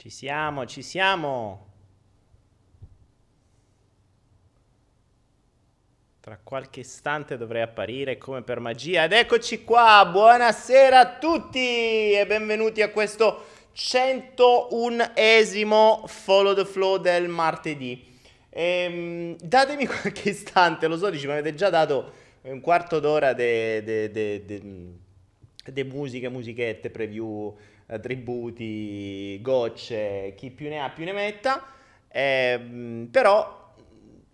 Ci siamo, ci siamo. Tra qualche istante dovrei apparire come per magia. Ed eccoci qua, buonasera a tutti e benvenuti a questo 101esimo Follow the Flow del martedì. Ehm, datemi qualche istante, lo so, dici, mi avete già dato un quarto d'ora di musiche, musichette, preview tributi, gocce, chi più ne ha più ne metta. Eh, però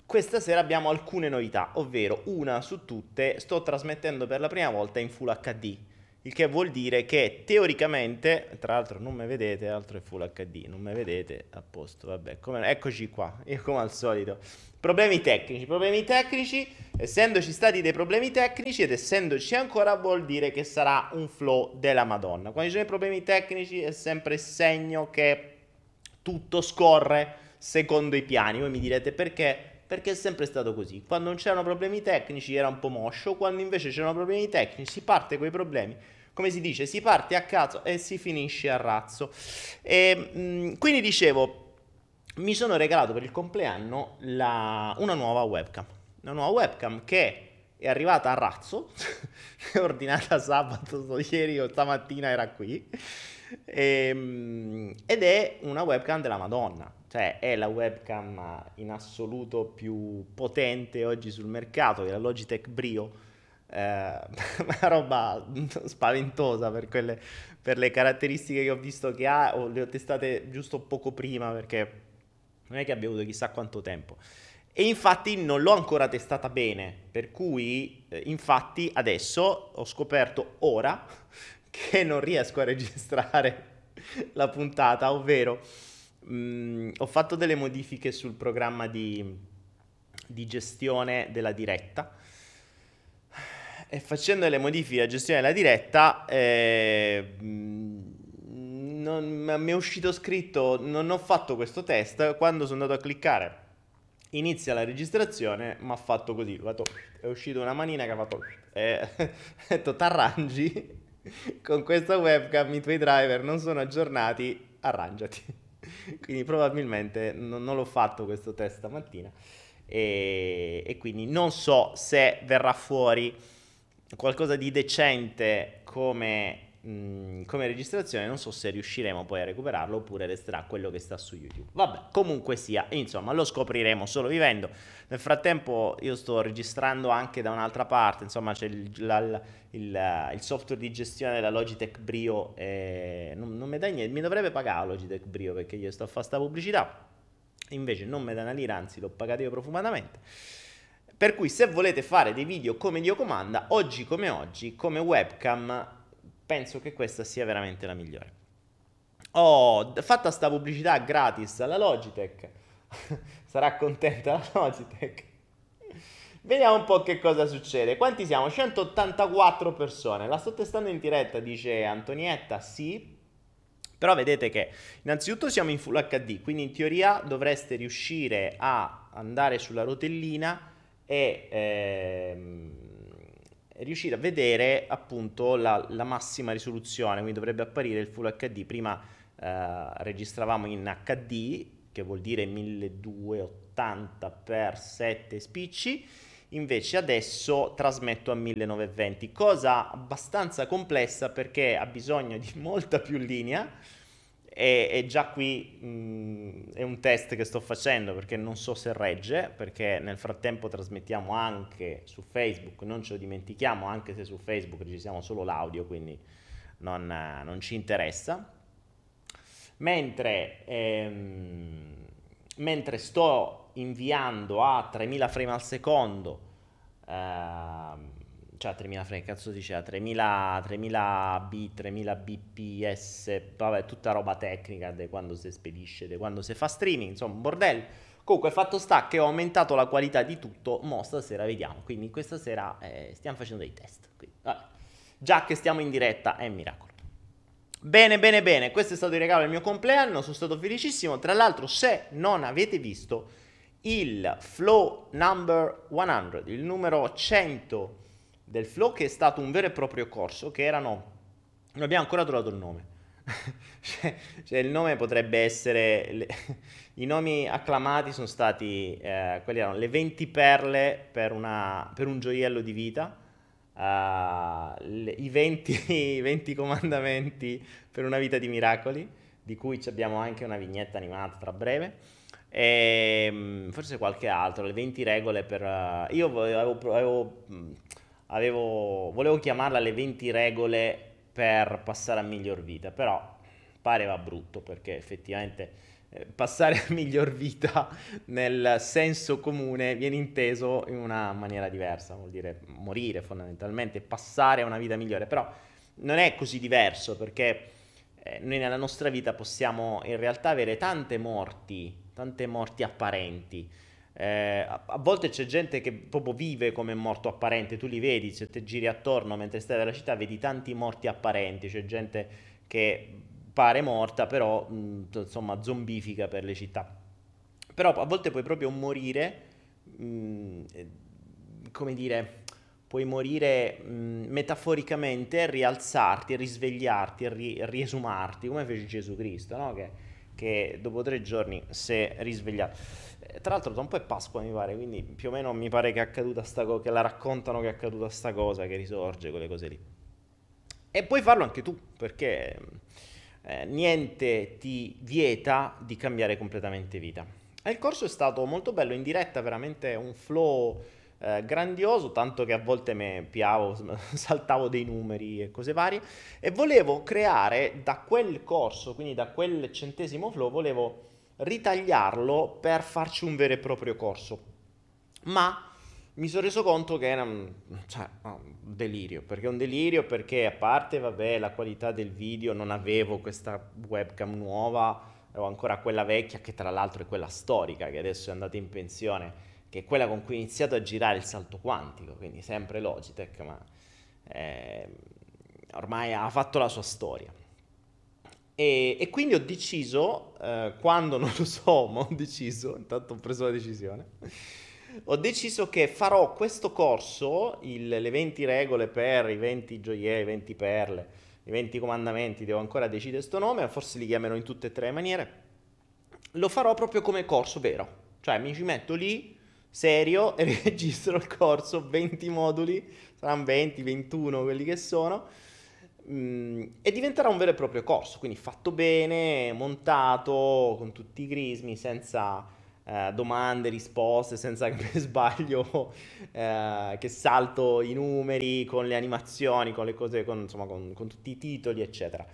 questa sera abbiamo alcune novità, ovvero una su tutte, sto trasmettendo per la prima volta in Full HD, il che vuol dire che teoricamente, tra l'altro non mi vedete, altro è Full HD, non mi vedete, a posto, vabbè, come, eccoci qua, io come al solito. Problemi tecnici, problemi tecnici, essendoci stati dei problemi tecnici ed essendoci ancora vuol dire che sarà un flow della Madonna. Quando ci sono problemi tecnici è sempre segno che tutto scorre secondo i piani. Voi mi direte perché? Perché è sempre stato così. Quando non c'erano problemi tecnici era un po' moscio, quando invece c'erano problemi tecnici si parte con i problemi come si dice, si parte a caso e si finisce a razzo. E, mh, quindi dicevo, mi sono regalato per il compleanno la, una nuova webcam. Una nuova webcam che è arrivata a razzo, è ordinata sabato, ieri o stamattina era qui, e, ehm, ed è una webcam della Madonna, cioè è la webcam in assoluto più potente oggi sul mercato, è la Logitech Brio, eh, una roba spaventosa per, quelle, per le caratteristiche che ho visto che ha, o le ho testate giusto poco prima perché non è che abbia avuto chissà quanto tempo. E infatti non l'ho ancora testata bene, per cui eh, infatti adesso ho scoperto ora che non riesco a registrare la puntata, ovvero mh, mm, ho fatto delle modifiche sul programma di, di gestione della diretta e facendo le modifiche alla gestione della diretta eh, mm, non, mi è uscito scritto non ho fatto questo test, quando sono andato a cliccare inizia la registrazione, mi ha fatto così, fatto, è uscita una manina che ha fatto e ha detto t'arrangi con questa webcam i tuoi driver non sono aggiornati, arrangiati. Quindi probabilmente non, non l'ho fatto questo test stamattina e, e quindi non so se verrà fuori qualcosa di decente come Come registrazione non so se riusciremo poi a recuperarlo oppure resterà quello che sta su YouTube. Vabbè, comunque sia, insomma, lo scopriremo solo vivendo. Nel frattempo io sto registrando anche da un'altra parte, insomma, c'è il, la, il, il software di gestione della Logitech Brio, eh, non, non mi dà niente, mi dovrebbe pagare Logitech Brio perché io sto a fare sta pubblicità, invece non mi dà una lira, anzi l'ho pagato io profumatamente. Per cui se volete fare dei video come Dio comanda, oggi come oggi, come webcam penso che questa sia veramente la migliore. Ho fatto sta pubblicità gratis alla Logitech. Sarà contenta la Logitech. Vediamo un po' che cosa succede. Quanti siamo? 184 persone. La sto testando in diretta, dice Antonietta. Sì. Però vedete che innanzitutto siamo in Full HD, quindi in teoria dovreste riuscire a andare sulla rotellina e ehm, riuscire a vedere appunto la, la, massima risoluzione, quindi dovrebbe apparire il Full HD. Prima eh, registravamo in HD, che vuol dire 1280 x 7 spicci, invece adesso trasmetto a 1920, cosa abbastanza complessa perché ha bisogno di molta più linea e, e già qui mh, mm, è un test che sto facendo perché non so se regge, perché nel frattempo trasmettiamo anche su Facebook, non ce lo dimentichiamo, anche se su Facebook registriamo solo l'audio, quindi non, non ci interessa. Mentre, ehm, mentre sto inviando a 3000 frame al secondo, ehm, cioè 3000 frame, cazzo diceva, 3000, 3000 B, 3000 bps, vabbè, tutta roba tecnica di quando si spedisce, di quando si fa streaming, insomma, bordello. Comunque, fatto sta che ho aumentato la qualità di tutto, mo stasera vediamo, quindi questa sera eh, stiamo facendo dei test, quindi, già che stiamo in diretta è un miracolo. Bene, bene, bene, questo è stato il regalo del mio compleanno, sono stato felicissimo, tra l'altro se non avete visto il Flow Number 100, il numero 100 del flow che è stato un vero e proprio corso che erano non abbiamo ancora trovato il nome. Cioè, cioè, il nome potrebbe essere... Le, I nomi acclamati sono stati... Eh, quelli erano le 20 perle per, una, per un gioiello di vita, uh, le, i, 20, i 20 comandamenti per una vita di miracoli, di cui abbiamo anche una vignetta animata tra breve, e mm, forse qualche altro, le 20 regole per... Uh, io avevo, avevo, avevo, volevo chiamarla le 20 regole per passare a miglior vita, però pareva brutto perché effettivamente eh, passare a miglior vita nel senso comune viene inteso in una maniera diversa, vuol dire morire fondamentalmente, passare a una vita migliore, però non è così diverso perché eh, noi nella nostra vita possiamo in realtà avere tante morti, tante morti apparenti. Eh, a, a, volte c'è gente che proprio vive come morto apparente, tu li vedi, se ti giri attorno mentre stai nella città, vedi tanti morti apparenti, c'è gente che pare morta, però mh, insomma zombifica per le città. Però a volte puoi proprio morire, mh, come dire, puoi morire mh, metaforicamente, rialzarti, risvegliarti, ri- riesumarti, come fece Gesù Cristo, no? che, che dopo tre giorni si è risvegliato. Tra l'altro da un po' è Pasqua mi pare, quindi più o meno mi pare che è accaduta sta cosa, che la raccontano che è accaduta sta cosa, che risorge, quelle cose lì. E puoi farlo anche tu, perché eh, niente ti vieta di cambiare completamente vita. E il corso è stato molto bello, in diretta, veramente un flow eh, grandioso, tanto che a volte mi piavo, saltavo dei numeri e cose varie, e volevo creare da quel corso, quindi da quel centesimo flow, volevo ritagliarlo per farci un vero e proprio corso. Ma mi sono reso conto che era un, cioè, un delirio, perché un delirio perché a parte, vabbè, la qualità del video, non avevo questa webcam nuova, avevo ancora quella vecchia che tra l'altro è quella storica, che adesso è andata in pensione, che è quella con cui ho iniziato a girare il salto quantico, quindi sempre Logitech, ma eh, ormai ha fatto la sua storia. E, e quindi ho deciso, eh, quando non lo so, ma ho deciso, intanto ho preso la decisione, ho deciso che farò questo corso, il, le 20 regole per i 20 gioielli, i 20 perle, i 20 comandamenti, devo ancora decidere questo nome, forse li chiamerò in tutte e tre le maniere, lo farò proprio come corso vero, cioè mi ci metto lì, serio, e registro il corso, 20 moduli, saranno 20, 21 quelli che sono, Mm, e diventerà un vero e proprio corso, quindi fatto bene, montato con tutti i crismi, senza eh, domande, risposte, senza che sbaglio, eh, che salto i numeri, con le animazioni, con le cose, con, insomma, con, con tutti i titoli, eccetera.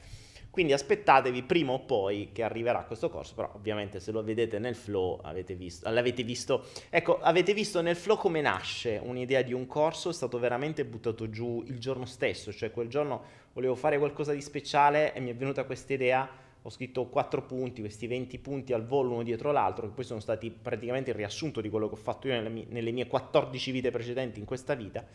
Quindi aspettatevi prima o poi che arriverà questo corso, però ovviamente se lo vedete nel flow avete visto, l'avete visto, ecco, avete visto nel flow come nasce un'idea di un corso, è stato veramente buttato giù il giorno stesso, cioè quel giorno volevo fare qualcosa di speciale e mi è venuta questa idea, ho scritto quattro punti, questi 20 punti al volo uno dietro l'altro, che poi sono stati praticamente il riassunto di quello che ho fatto io nelle mie, nelle mie 14 vite precedenti in questa vita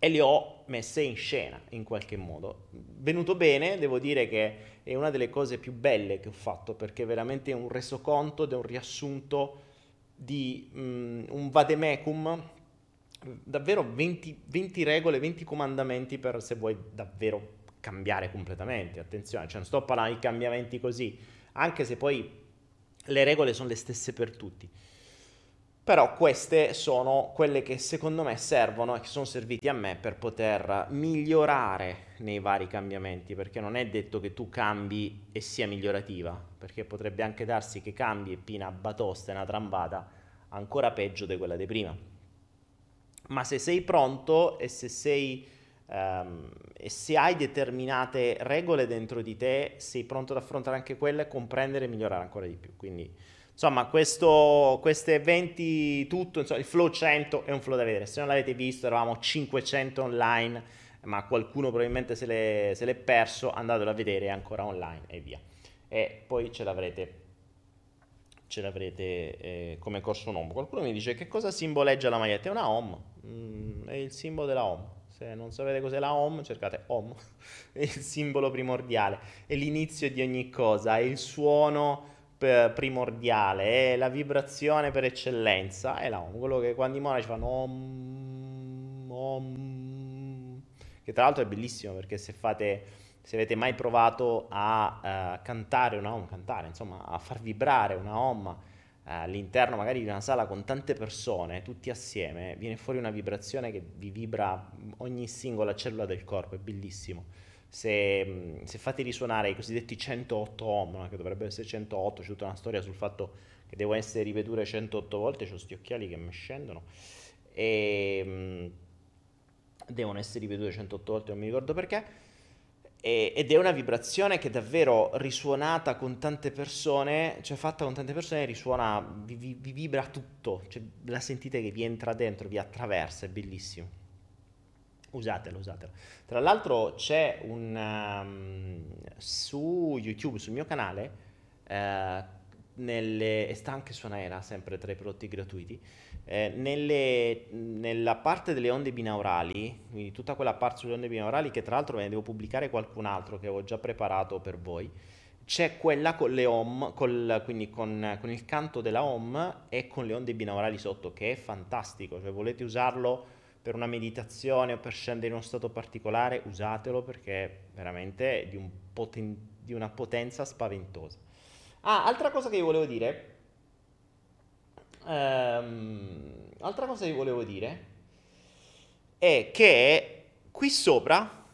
e le ho messe in scena in qualche modo. Venuto bene, devo dire che è una delle cose più belle che ho fatto perché veramente è un resoconto ed è un riassunto di um, un vademecum, davvero 20, 20, regole, 20 comandamenti per se vuoi davvero cambiare completamente. Attenzione, cioè non sto parlando di cambiamenti così, anche se poi le regole sono le stesse per tutti. Però queste sono quelle che secondo me servono e che sono serviti a me per poter migliorare nei vari cambiamenti, perché non è detto che tu cambi e sia migliorativa, perché potrebbe anche darsi che cambi e pina batosta e una trambata ancora peggio di quella di prima. Ma se sei pronto e se sei um, e se hai determinate regole dentro di te, sei pronto ad affrontare anche quelle, comprendere e migliorare ancora di più. Quindi Insomma, questo, queste 20 tutto, insomma, il flow 100 è un flow da vedere. Se non l'avete visto, eravamo 500 online, ma qualcuno probabilmente se l'è, se l'è perso, andatelo a vedere, è ancora online e via. E poi ce l'avrete, ce l'avrete eh, come corso un Qualcuno mi dice che cosa simboleggia la maglietta? È una home, mm, è il simbolo della home. Se non sapete cos'è la home, cercate home, è il simbolo primordiale, è l'inizio di ogni cosa, è il suono primordiale, è la vibrazione per eccellenza, è la Om, quello che quando i monaci fanno Om, Om, che tra l'altro è bellissimo perché se fate, se avete mai provato a uh, cantare una home, cantare, insomma, a far vibrare una home uh, all'interno magari di una sala con tante persone, tutti assieme, viene fuori una vibrazione che vi vibra ogni singola cellula del corpo, è bellissimo. Se, se fate risuonare i cosiddetti 108 ohm, che dovrebbero essere 108, c'è tutta una storia sul fatto che devono essere ripetute 108 volte, ho questi occhiali che mi scendono, e um, devono essere ripetute 108 volte, non mi ricordo perché ed è una vibrazione che davvero risuonata con tante persone, cioè fatta con tante persone, risuona, vi, vi, vi vibra tutto, cioè, la sentite che vi entra dentro, vi attraversa, è bellissimo. Usatelo, usatelo. Tra l'altro c'è un... Um, su YouTube, sul mio canale, uh, nelle, e sta anche su Anaera, sempre tra i prodotti gratuiti, eh, nelle, nella parte delle onde binaurali, quindi tutta quella parte sulle onde binaurali che tra l'altro ve ne devo pubblicare qualcun altro che avevo già preparato per voi, c'è quella con le home, col, quindi con, con, il canto della home e con le onde binaurali sotto, che è fantastico, cioè volete usarlo per una meditazione o per scendere in uno stato particolare, usatelo perché è veramente di, un poten- di una potenza spaventosa. Ah, altra cosa che vi volevo dire Um, altra cosa che volevo dire è che qui sopra,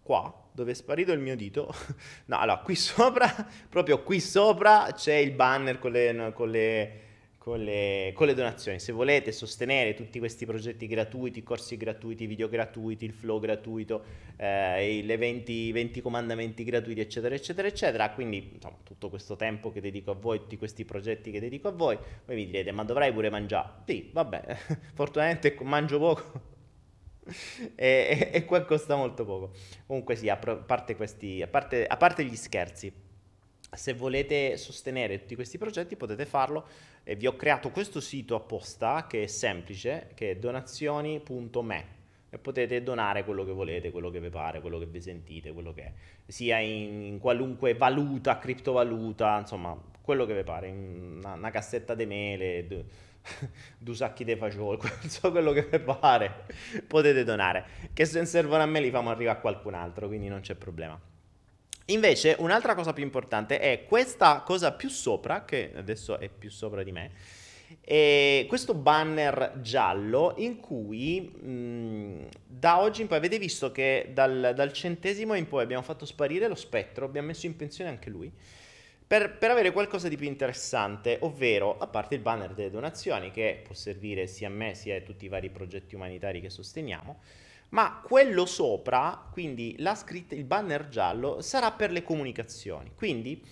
qua, dove è sparito il mio dito, no, allora, qui sopra, proprio qui sopra c'è il banner con le, con le con le, con le, donazioni. Se volete sostenere tutti questi progetti gratuiti, corsi gratuiti, video gratuiti, il flow gratuito, eh, gli eventi, 20 comandamenti gratuiti, eccetera, eccetera, eccetera, quindi insomma, tutto questo tempo che dedico a voi, tutti questi progetti che dedico a voi, voi mi direte, ma dovrai pure mangiare? Sì, vabbè, fortunatamente mangio poco. e, e, e, qua costa molto poco. Comunque sì, a parte, questi, a parte, a parte gli scherzi se volete sostenere tutti questi progetti potete farlo. E vi ho creato questo sito apposta che è semplice, che è donazioni.me e potete donare quello che volete, quello che vi pare, quello che vi sentite, quello che è, sia in qualunque valuta, criptovaluta, insomma, quello che vi pare, una, una cassetta di mele, due, sacchi di fagioli, so quello che vi pare, potete donare, che se non servono a me li famo arrivare a qualcun altro, quindi non c'è problema. Invece, un'altra cosa più importante è questa cosa più sopra, che adesso è più sopra di me, è questo banner giallo in cui mh, da oggi in poi avete visto che dal, dal, centesimo in poi abbiamo fatto sparire lo spettro, abbiamo messo in pensione anche lui. Per, per avere qualcosa di più interessante, ovvero a parte il banner delle donazioni che può servire sia a me sia a tutti i vari progetti umanitari che sosteniamo, ma quello sopra, quindi scritta, il banner giallo, sarà per le comunicazioni. Quindi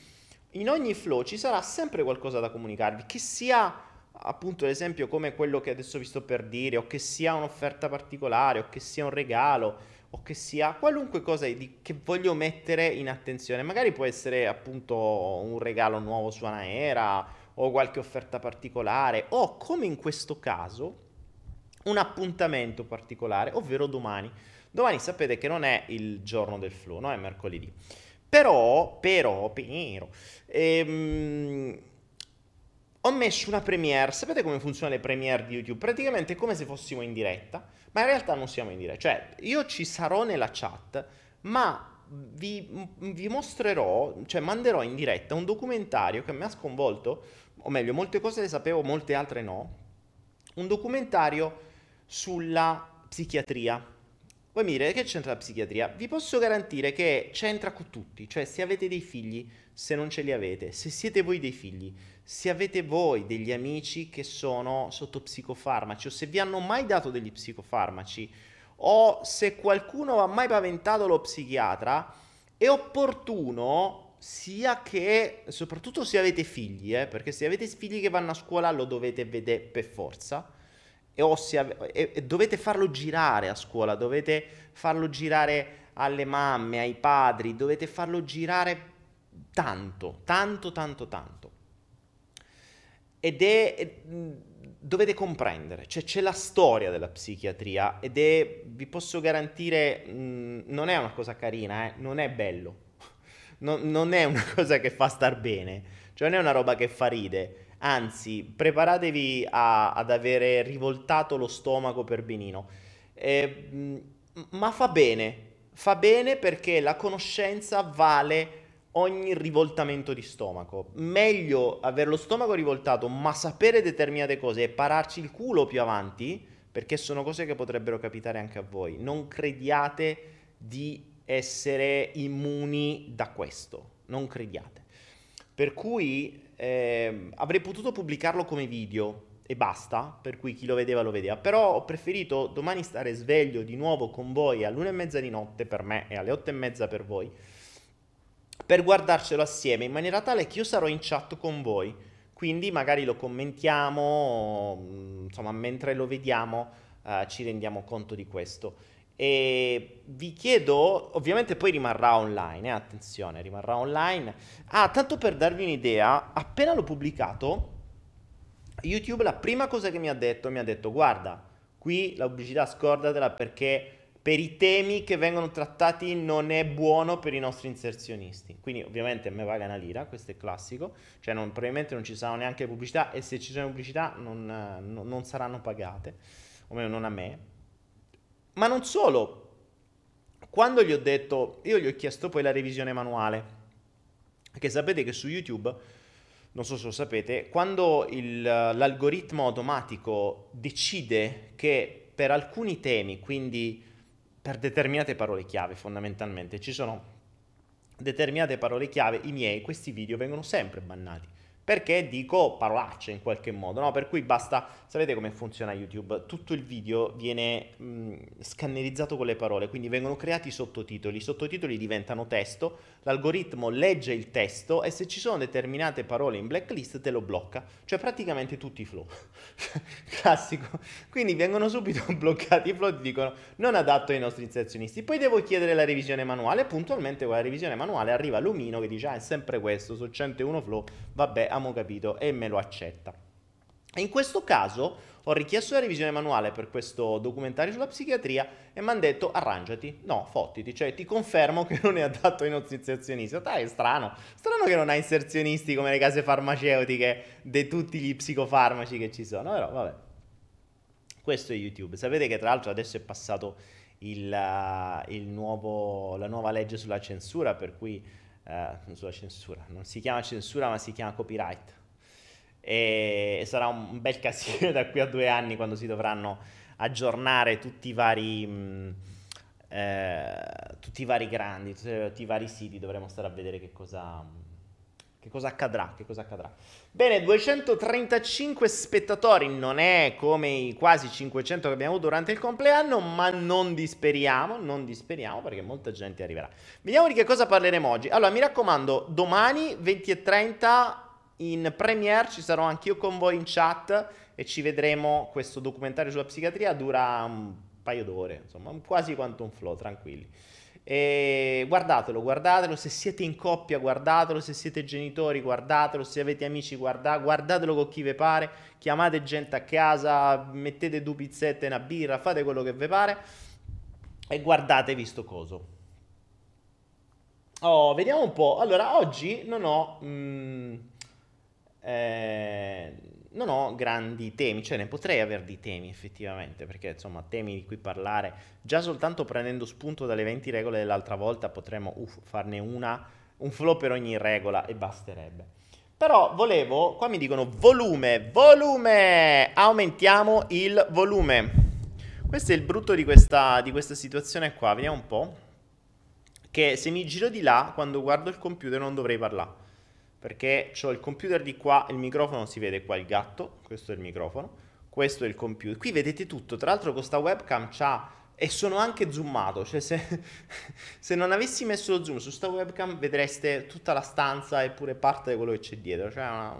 in ogni flow ci sarà sempre qualcosa da comunicarvi, che sia appunto l'esempio come quello che adesso vi sto per dire, o che sia un'offerta particolare, o che sia un regalo, o che sia qualunque cosa di, che voglio mettere in attenzione. Magari può essere appunto un regalo nuovo su Anaera, o qualche offerta particolare, o come in questo caso un appuntamento particolare, ovvero domani. Domani sapete che non è il giorno del flow, no? È mercoledì. Però, però, però, ehm, ho messo una premiere. Sapete come funzionano le premiere di YouTube? Praticamente è come se fossimo in diretta, ma in realtà non siamo in diretta. Cioè, io ci sarò nella chat, ma vi, vi mostrerò, cioè manderò in diretta un documentario che mi ha sconvolto, o meglio, molte cose le sapevo, molte altre no. Un documentario sulla psichiatria. Voi mi direte che c'entra la psichiatria? Vi posso garantire che c'entra con tutti, cioè se avete dei figli, se non ce li avete, se siete voi dei figli, se avete voi degli amici che sono sotto psicofarmaci o se vi hanno mai dato degli psicofarmaci o se qualcuno ha mai paventato lo psichiatra, è opportuno sia che, soprattutto se avete figli, eh, perché se avete figli che vanno a scuola lo dovete vedere per forza, e, ossia, e, e dovete farlo girare a scuola, dovete farlo girare alle mamme, ai padri, dovete farlo girare tanto, tanto, tanto, tanto. Ed è, dovete comprendere, cioè c'è la storia della psichiatria ed è, vi posso garantire, mh, non è una cosa carina, eh? non è bello, non, non è una cosa che fa star bene, cioè non è una roba che fa ride, Anzi, preparatevi a, ad avere rivoltato lo stomaco per benino. Eh, ma fa bene, fa bene perché la conoscenza vale ogni rivoltamento di stomaco. Meglio avere lo stomaco rivoltato, ma sapere determinate cose e pararci il culo più avanti, perché sono cose che potrebbero capitare anche a voi. Non crediate di essere immuni da questo, non crediate. Per cui eh, avrei potuto pubblicarlo come video e basta, per cui chi lo vedeva lo vedeva, però ho preferito domani stare sveglio di nuovo con voi all'una e mezza di notte per me e alle otto e mezza per voi per guardarcelo assieme in maniera tale che io sarò in chat con voi. Quindi magari lo commentiamo, mm, insomma, mentre lo vediamo uh, ci rendiamo conto di questo. E vi chiedo, ovviamente poi rimarrà online, eh, attenzione, rimarrà online. Ah, tanto per darvi un'idea, appena l'ho pubblicato, YouTube la prima cosa che mi ha detto, mi ha detto guarda, qui la pubblicità scordatela perché per i temi che vengono trattati non è buono per i nostri inserzionisti. Quindi ovviamente a me paga una lira, questo è classico, cioè non, probabilmente non ci saranno neanche pubblicità e se ci sono pubblicità non, non, saranno pagate, o meglio non a me. Ma non solo, quando gli ho detto, io gli ho chiesto poi la revisione manuale, perché sapete che su YouTube, non so se lo sapete, quando il, l'algoritmo automatico decide che per alcuni temi, quindi per determinate parole chiave fondamentalmente. Ci sono determinate parole chiave, i miei, questi video vengono sempre bannati perché dico parolacce in qualche modo, no? Per cui basta, sapete come funziona YouTube? Tutto il video viene mh, scannerizzato con le parole, quindi vengono creati sottotitoli, i sottotitoli diventano testo, l'algoritmo legge il testo e se ci sono determinate parole in blacklist te lo blocca, cioè praticamente tutti i flow. Classico. Quindi vengono subito bloccati i flow ti dicono non adatto ai nostri inserzionisti. Poi devo chiedere la revisione manuale puntualmente con la revisione manuale arriva l'omino che dice ah è sempre questo, su 101 flow, vabbè abbiamo capito, e me lo accetta. In questo caso ho richiesto la revisione manuale per questo documentario sulla psichiatria e mi hanno detto arrangiati, no, fottiti, cioè ti confermo che non è adatto ai nostri inserzionisti. Dai, è strano, strano che non hai inserzionisti come le case farmaceutiche di tutti gli psicofarmaci che ci sono, però vabbè. Questo è YouTube. Sapete che tra l'altro adesso è passato il, uh, il nuovo, la nuova legge sulla censura, per cui eh, sulla censura, non si chiama censura ma si chiama copyright. E sarà un bel casino da qui a due anni quando si dovranno aggiornare tutti i vari, mh, mm, eh, tutti i vari grandi, tutti, tutti, i vari siti, dovremo stare a vedere che cosa, che cosa accadrà, che cosa accadrà. Bene, 235 spettatori non è come i quasi 500 che abbiamo avuto durante il compleanno, ma non disperiamo, non disperiamo perché molta gente arriverà. Vediamo di che cosa parleremo oggi. Allora, mi raccomando, domani 20 e 30 in Premiere ci sarò anch'io con voi in chat e ci vedremo. Questo documentario sulla psichiatria dura un paio d'ore, insomma, quasi quanto un flow, tranquilli. E guardatelo, guardatelo, se siete in coppia guardatelo, se siete genitori guardatelo, se avete amici guardatelo, guardatelo con chi vi pare, chiamate gente a casa, mettete due pizzette una birra, fate quello che vi pare e guardatevi sto coso. Oh, vediamo un po'. Allora, oggi non ho... Mm, eh, non ho grandi temi, cioè ne potrei avere di temi effettivamente, perché insomma temi di cui parlare, già soltanto prendendo spunto dalle 20 regole dell'altra volta potremmo uff, farne una, un flow per ogni regola e basterebbe. Però volevo, qua mi dicono volume, volume, aumentiamo il volume. Questo è il brutto di questa, di questa situazione qua, vediamo un po', che se mi giro di là, quando guardo il computer non dovrei parlare perché ho il computer di qua, il microfono si vede qua il gatto, questo è il microfono, questo è il computer. Qui vedete tutto, tra l'altro questa webcam c'ha e sono anche zoomato, cioè se, se, non avessi messo lo zoom su sta webcam vedreste tutta la stanza e pure parte di quello che c'è dietro, cioè ha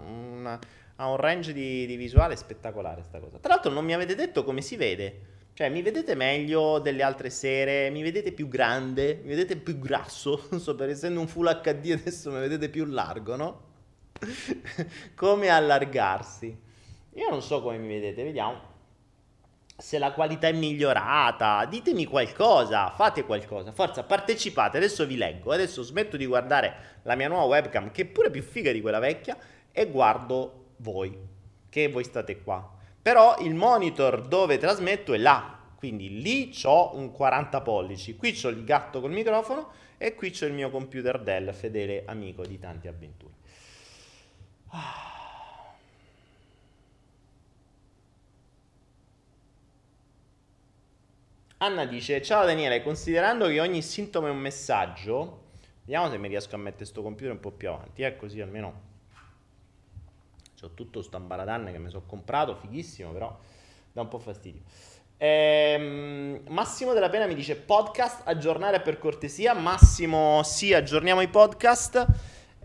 un range di, di visuale spettacolare sta cosa. Tra l'altro non mi avete detto come si vede, cioè, mi vedete meglio delle altre sere? Mi vedete più grande? Mi vedete più grasso? Non so, per essendo un full HD adesso mi vedete più largo, no? come allargarsi? Io non so come mi vedete, vediamo. Se la qualità è migliorata, ditemi qualcosa, fate qualcosa, forza, partecipate, adesso vi leggo, adesso smetto di guardare la mia nuova webcam, che è pure più figa di quella vecchia, e guardo voi, che voi state qua però il monitor dove trasmetto è là, Quindi lì ho un 40 pollici, qui ho il gatto col microfono e qui c'è il mio computer Dell, fedele amico di tante avventure. Ah. Anna dice: Ciao Daniele, considerando che ogni sintomo è un messaggio, vediamo se mi riesco a mettere questo computer un po' più avanti, eh, così almeno ho tutto sto ambaradan che mi sono comprato, fighissimo, però dà un po' fastidio. Ehm, Massimo della Pena mi dice podcast aggiornare per cortesia. Massimo, sì, aggiorniamo i podcast.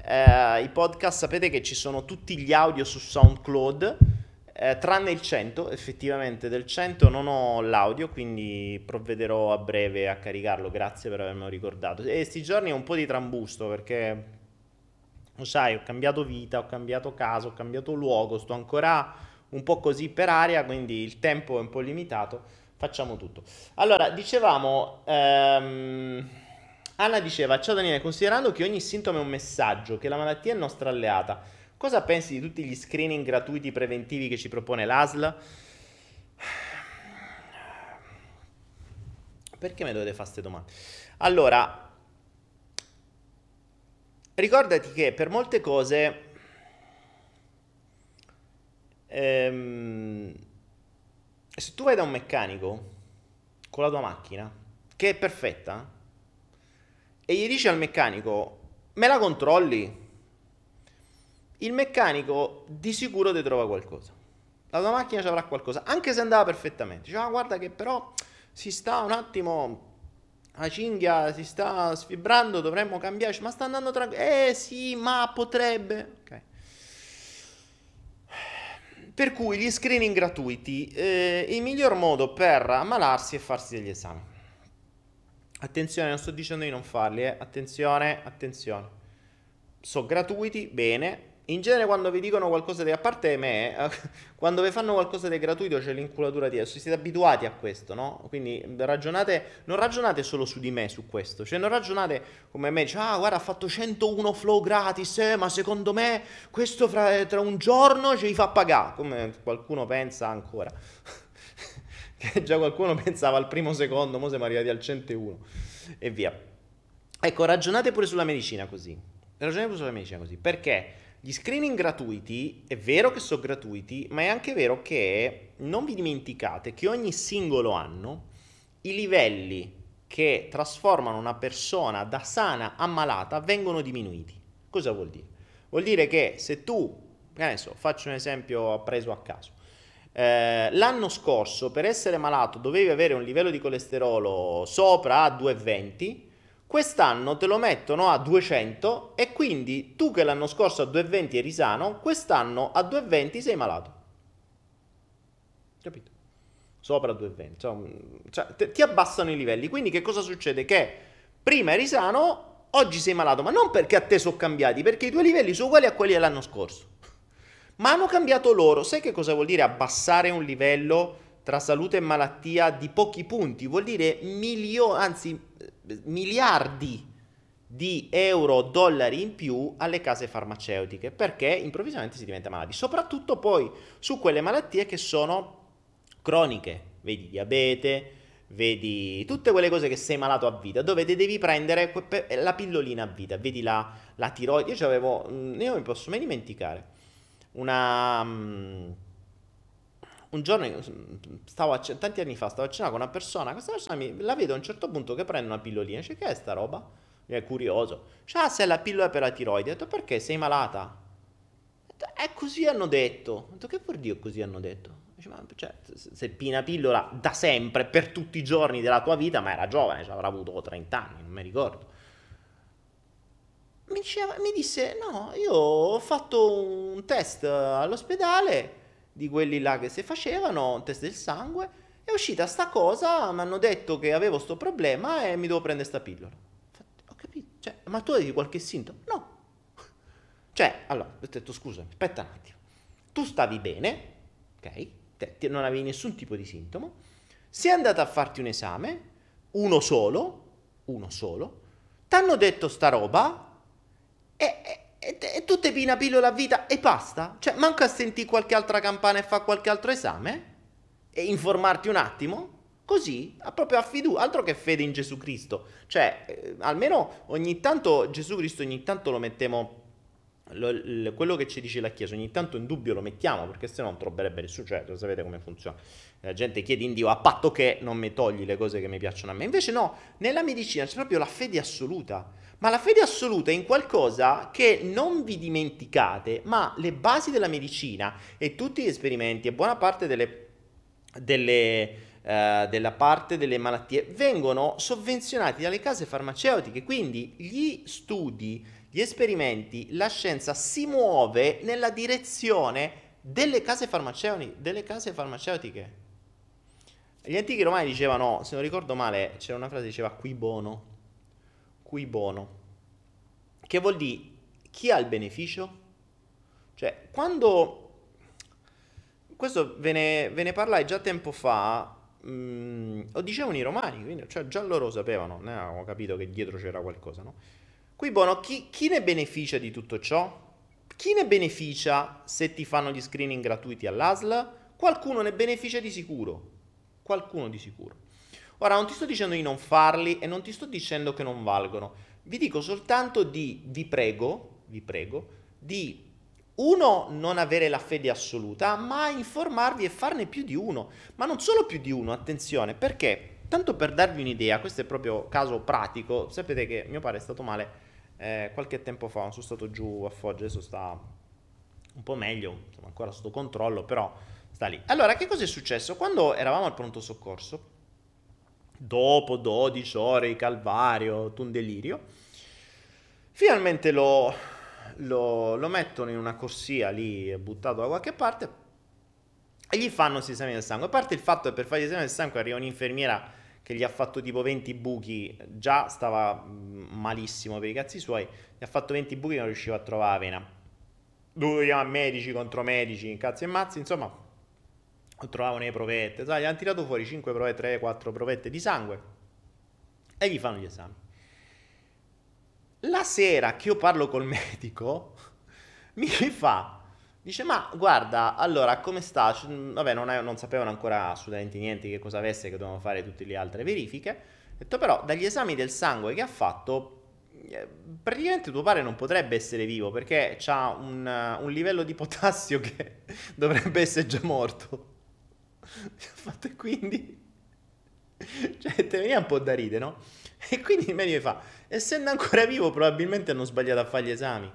Eh, I podcast sapete che ci sono tutti gli audio su SoundCloud eh, tranne il 100, effettivamente del 100 non ho l'audio, quindi provvederò a breve a caricarlo, grazie per avermelo ricordato. E sti giorni è un po' di trambusto perché, lo sai, ho cambiato vita, ho cambiato casa, ho cambiato luogo, sto ancora un po' così per aria, quindi il tempo è un po' limitato, facciamo tutto. Allora, dicevamo... Ehm... Anna diceva, ciao Daniele, considerando che ogni sintomo è un messaggio, che la malattia è nostra alleata, Cosa pensi di tutti gli screening gratuiti preventivi che ci propone l'ASL? Perché mi dovete fare queste domande? Allora, ricordati che per molte cose ehm, se tu vai da un meccanico con la tua macchina che è perfetta e gli dici al meccanico me la controlli il meccanico di sicuro ti trova qualcosa. La tua macchina ci avrà qualcosa, anche se andava perfettamente. Dice, ah, guarda che però si sta un attimo, la cinghia si sta sfibrando, dovremmo cambiare. Ma sta andando tranquillo. Eh sì, ma potrebbe. Ok. Per cui gli screening gratuiti, eh, il miglior modo per ammalarsi è farsi degli esami. Attenzione, non sto dicendo di non farli, eh. attenzione, attenzione. Sono gratuiti, bene, in genere quando vi dicono qualcosa di a parte me, quando vi fanno qualcosa di gratuito c'è l'inculatura di adesso, siete abituati a questo, no? Quindi ragionate, non ragionate solo su di me su questo, cioè non ragionate come me, cioè, ah guarda ha fatto 101 flow gratis, eh, ma secondo me questo fra, tra un giorno ce li fa pagare, come qualcuno pensa ancora. che già qualcuno pensava al primo secondo, mo siamo arrivati al 101 e via. Ecco, ragionate pure sulla medicina così. Ragionate pure sulla medicina così, perché? Gli screening gratuiti, è vero che sono gratuiti, ma è anche vero che non vi dimenticate che ogni singolo anno i livelli che trasformano una persona da sana a malata vengono diminuiti. Cosa vuol dire? Vuol dire che se tu, adesso faccio un esempio preso a caso, eh, l'anno scorso per essere malato dovevi avere un livello di colesterolo sopra a 220, quest'anno te lo mettono a 200 e quindi tu che l'anno scorso a 220 eri sano, quest'anno a 220 sei malato. Capito? Sopra 220. Cioè, cioè, te, ti abbassano i livelli. Quindi che cosa succede? Che prima eri sano, oggi sei malato, ma non perché a te sono cambiati, perché i tuoi livelli sono uguali a quelli dell'anno scorso. Ma hanno cambiato loro. Sai che cosa vuol dire abbassare un livello tra salute e malattia di pochi punti? Vuol dire milioni, anzi miliardi di euro, dollari in più alle case farmaceutiche perché improvvisamente si diventa malati, soprattutto poi su quelle malattie che sono croniche, vedi diabete, vedi tutte quelle cose che sei malato a vita, dove devi prendere la pillolina a vita, vedi la, la tiroide, io avevo, mm, io mi posso mai dimenticare, una... Un giorno, stavo a, tanti anni fa, stavo a cena con una persona, questa persona mi, la vedo a un certo punto che prende una pillolina, dice che è sta roba? Mi è curioso. Dice, ah, se è la pillola per la tiroide. Ho detto, perché sei malata? È eh, così hanno detto. Ho detto, che vuol dire così hanno detto? Dice, ma cioè, se pina pillola da sempre, per tutti i giorni della tua vita, ma era giovane, cioè, avrà avuto 30 anni, non mi ricordo. Mi, diceva, mi disse, no, io ho fatto un test all'ospedale di quelli là che si facevano, test del sangue, è uscita sta cosa, mi hanno detto che avevo sto problema e mi devo prendere sta pillola. Ho capito, cioè, ma tu avevi qualche sintomo? No. Cioè, allora, ho detto scusami, aspetta un attimo. Tu stavi bene, ok? Te, non avevi nessun tipo di sintomo. Sei andata a farti un esame, uno solo, uno solo. Ti hanno detto sta roba e, e e, e tu te pina pillola a vita e basta. Cioè, manca a sentire qualche altra campana e fa qualche altro esame? E informarti un attimo? Così, proprio a fiducia, altro che fede in Gesù Cristo. Cioè, eh, almeno ogni tanto Gesù Cristo ogni tanto lo mettiamo lo, lo, quello che ci dice la Chiesa ogni tanto in dubbio lo mettiamo perché se no non troverebbe nessuno, cioè lo sapete come funziona. La gente chiede in Dio a patto che non mi togli le cose che mi piacciono a me. Invece no, nella medicina c'è proprio la fede assoluta. Ma la fede assoluta è in qualcosa che non vi dimenticate, ma le basi della medicina e tutti gli esperimenti e buona parte delle, delle, uh, della parte delle malattie vengono sovvenzionati dalle case farmaceutiche. Quindi gli studi gli esperimenti, la scienza si muove nella direzione delle case, farmaceutiche, delle case farmaceutiche. Gli antichi romani dicevano, se non ricordo male, c'era una frase che diceva qui bono, qui bono, che vuol dire chi ha il beneficio? Cioè, quando... Questo ve ne, ve ne parlai già tempo fa, mh, mm, o dicevano i romani, quindi cioè già loro sapevano, ne avevamo capito che dietro c'era qualcosa, no? Qui buono, chi, chi ne beneficia di tutto ciò? Chi ne beneficia se ti fanno gli screening gratuiti all'ASL? Qualcuno ne beneficia di sicuro. Qualcuno di sicuro. Ora, non ti sto dicendo di non farli e non ti sto dicendo che non valgono. Vi dico soltanto di, vi prego, vi prego, di uno, non avere la fede assoluta, ma informarvi e farne più di uno. Ma non solo più di uno, attenzione, perché? Tanto per darvi un'idea, questo è proprio caso pratico, sapete che mio padre è stato male eh, qualche tempo fa sono stato giù a Foggia, adesso sta un po' meglio, insomma, ancora sotto controllo, però sta lì. Allora, che cosa è successo? Quando eravamo al pronto soccorso, dopo 12 ore di calvario, un delirio, finalmente lo, lo, lo mettono in una corsia lì, buttato da qualche parte, e gli fanno gli esami del sangue. A parte il fatto che per fare gli esami del sangue arriva un'infermiera che gli ha fatto tipo 20 buchi, già stava mm, malissimo per i cazzi suoi, gli ha fatto 20 buchi e non riusciva a trovare la vena. Dovevo chiamare medici contro medici, cazzi e mazzi, insomma, trovavano le provette, sai, gli hanno tirato fuori 5 provette, 3, 4 provette di sangue e gli fanno gli esami. La sera che io parlo col medico, mi fa Dice, ma guarda, allora, come sta? Vabbè, non, è, non, sapevano ancora assolutamente niente che cosa avesse, che dovevano fare tutte le altre verifiche. Ho detto, però, dagli esami del sangue che ha fatto, eh, praticamente tuo padre non potrebbe essere vivo perché ha un, un, livello di potassio che dovrebbe essere già morto. quindi... Cioè, te veniva un po' da ride, no? E quindi il medico fa, essendo ancora vivo, probabilmente hanno sbagliato a fare gli esami.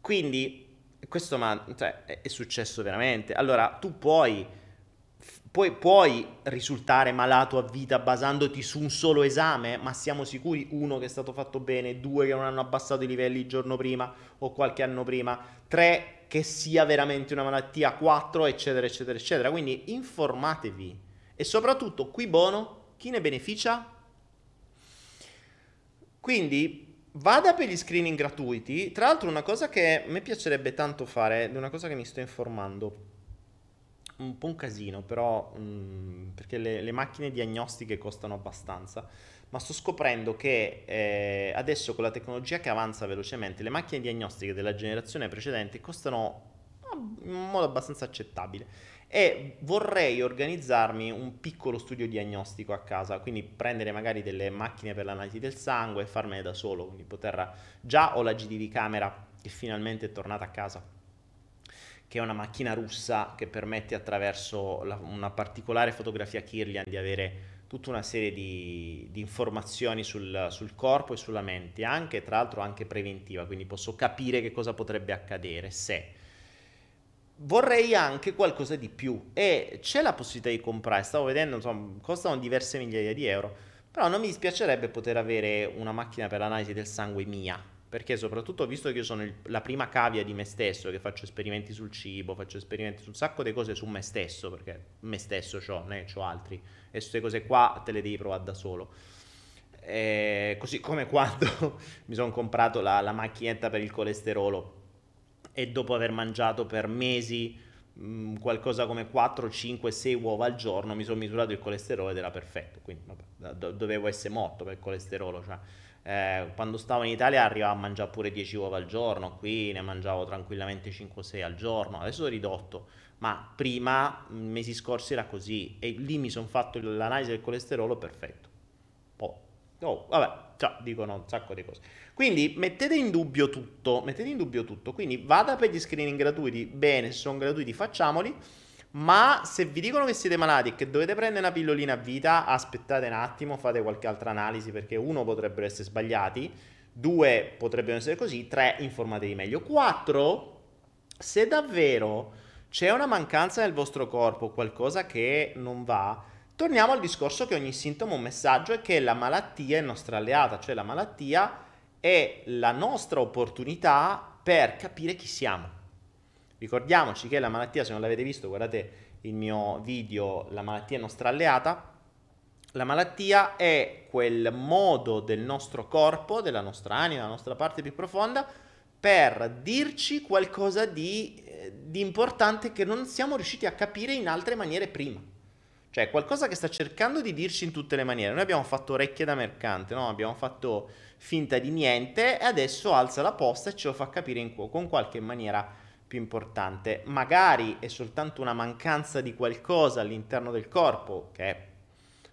Quindi questo ma, cioè, è successo veramente. Allora, tu puoi, puoi, puoi, risultare malato a vita basandoti su un solo esame, ma siamo sicuri, uno, che è stato fatto bene, due, che non hanno abbassato i livelli il giorno prima o qualche anno prima, tre, che sia veramente una malattia, quattro, eccetera, eccetera, eccetera. Quindi informatevi. E soprattutto, qui bono, chi ne beneficia? Quindi Vada per gli screening gratuiti. Tra l'altro, una cosa che a me piacerebbe tanto fare, è una cosa che mi sto informando. Un po' un casino, però, mh, mm, perché le, le, macchine diagnostiche costano abbastanza. Ma sto scoprendo che eh, adesso con la tecnologia che avanza velocemente, le macchine diagnostiche della generazione precedente costano in modo abbastanza accettabile. E vorrei organizzarmi un piccolo studio diagnostico a casa, quindi prendere magari delle macchine per l'analisi del sangue e farmene da solo, quindi poter già ho la GDV camera che finalmente è tornata a casa che è una macchina russa che permette attraverso la, una particolare fotografia Kirlian di avere tutta una serie di, di informazioni sul, sul, corpo e sulla mente, anche tra l'altro anche preventiva, quindi posso capire che cosa potrebbe accadere se. Vorrei anche qualcosa di più e c'è la possibilità di comprare, stavo vedendo, insomma, costano diverse migliaia di euro, però non mi dispiacerebbe poter avere una macchina per l'analisi del sangue mia, perché soprattutto visto che io sono il, la prima cavia di me stesso, che faccio esperimenti sul cibo, faccio esperimenti su un sacco di cose su me stesso, perché me stesso ho, ne ho altri, e queste cose qua te le devi provare da solo. E così come quando mi sono comprato la, la macchinetta per il colesterolo e dopo aver mangiato per mesi mh, qualcosa come 4, 5, 6 uova al giorno, mi sono misurato il colesterolo ed era perfetto, quindi vabbè, do- dovevo essere morto per il colesterolo, cioè, eh, quando stavo in Italia arrivavo a mangiare pure 10 uova al giorno, qui ne mangiavo tranquillamente 5-6 al giorno, adesso ho ridotto, ma prima, mesi scorsi era così e lì mi sono fatto l'analisi del colesterolo perfetto. Oh, oh vabbè, cioè, dicono un sacco di cose. Quindi mettete in dubbio tutto, mettete in dubbio tutto, quindi vada per gli screening gratuiti, bene, se sono gratuiti facciamoli, ma se vi dicono che siete malati e che dovete prendere una pillolina a vita, aspettate un attimo, fate qualche altra analisi perché uno potrebbero essere sbagliati, due potrebbero essere così, tre informatevi meglio, quattro se davvero c'è una mancanza nel vostro corpo, qualcosa che non va, torniamo al discorso che ogni sintomo è un messaggio e che la malattia è nostra alleata, cioè la malattia è la nostra opportunità per capire chi siamo. Ricordiamoci che la malattia, se non l'avete visto, guardate il mio video La malattia è nostra alleata. La malattia è quel modo del nostro corpo, della nostra anima, della nostra parte più profonda, per dirci qualcosa di, eh, di importante che non siamo riusciti a capire in altre maniere prima. Cioè, qualcosa che sta cercando di dirci in tutte le maniere. Noi abbiamo fatto orecchie da mercante, no? Abbiamo fatto finta di niente e adesso alza la posta e ce lo fa capire in, con qualche maniera più importante. Magari è soltanto una mancanza di qualcosa all'interno del corpo che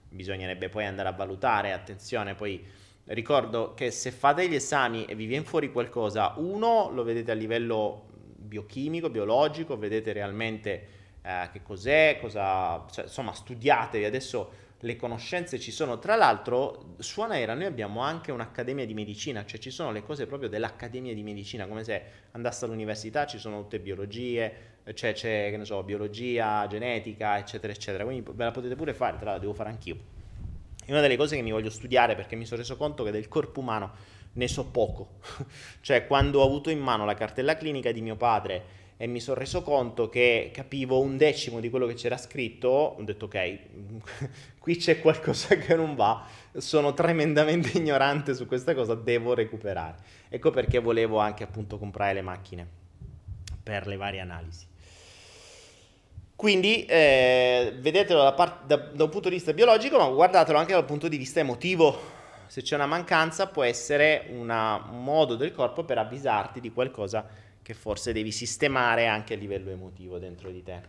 bisognerebbe poi andare a valutare. Attenzione, poi ricordo che se fate gli esami e vi viene fuori qualcosa, uno lo vedete a livello biochimico, biologico, vedete realmente eh, che cos'è, cosa, cioè, insomma studiatevi, adesso le conoscenze ci sono, tra l'altro su Anaera noi abbiamo anche un'accademia di medicina, cioè ci sono le cose proprio dell'accademia di medicina, come se andaste all'università, ci sono tutte biologie, cioè c'è, che ne so, biologia, genetica, eccetera, eccetera, quindi ve la potete pure fare, tra l'altro devo fare anch'io. È una delle cose che mi voglio studiare perché mi sono reso conto che del corpo umano ne so poco, cioè quando ho avuto in mano la cartella clinica di mio padre, e mi sono reso conto che capivo un decimo di quello che c'era scritto, ho detto ok, qui c'è qualcosa che non va, sono tremendamente ignorante su questa cosa, devo recuperare. Ecco perché volevo anche appunto comprare le macchine per le varie analisi. Quindi eh, vedetelo da, part- da, da un punto di vista biologico, ma guardatelo anche dal punto di vista emotivo. Se c'è una mancanza può essere una, un modo del corpo per avvisarti di qualcosa che forse devi sistemare anche a livello emotivo dentro di te.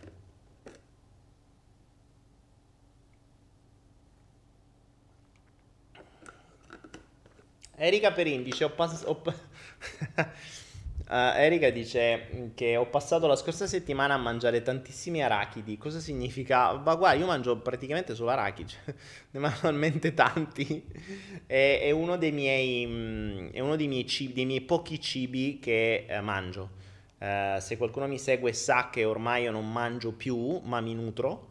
Erika Perin dice ho passato... Uh, Erika dice che ho passato la scorsa settimana a mangiare tantissimi arachidi. Cosa significa? Ma guarda, io mangio praticamente solo arachidi, cioè, ne mangio talmente tanti. È, è, uno dei miei, mm, è uno dei miei, cibi, dei miei pochi cibi che eh, mangio. Uh, se qualcuno mi segue sa che ormai io non mangio più, ma mi nutro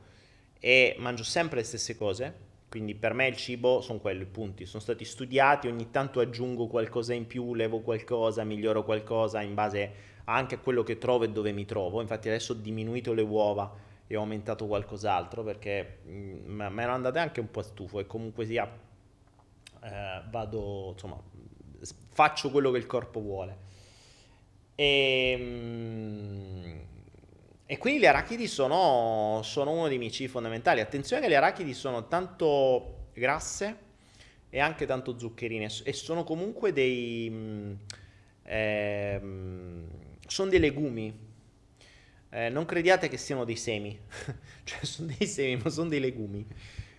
e mangio sempre le stesse cose quindi per me il cibo sono quelli i punti, sono stati studiati, ogni tanto aggiungo qualcosa in più, levo qualcosa, miglioro qualcosa in base anche a quello che trovo e dove mi trovo. Infatti adesso ho diminuito le uova e ho aumentato qualcos'altro perché mh, mm, me ero andate anche un po' a stufo e comunque sia eh, vado, insomma, faccio quello che il corpo vuole. E, mh, mm, e quindi le arachidi sono, sono uno dei miei cibi fondamentali. Attenzione che le arachidi sono tanto grasse e anche tanto zuccherine e sono comunque dei... Mm, eh, sono dei legumi. Eh, non crediate che siano dei semi, cioè sono dei semi ma sono dei legumi.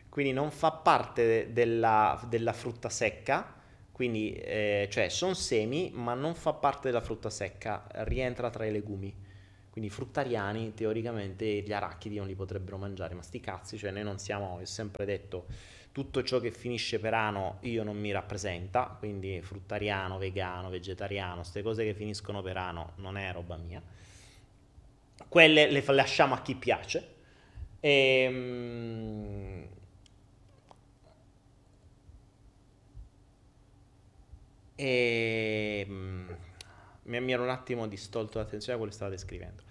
Quindi non fa parte della, della frutta secca, quindi eh, cioè sono semi ma non fa parte della frutta secca, rientra tra i legumi. Quindi fruttariani teoricamente gli arachidi non li potrebbero mangiare, ma sti cazzi, cioè noi non siamo, ho sempre detto, tutto ciò che finisce per ano io non mi rappresenta, quindi fruttariano, vegano, vegetariano, queste cose che finiscono per ano non è roba mia. Quelle le lasciamo a chi piace. E, ehm, e ehm, mi, ero un attimo distolto l'attenzione a quello che stavate scrivendo.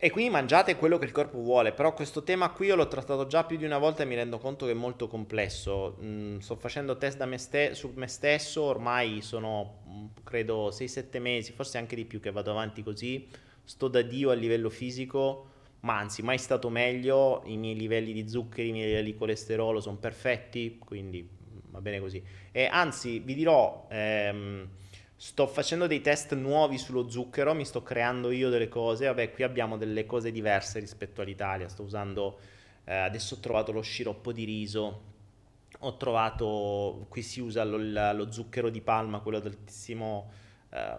E quindi mangiate quello che il corpo vuole, però questo tema qui io l'ho trattato già più di una volta e mi rendo conto che è molto complesso. Mm, sto facendo test me ste- su me stesso, ormai sono mm, credo 6-7 mesi, forse anche di più che vado avanti così. sto da Dio a livello fisico, ma anzi mai stato meglio, i miei livelli di zuccheri, i miei livelli di colesterolo sono perfetti, quindi va bene così. E anzi vi dirò, ehm, sto facendo dei test nuovi sullo zucchero, mi sto creando io delle cose, vabbè qui abbiamo delle cose diverse rispetto all'Italia, sto usando, eh, adesso ho trovato lo sciroppo di riso, ho trovato, qui si usa lo, lo zucchero di palma, quello d'altissimo, eh,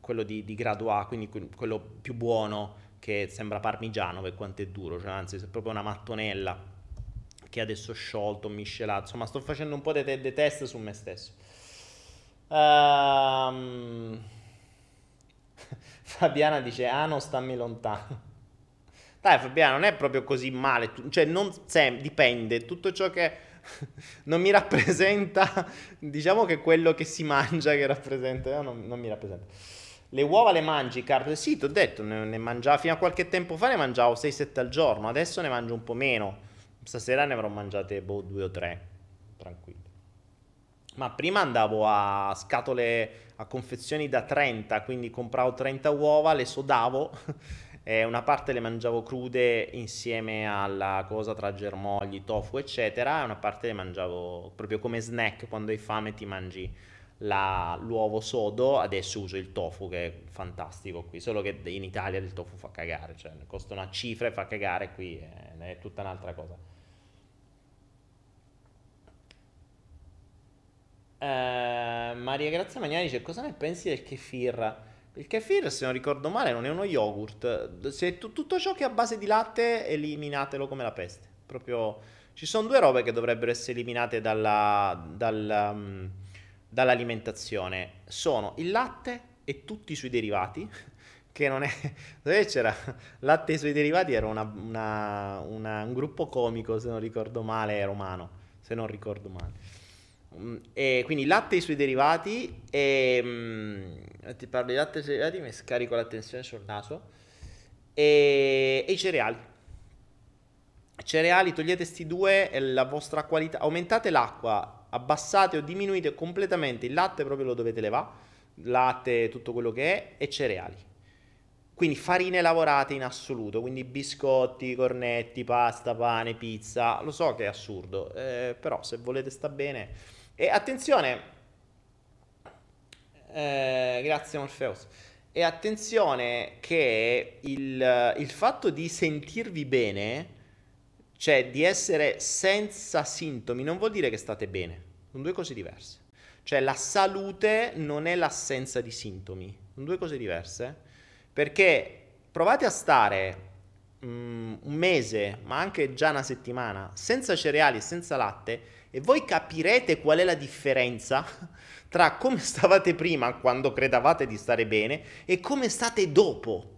quello di, di, grado A, quindi quello più buono che sembra parmigiano per quanto è duro, cioè anzi è proprio una mattonella che adesso ho sciolto, miscelato, insomma sto facendo un po' dei de- test su me stesso. Um... Fabiana dice, ah non stammi lontano. Dai Fabiana, non è proprio così male, cioè non sem- dipende, tutto ciò che non mi rappresenta, diciamo che quello che si mangia che rappresenta, no, non, non mi rappresenta. Le uova le mangi, Carlo? Sì, ti ho detto, ne, ne mangiavo fino a qualche tempo fa, ne mangiavo 6-7 al giorno, adesso ne mangio un po' meno. Stasera ne avrò mangiate boh, due o tre, tranquillo. Ma prima andavo a scatole, a confezioni da 30, quindi compravo 30 uova, le sodavo e una parte le mangiavo crude insieme alla cosa tra germogli, tofu, eccetera, e una parte le mangiavo proprio come snack quando hai fame ti mangi la, l'uovo sodo, adesso uso il tofu che è fantastico qui, solo che in Italia il tofu fa cagare, cioè costa una cifra e fa cagare, qui è, è tutta un'altra cosa. Eh, Maria Grazia Magnani dice cosa ne pensi del kefir? Il kefir, se non ricordo male, non è uno yogurt. Se t- tutto ciò che è a base di latte, eliminatelo come la peste. Proprio ci sono due robe che dovrebbero essere eliminate dalla, dalla, um, dall'alimentazione. Sono il latte e tutti i suoi derivati. Che non è. Dove c'era? Latte e i suoi derivati era una, una, una, un gruppo comico, se non ricordo male, romano. Se non ricordo male. Mm, e quindi latte e i suoi derivati e mm, ti parlo di latte e suoi derivati mi scarico l'attenzione sul naso e, e i cereali cereali togliete questi due e la vostra qualità aumentate l'acqua abbassate o diminuite completamente il latte proprio lo dovete levare latte tutto quello che è e cereali quindi farine lavorate in assoluto, quindi biscotti, cornetti, pasta, pane, pizza. Lo so che è assurdo, eh, però se volete sta bene e attenzione, eh, grazie Morpheus. E attenzione che il, il fatto di sentirvi bene, cioè di essere senza sintomi, non vuol dire che state bene. Sono due cose diverse. Cioè la salute non è l'assenza di sintomi, sono due cose diverse. Perché provate a stare um, un mese, ma anche già una settimana, senza cereali senza latte e voi capirete qual è la differenza tra come stavate prima quando credavate di stare bene e come state dopo.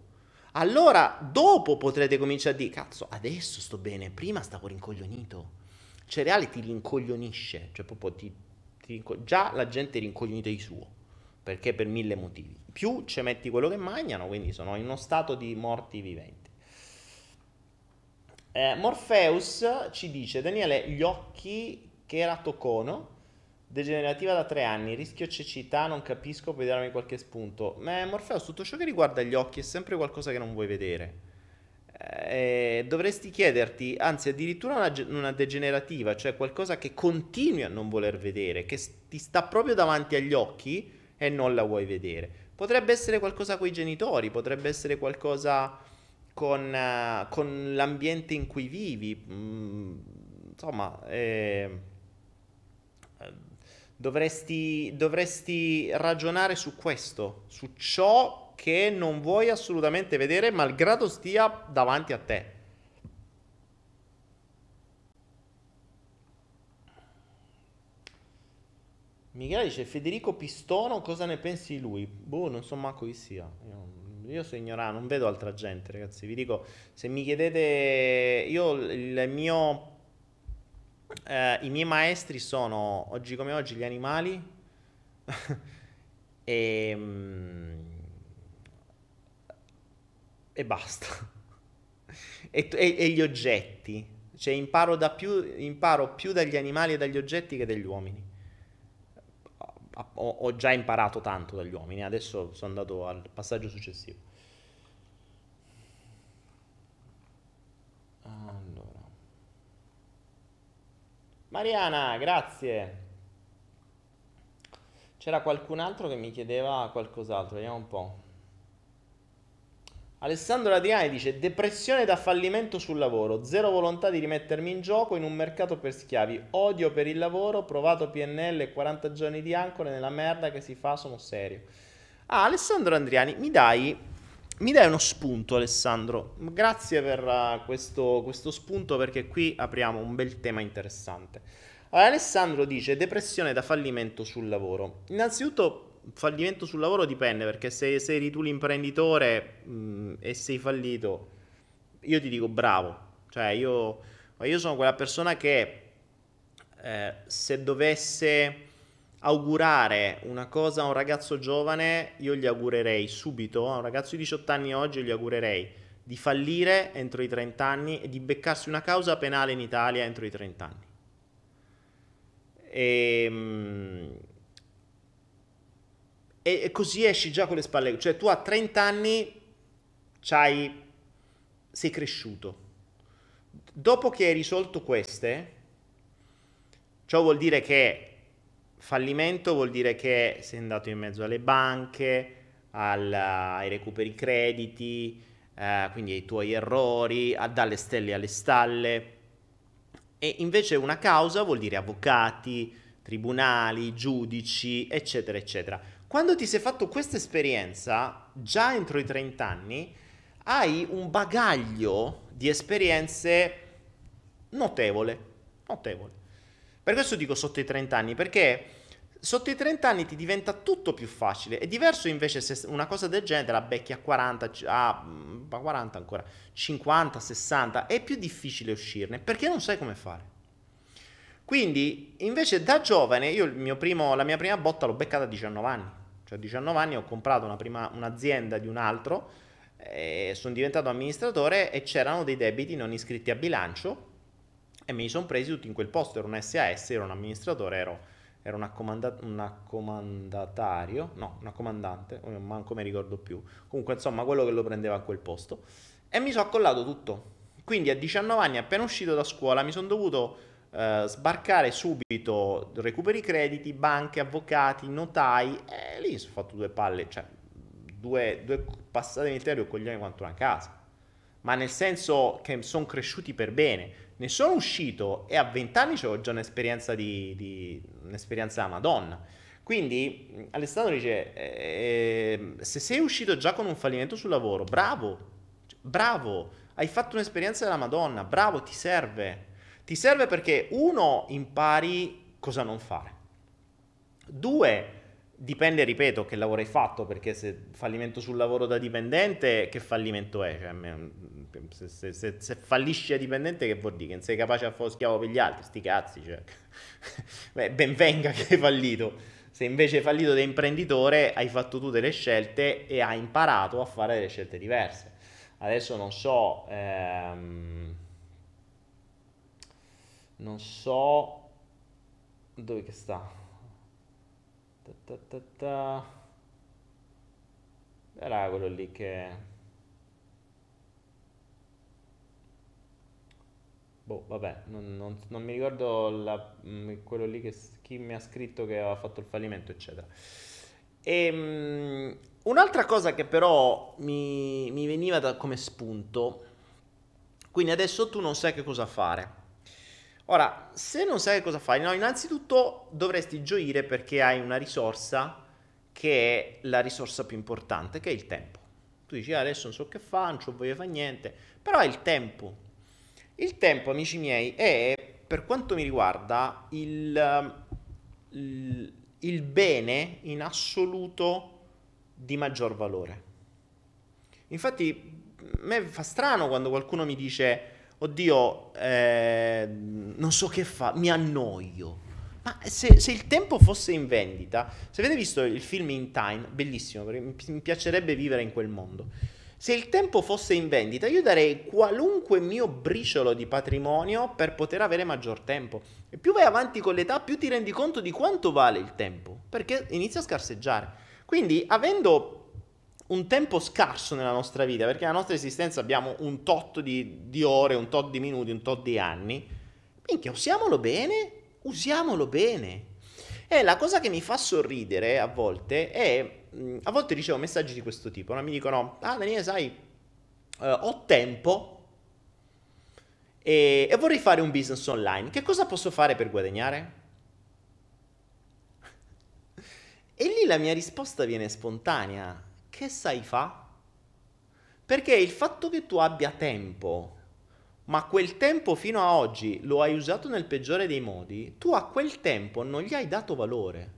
Allora, dopo potrete cominciare a dire, cazzo, adesso sto bene, prima stavo rincoglionito. Cereale ti rincoglionisce, cioè proprio ti, ti già la gente è rincoglionita di suo, perché per mille motivi. Più ci metti quello che mangiano, quindi sono in uno stato di morti viventi. Eh, Morpheus ci dice, Daniele, gli occhi che era Tocono, degenerativa da tre anni, rischio cecità, non capisco, puoi darmi qualche spunto. Ma Morfeo, tutto ciò che riguarda gli occhi è sempre qualcosa che non vuoi vedere. Eh, dovresti chiederti, anzi addirittura una, una, degenerativa, cioè qualcosa che continui a non voler vedere, che ti sta proprio davanti agli occhi e non la vuoi vedere. Potrebbe essere qualcosa con i genitori, potrebbe essere qualcosa con, uh, con l'ambiente in cui vivi. Mm, insomma, eh, dovresti, dovresti ragionare su questo, su ciò che non vuoi assolutamente vedere, malgrado stia davanti a te. Michele dice Federico Pistono, cosa ne pensi di lui? Boh, non so manco chi sia. Io, io sono ignorante, non vedo altra gente, ragazzi. Vi dico, se mi chiedete, io il mio eh, I miei maestri sono oggi come oggi gli animali e, mm, e basta. e, e, e, gli oggetti. Cioè imparo, più, imparo più dagli animali e dagli oggetti che dagli uomini. Ho, ho già imparato tanto dagli uomini, adesso sono andato al passaggio successivo. Mariana, grazie. C'era qualcun altro che mi chiedeva qualcos'altro, vediamo un po'. Alessandro Adriani dice depressione da fallimento sul lavoro, zero volontà di rimettermi in gioco in un mercato per schiavi, odio per il lavoro, provato PNL e 40 giorni di ancore nella merda che si fa, sono serio. Ah, Alessandro Andriani, mi dai, mi dai uno spunto Alessandro, grazie per uh, questo, questo spunto perché qui apriamo un bel tema interessante. Allora, Alessandro dice depressione da fallimento sul lavoro. Innanzitutto fallimento sul lavoro dipende perché se, se eri tu l'imprenditore mh, mm, e sei fallito, io ti dico bravo. Cioè, io, io sono quella persona che eh, se dovesse augurare una cosa a un ragazzo giovane, io gli augurerei subito, a un ragazzo di 18 anni oggi, io gli augurerei di fallire entro i 30 anni e di beccarsi una causa penale in Italia entro i 30 anni. E, ehm, e, e così esci già con le spalle. Cioè tu a 30 anni sei cresciuto. Dopo che hai risolto queste, ciò vuol dire che fallimento vuol dire che sei andato in mezzo alle banche, al, ai recuperi crediti, eh, quindi ai tuoi errori, a, dalle stelle alle stalle. E invece una causa vuol dire avvocati, tribunali, giudici, eccetera, eccetera. Quando ti sei fatto questa esperienza, già entro i 30 anni, hai un bagaglio di esperienze notevole, notevole. Per questo dico sotto i 30 anni, perché sotto i 30 anni ti diventa tutto più facile. È diverso invece se una cosa del genere la becchi a 40, a 40 ancora, 50, 60, è più difficile uscirne perché non sai come fare. Quindi, invece da giovane, io primo, la mia prima botta l'ho beccata a 19 anni. Cioè a 19 anni ho comprato una prima, un'azienda di un altro, eh, sono diventato amministratore e c'erano dei debiti non iscritti a bilancio e me li sono presi tutti in quel posto, ero un SAS, ero un amministratore, ero, ero un, accomanda- un accomandatario, no, un accomandante, manco mi ricordo più, comunque insomma quello che lo prendeva a quel posto e mi sono accollato tutto. Quindi a 19 anni, appena uscito da scuola, mi sono dovuto Uh, sbarcare subito recuperi crediti, banche, avvocati, notai, e lì sono fatto due palle, cioè due, due passate nel territorio coglione quanto una casa. Ma nel senso che sono cresciuti per bene. Ne sono uscito e a 20 anni ho già un'esperienza di, di un'esperienza Madonna. Quindi Alessandro dice: eh, Se sei uscito già con un fallimento sul lavoro, bravo, bravo, hai fatto un'esperienza della Madonna, bravo, ti serve ti serve perché uno impari cosa non fare. Due, dipende, ripeto, che lavoro hai fatto, perché se fallimento sul lavoro da dipendente, che fallimento è? Cioè, se, se, se, se, fallisci da dipendente, che vuol dire? Che non sei capace a fare schiavo per gli altri, sti cazzi, cioè. Beh, ben venga che hai fallito. Se invece hai fallito da imprenditore, hai fatto tu delle scelte e hai imparato a fare delle scelte diverse. Adesso non so... Ehm non so dove che sta. Ta ta ta. Era quello lì che... Boh, vabbè, non, non, non mi ricordo la, mm, quello lì che chi mi ha scritto che aveva fatto il fallimento, eccetera. E, um, un'altra cosa che però mi, mi veniva da, come spunto, quindi adesso tu non sai che cosa fare. Ora, se non sai cosa fai, no, innanzitutto dovresti gioire perché hai una risorsa che è la risorsa più importante, che è il tempo. Tu dici, ah, adesso non so che fa, non ci voglio fare niente, però è il tempo. Il tempo, amici miei, è, per quanto mi riguarda, il, il, il bene in assoluto di maggior valore. Infatti, a me fa strano quando qualcuno mi dice oddio, eh, non so che fa, mi annoio. Ma se, se, il tempo fosse in vendita, se avete visto il film In Time, bellissimo, perché mi piacerebbe vivere in quel mondo. Se il tempo fosse in vendita, io darei qualunque mio briciolo di patrimonio per poter avere maggior tempo. E più vai avanti con l'età, più ti rendi conto di quanto vale il tempo, perché inizia a scarseggiare. Quindi, avendo un tempo scarso nella nostra vita, perché nella nostra esistenza abbiamo un tot di, di ore, un tot di minuti, un tot di anni. Minchia, usiamolo bene usiamolo bene. E la cosa che mi fa sorridere a volte è, mm, a volte ricevo messaggi di questo tipo, no? mi dicono, ah Daniele sai, uh, ho tempo e, e vorrei fare un business online, che cosa posso fare per guadagnare? E lì la mia risposta viene spontanea, che sai fa? Perché il fatto che tu abbia tempo ma quel tempo fino a oggi lo hai usato nel peggiore dei modi, tu a quel tempo non gli hai dato valore.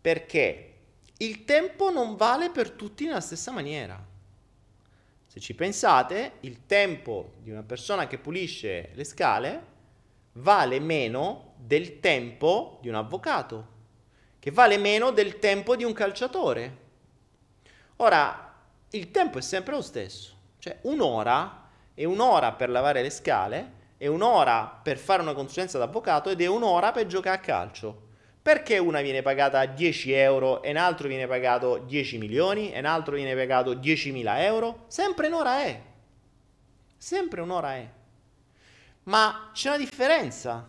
Perché il tempo non vale per tutti nella stessa maniera. Se ci pensate, il tempo di una persona che pulisce le scale vale meno del tempo di un avvocato, che vale meno del tempo di un calciatore. Ora, il tempo è sempre lo stesso. Cioè, un'ora è un'ora per lavare le scale, è un'ora per fare una consulenza d'avvocato ed è un'ora per giocare a calcio. Perché una viene pagata 10 euro e un altro viene pagato 10 milioni e un altro viene pagato 10.000 euro? Sempre un'ora è. Sempre un'ora è. Ma c'è una differenza.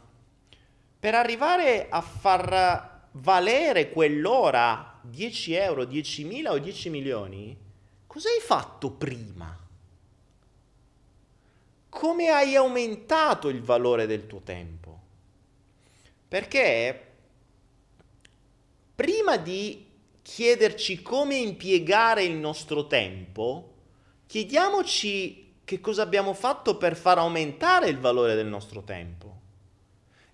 Per arrivare a far valere quell'ora 10 euro, 10.000 o 10 milioni, cosa hai fatto prima? come hai aumentato il valore del tuo tempo. Perché prima di chiederci come impiegare il nostro tempo, chiediamoci che cosa abbiamo fatto per far aumentare il valore del nostro tempo.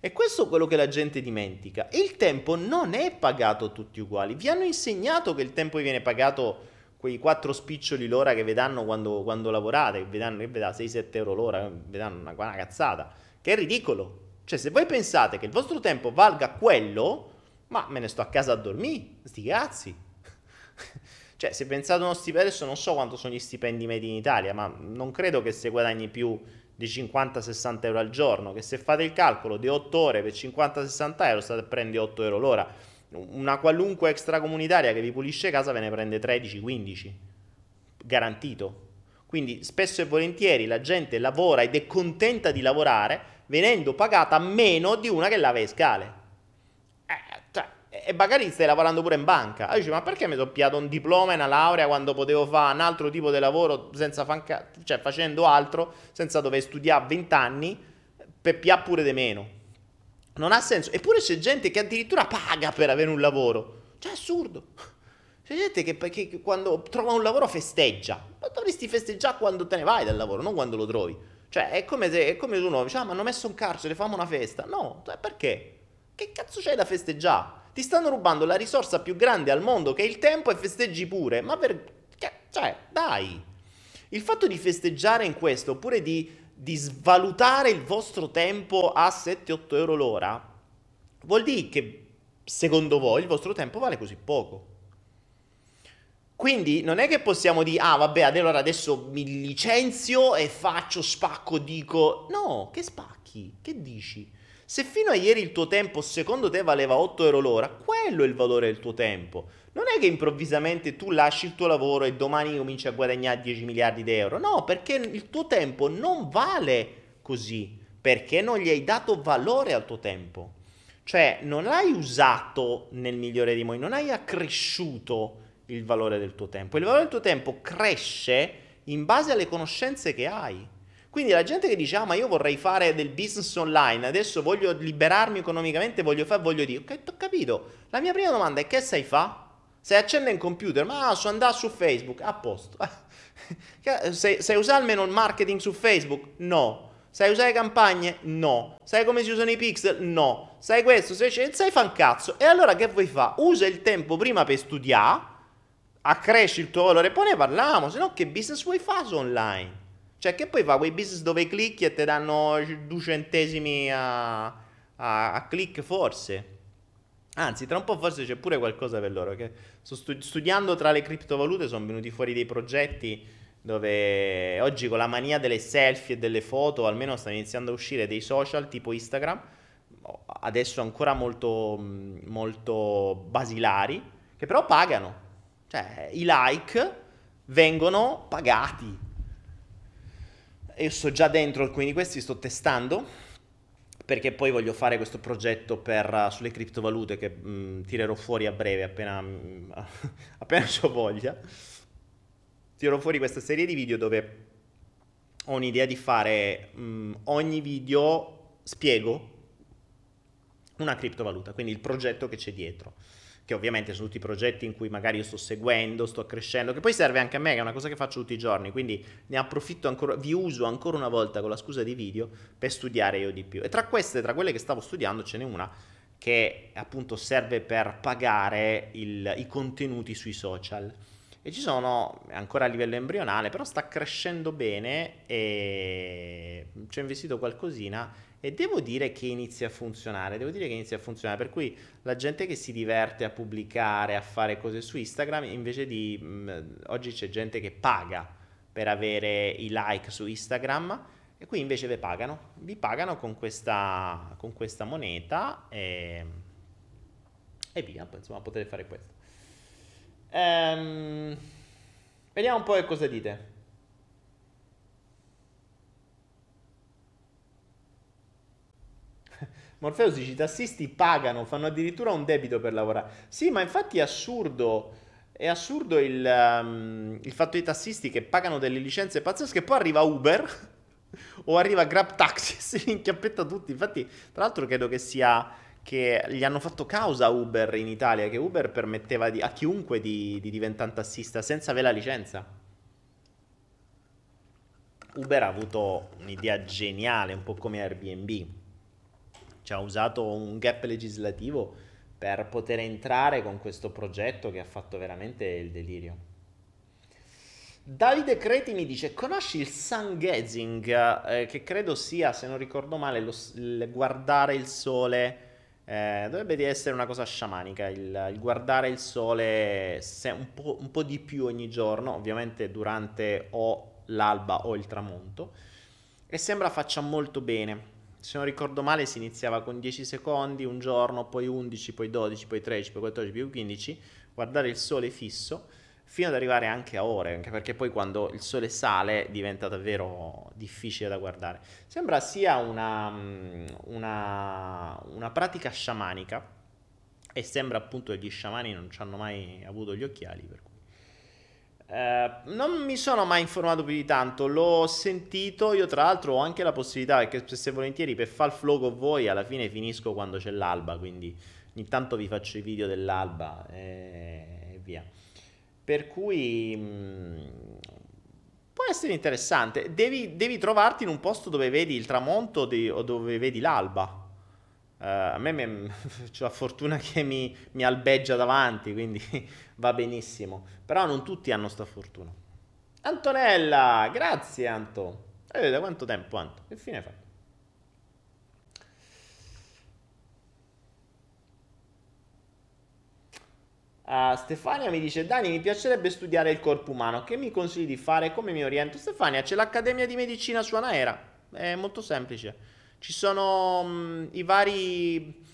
E questo è quello che la gente dimentica. Il tempo non è pagato tutti uguali. Vi hanno insegnato che il tempo viene pagato quei quattro spiccioli l'ora che vi danno quando, quando lavorate, che vi danno, che vi dà 6-7 euro l'ora, vi danno una, una cazzata, che è ridicolo. Cioè, se voi pensate che il vostro tempo valga quello, ma me ne sto a casa a dormire, sti cazzi. cioè, se pensate uno stipendio, adesso non so quanto sono gli stipendi medi in Italia, ma non credo che se guadagni più di 50-60 euro al giorno, che se fate il calcolo di 8 ore per 50-60 euro state a prendere 8 euro l'ora una qualunque extracomunitaria che vi pulisce casa ve ne prende 13-15, garantito. Quindi spesso e volentieri la gente lavora ed è contenta di lavorare venendo pagata meno di una che lava le scale. E magari stai lavorando pure in banca. Allora dici, ma perché mi sono piato un diploma e una laurea quando potevo fare un altro tipo di lavoro senza fanca- cioè facendo altro, senza dover studiare 20 anni, per pià pure di meno? Non ha senso. Eppure c'è gente che addirittura paga per avere un lavoro. Cioè, è assurdo. C'è gente che, che quando trova un lavoro festeggia. Ma dovresti festeggiare quando te ne vai dal lavoro, non quando lo trovi. Cioè, è come se, è come uno dice, ah, ma hanno messo un carcere, famo una festa. No, cioè, perché? Che cazzo c'è da festeggiare? Ti stanno rubando la risorsa più grande al mondo, che è il tempo, e festeggi pure. Ma per... Cioè, dai. Il fatto di festeggiare in questo, oppure di di svalutare il vostro tempo a 7-8 euro l'ora, vuol dire che secondo voi il vostro tempo vale così poco. Quindi non è che possiamo dire, ah vabbè, allora adesso mi licenzio e faccio spacco, dico, no, che spacchi? Che dici? Se fino a ieri il tuo tempo secondo te valeva 8 euro l'ora, quello è il valore del tuo tempo non è che improvvisamente tu lasci il tuo lavoro e domani cominci a guadagnare 10 miliardi di euro. No, perché il tuo tempo non vale così, perché non gli hai dato valore al tuo tempo. Cioè, non l'hai usato nel migliore dei modi, non hai accresciuto il valore del tuo tempo. Il valore del tuo tempo cresce in base alle conoscenze che hai. Quindi la gente che dice, ah ma io vorrei fare del business online, adesso voglio liberarmi economicamente, voglio fare, voglio dire, ok, ho capito. La mia prima domanda è che sai fa? Se accende un computer, ma so andare su Facebook, a posto. sai, sai usare almeno il marketing su Facebook? No. Sai usare campagne? No. Sai come si usano i pixel? No. Sai questo? Sai, sai fa un cazzo. E allora che vuoi fare? Usa il tempo prima per studiare, accresci il tuo valore, poi ne parliamo. Se no che business vuoi fare online? Cioè che poi fa quei business dove clicchi e ti danno due centesimi a, a, a click forse? Anzi, tra un po' forse c'è pure qualcosa per loro. Che stu- studiando tra le criptovalute sono venuti fuori dei progetti dove oggi con la mania delle selfie e delle foto, almeno stanno iniziando a uscire dei social tipo Instagram, adesso ancora molto, molto basilari, che però pagano. Cioè, i like vengono pagati. Io sto già dentro alcuni di questi, sto testando perché poi voglio fare questo progetto per, sulle criptovalute che mh, tirerò fuori a breve appena, mh, appena ho voglia. Tirerò fuori questa serie di video dove ho un'idea di fare mh, ogni video spiego una criptovaluta, quindi il progetto che c'è dietro che ovviamente sono tutti progetti in cui magari io sto seguendo, sto crescendo, che poi serve anche a me, che è una cosa che faccio tutti i giorni, quindi ne approfitto ancora, vi uso ancora una volta con la scusa di video per studiare io di più. E tra queste, tra quelle che stavo studiando, ce n'è una che appunto serve per pagare il, i contenuti sui social. E ci sono, ancora a livello embrionale, però sta crescendo bene e ci ho investito qualcosina e devo dire che inizia a funzionare, devo dire che inizia a funzionare, per cui la gente che si diverte a pubblicare, a fare cose su Instagram, invece di... Mh, mm, oggi c'è gente che paga per avere i like su Instagram e qui invece vi pagano, vi pagano con questa, con questa moneta e, e via, insomma potete fare questo. Ehm, vediamo un po' che cosa dite. Morpheus dice i tassisti pagano, fanno addirittura un debito per lavorare. Sì, ma infatti è assurdo. È assurdo il, um, il fatto dei tassisti che pagano delle licenze pazzesche, poi arriva Uber o arriva Grab Taxi e si inchiappetta tutti. Infatti, tra l'altro credo che sia che gli hanno fatto causa Uber in Italia, che Uber permetteva di, a chiunque di, di diventare un tassista senza avere la licenza. Uber ha avuto un'idea geniale, un po' come Airbnb cioè, ha usato un gap legislativo per poter entrare con questo progetto che ha fatto veramente il delirio. Davide Creti mi dice: Conosci il sun gazing? Eh, che credo sia, se non ricordo male, lo, il guardare il sole. Eh, dovrebbe essere una cosa sciamanica il, il guardare il sole un po', un po' di più ogni giorno, ovviamente durante o l'alba o il tramonto. E sembra faccia molto bene se non ricordo male si iniziava con 10 secondi un giorno, poi 11, poi 12, poi 13, poi 14, poi 15, guardare il sole fisso fino ad arrivare anche a ore, anche perché poi quando il sole sale diventa davvero difficile da guardare. Sembra sia una, mm, una, una pratica sciamanica e sembra appunto che gli sciamani non ci hanno mai avuto gli occhiali, per cui eh, non mi sono mai informato più di tanto, l'ho sentito, io tra l'altro ho anche la possibilità, perché spesso e volentieri per fare il flow con voi alla fine finisco quando c'è l'alba, quindi ogni tanto vi faccio i video dell'alba e via. Per cui mh, mm, può essere interessante, devi, devi, trovarti in un posto dove vedi il tramonto di, o dove vedi l'alba. Uh, a me ho la fortuna che mi, mi albeggia davanti, quindi va benissimo. Però non tutti hanno sta fortuna. Antonella, grazie Anto. Eh, da quanto tempo Anto? Che fine hai fatto? Uh, Stefania mi dice Dani mi piacerebbe studiare il corpo umano che mi consigli di fare come mi oriento Stefania c'è l'accademia di medicina su Anaera è molto semplice ci sono mh, i vari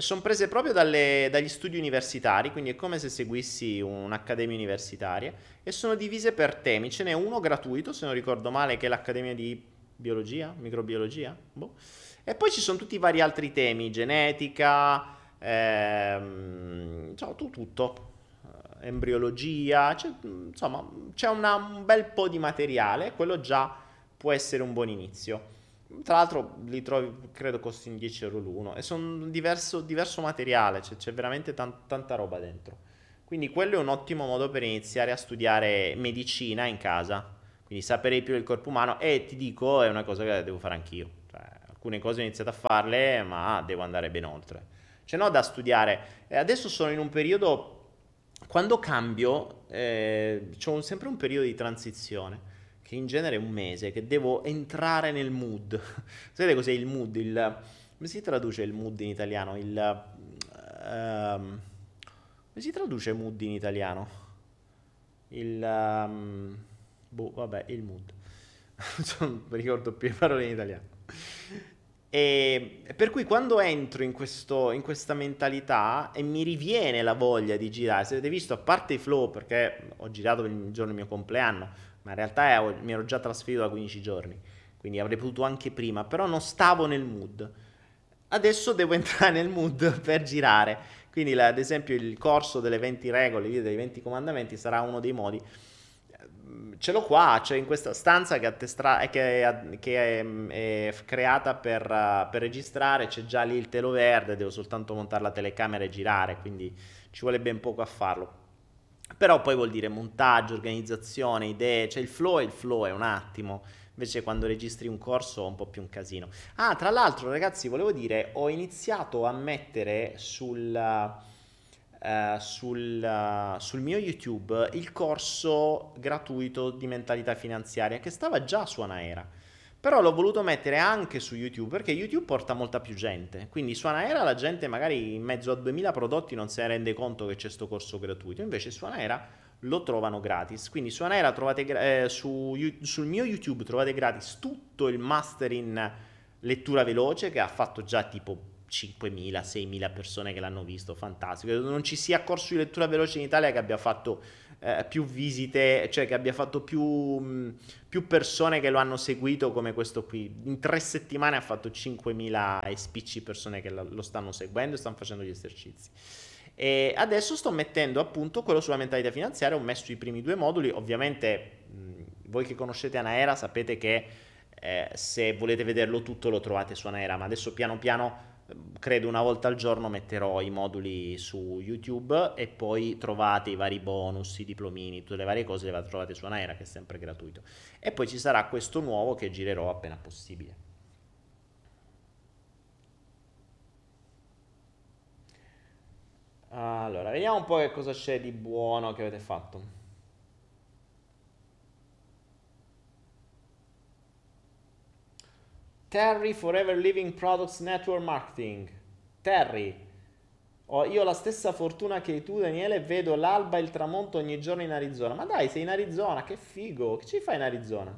sono prese proprio dalle, dagli studi universitari, quindi è come se seguissi un'accademia universitaria e sono divise per temi. Ce n'è uno gratuito, se non ricordo male, che è l'accademia di biologia, microbiologia. Boh. E poi ci sono tutti i vari altri temi, genetica, ehm, cioè, tutto, eh, embriologia, c'è, insomma c'è una, un bel po' di materiale, quello già può essere un buon inizio. Tra l'altro li trovi, credo costino 10 euro l'uno e sono diverso, diverso materiale, cioè c'è veramente tan- tanta roba dentro. Quindi quello è un ottimo modo per iniziare a studiare medicina in casa, quindi sapere più del corpo umano e ti dico è una cosa che devo fare anch'io. Cioè, alcune cose ho iniziato a farle ma devo andare ben oltre. Cioè no da studiare. E adesso sono in un periodo, quando cambio, eh, ho sempre un periodo di transizione che in genere è un mese, che devo entrare nel mood. Sapete cos'è il mood? Il, come si traduce il mood in italiano? Il, um, come si traduce mood in italiano? Il... Um, boh, vabbè, il mood. non ricordo più le parole in italiano. E per cui quando entro in, questo, in, questa mentalità e mi riviene la voglia di girare, se avete visto, a parte i flow, perché ho girato il giorno del mio compleanno, ma in realtà mi ero già trasferito da 15 giorni, quindi avrei potuto anche prima, però non stavo nel mood. adesso devo entrare nel mood per girare. Quindi, la, ad esempio, il corso delle 20 regole, dei 20 comandamenti sarà uno dei modi. Ce l'ho qua, cioè in questa stanza che, attestra- che, è, che è, è, creata per, uh, per, registrare, c'è già lì il telo verde, devo soltanto montare la telecamera e girare, quindi ci vuole ben poco a farlo. Però poi vuol dire montaggio, organizzazione, idee, cioè il flow è il flow, è un attimo. Invece quando registri un corso è un po' più un casino. Ah, tra l'altro ragazzi, volevo dire, ho iniziato a mettere sul, uh, sul, uh, sul mio YouTube il corso gratuito di mentalità finanziaria che stava già su Anaera. Però l'ho voluto mettere anche su YouTube perché YouTube porta molta più gente. Quindi su Anaera la gente magari in mezzo a 2000 prodotti non ne rende conto che c'è questo corso gratuito. Invece su Anaera lo trovano gratis. Quindi su Anaera trovate eh, su, sul mio YouTube trovate gratis tutto il master in lettura veloce che ha fatto già tipo 5.000, 6.000 persone che l'hanno visto, fantastico. Non ci sia corso di lettura veloce in Italia che abbia fatto eh, più visite, cioè che abbia fatto più, mh, più, persone che lo hanno seguito come questo qui. In tre settimane ha fatto 5.000 e spicci persone che lo, stanno seguendo e stanno facendo gli esercizi. E adesso sto mettendo appunto quello sulla mentalità finanziaria, ho messo i primi due moduli, ovviamente mh, voi che conoscete Anaera sapete che eh, se volete vederlo tutto lo trovate su Anaera, ma adesso piano piano credo una volta al giorno metterò i moduli su YouTube e poi trovate i vari bonus, i diplomini, tutte le varie cose le trovate su Anaera che è sempre gratuito. E poi ci sarà questo nuovo che girerò appena possibile. Allora, vediamo un po' che cosa c'è di buono che avete fatto. Terry Forever Living Products Network Marketing. Terry, ho io la stessa fortuna che tu, Daniele, vedo l'alba e il tramonto ogni giorno in Arizona. Ma dai, sei in Arizona, che figo! Che ci fai in Arizona?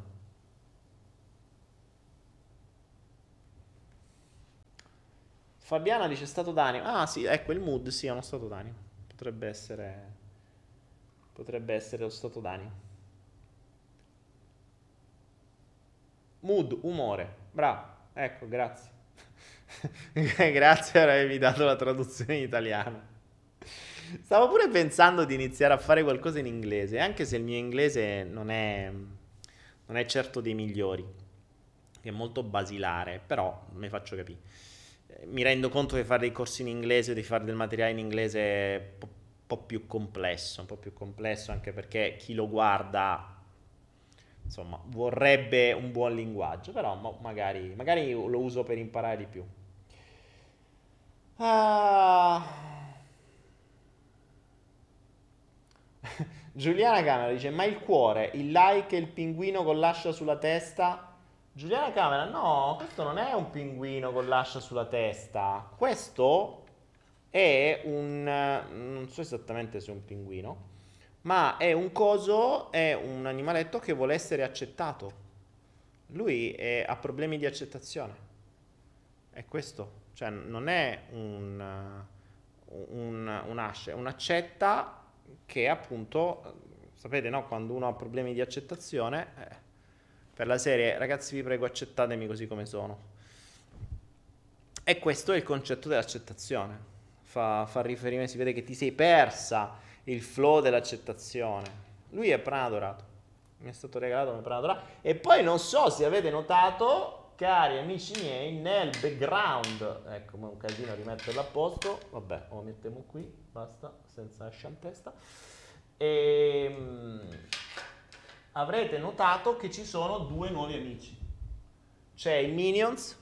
Fabiana dice stato d'animo. Ah sì, ecco il mood, sì, è uno stato d'animo. Potrebbe essere... Potrebbe essere lo stato d'animo. Mood, umore. Bravo. Ecco, grazie. grazie per avermi dato la traduzione in italiano. Stavo pure pensando di iniziare a fare qualcosa in inglese, anche se il mio inglese non è, non è certo dei migliori, è molto basilare, però mi faccio capire mi rendo conto che fare dei corsi in inglese o di fare del materiale in inglese è un po', più complesso, un po' più complesso anche perché chi lo guarda insomma vorrebbe un buon linguaggio, però magari, magari lo uso per imparare di più. Ah. Giuliana Camera dice: Ma il cuore, il like e il pinguino con l'ascia sulla testa Giuliana Camera, no, questo non è un pinguino con l'ascia sulla testa. Questo è un... non so esattamente se è un pinguino, ma è un coso, è un animaletto che vuole essere accettato. Lui è, ha problemi di accettazione. È questo. Cioè, non è un, un, un'ascia, è un'accetta che appunto, sapete, no? Quando uno ha problemi di accettazione... Eh, per la serie ragazzi vi prego accettatemi così come sono. E questo è il concetto dell'accettazione. Fa, fa riferimento, si vede che ti sei persa il flow dell'accettazione. Lui è pranadorato. Mi è stato regalato come pranadorato. E poi non so se avete notato, cari amici miei, nel background, ecco, ma un casino rimetterlo a posto. Vabbè, lo mettiamo qui, basta, senza ascia. E ehm, avrete notato che ci sono due nuovi amici. C'è i Minions,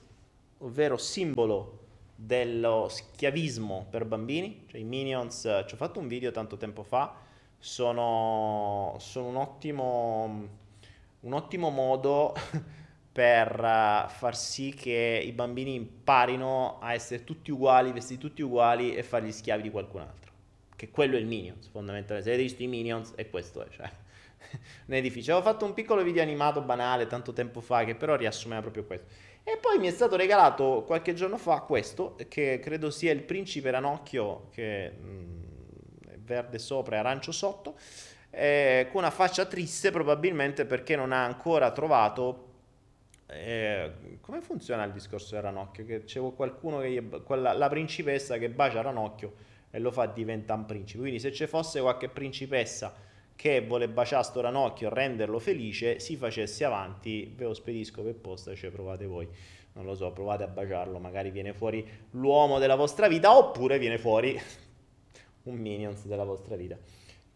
ovvero simbolo dello schiavismo per bambini, cioè i Minions, ci ho fatto un video tanto tempo fa, sono, sono un, ottimo, un ottimo modo per uh, far sì che i bambini imparino a essere tutti uguali, vestiti tutti uguali e fargli schiavi di qualcun altro. Che quello è il Minions, fondamentalmente. Se avete visto i Minions, è questo, è, cioè non è difficile. Avevo fatto un piccolo video animato banale tanto tempo fa che però riassumeva proprio questo. E poi mi è stato regalato qualche giorno fa questo, che credo sia il principe ranocchio, che mh, mm, è verde sopra e arancio sotto, eh, con una faccia triste probabilmente perché non ha ancora trovato eh, come funziona il discorso del ranocchio? Che c'è qualcuno che quella, la principessa che bacia ranocchio e lo fa diventare un principe. Quindi se ci fosse qualche principessa che vuole baciare sto ranocchio renderlo felice, si facesse avanti, ve lo spedisco per posta e ci provate voi. Non lo so, provate a baciarlo, magari viene fuori l'uomo della vostra vita oppure viene fuori un minions della vostra vita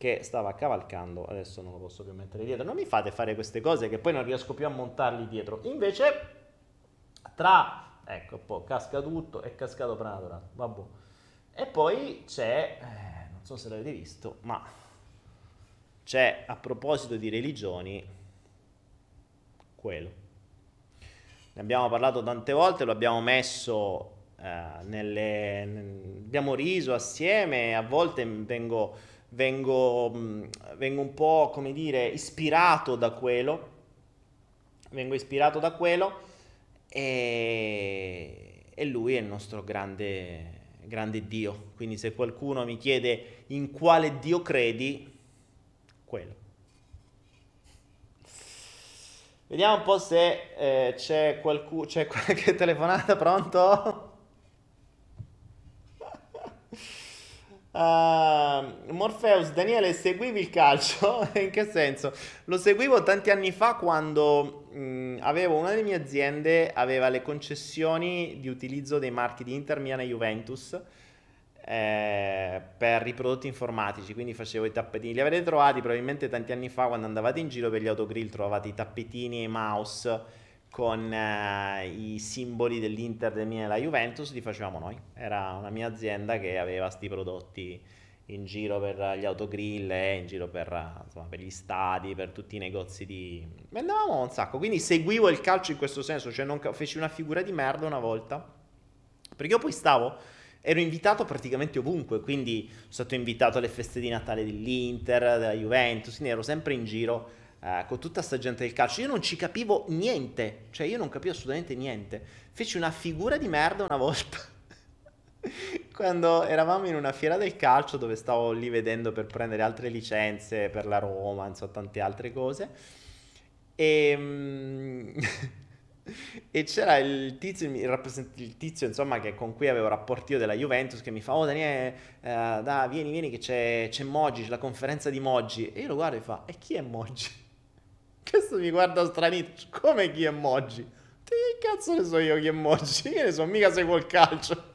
che stava cavalcando, adesso non lo posso più mettere dietro, non mi fate fare queste cose che poi non riesco più a montarli dietro, invece tra, ecco, poi casca tutto, è cascato Pranadorato, vabbè, e poi c'è, eh, non so se l'avete visto, ma c'è a proposito di religioni, quello. Ne abbiamo parlato tante volte, lo abbiamo messo eh, nelle... abbiamo riso assieme, a volte vengo vengo, vengo un po', come dire, ispirato da quello, vengo ispirato da quello e, e lui è il nostro grande, grande Dio. Quindi se qualcuno mi chiede in quale Dio credi, quello. Vediamo un po' se eh, c'è, qualcuno, c'è qualche telefonata, pronto? Uh, Morpheus, Daniele, seguivi il calcio? In che senso? Lo seguivo tanti anni fa quando mh, avevo una delle mie aziende, aveva le concessioni di utilizzo dei marchi di Inter, Milan e Juventus eh, per i prodotti informatici, quindi facevo i tappetini. Li avrete trovati probabilmente tanti anni fa quando andavate in giro per gli autogrill, trovavate i tappetini e i mouse con eh, i simboli dell'Inter, del Milan e della Juventus, li facevamo noi. Era una mia azienda che aveva questi prodotti in giro per gli autogrill, in giro per, insomma, per, gli stadi, per tutti i negozi di... Vendevamo un sacco, quindi seguivo il calcio in questo senso, cioè non feci una figura di merda una volta, perché io poi stavo, ero invitato praticamente ovunque, quindi sono stato invitato alle feste di Natale dell'Inter, della Juventus, quindi ero sempre in giro eh, con tutta sta gente del calcio. Io non ci capivo niente, cioè io non capivo assolutamente niente. Feci una figura di merda una volta. Quando eravamo in una fiera del calcio dove stavo lì vedendo per prendere altre licenze per la Roma, insomma, tante altre cose. E, mm, e c'era il tizio, il, il tizio insomma, che, con cui avevo rapporti io della Juventus che mi fa: Oh, Daniele, eh, da, vieni, vieni, che c'è, c'è Moggi, c'è la conferenza di Moggi. E io lo guardo e fa: E chi è Moggi? Questo mi guarda stranito. Come chi è Moggi? Che cazzo ne so io chi è Moggi? Che ne so, mica seguo il calcio.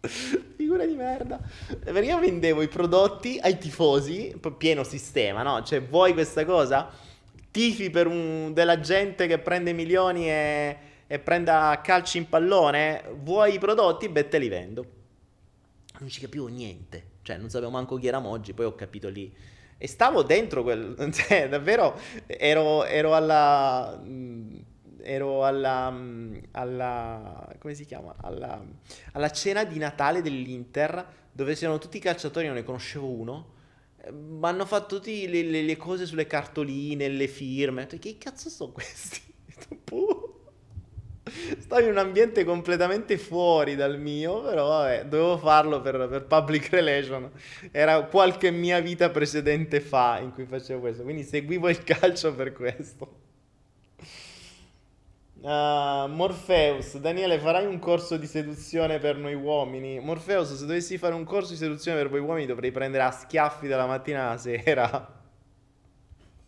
Figura di merda. Perché io vendevo i prodotti ai tifosi, pieno sistema, no? Cioè, vuoi questa cosa? Tifi per un, della gente che prende milioni e, e prenda calci in pallone? Vuoi i prodotti? Beh, te li vendo. Non ci capivo niente. Cioè, non sapevo manco chi era Moggi, poi ho capito lì e stavo dentro quel... Cioè, davvero ero, ero alla... Ero alla, alla... come si chiama? Alla, alla cena di Natale dell'Inter, dove c'erano tutti i calciatori, non ne conoscevo uno, ma hanno fatto tutte le, le, le, cose sulle cartoline, le firme. Che cazzo sono questi? Stavo in un ambiente completamente fuori dal mio, però vabbè, dovevo farlo per, per, public relation. Era qualche mia vita precedente fa in cui facevo questo, quindi seguivo il calcio per questo. Uh, Morpheus, Daniele, farai un corso di seduzione per noi uomini? Morpheus, se dovessi fare un corso di seduzione per voi uomini dovrei prendere a schiaffi dalla mattina alla sera.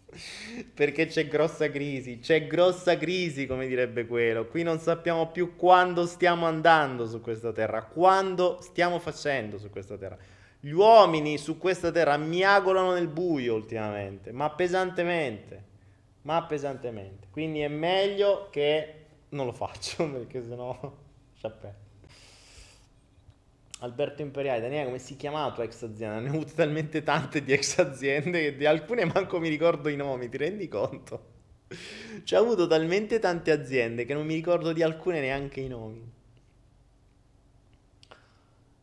Perché c'è grossa crisi, c'è grossa crisi, come direbbe quello. Qui non sappiamo più quando stiamo andando su questa terra, quando stiamo facendo su questa terra. Gli uomini su questa terra miagolano nel buio ultimamente, ma pesantemente, ma pesantemente. Quindi è meglio che non lo faccio, perché sennò ci appena. Alberto Imperiale, Daniele, come si chiama la tua ex azienda? Ne ho avute talmente tante di ex aziende che di alcune manco mi ricordo i nomi, ti rendi conto? Cioè, ho avuto talmente tante aziende che non mi ricordo di alcune neanche i nomi.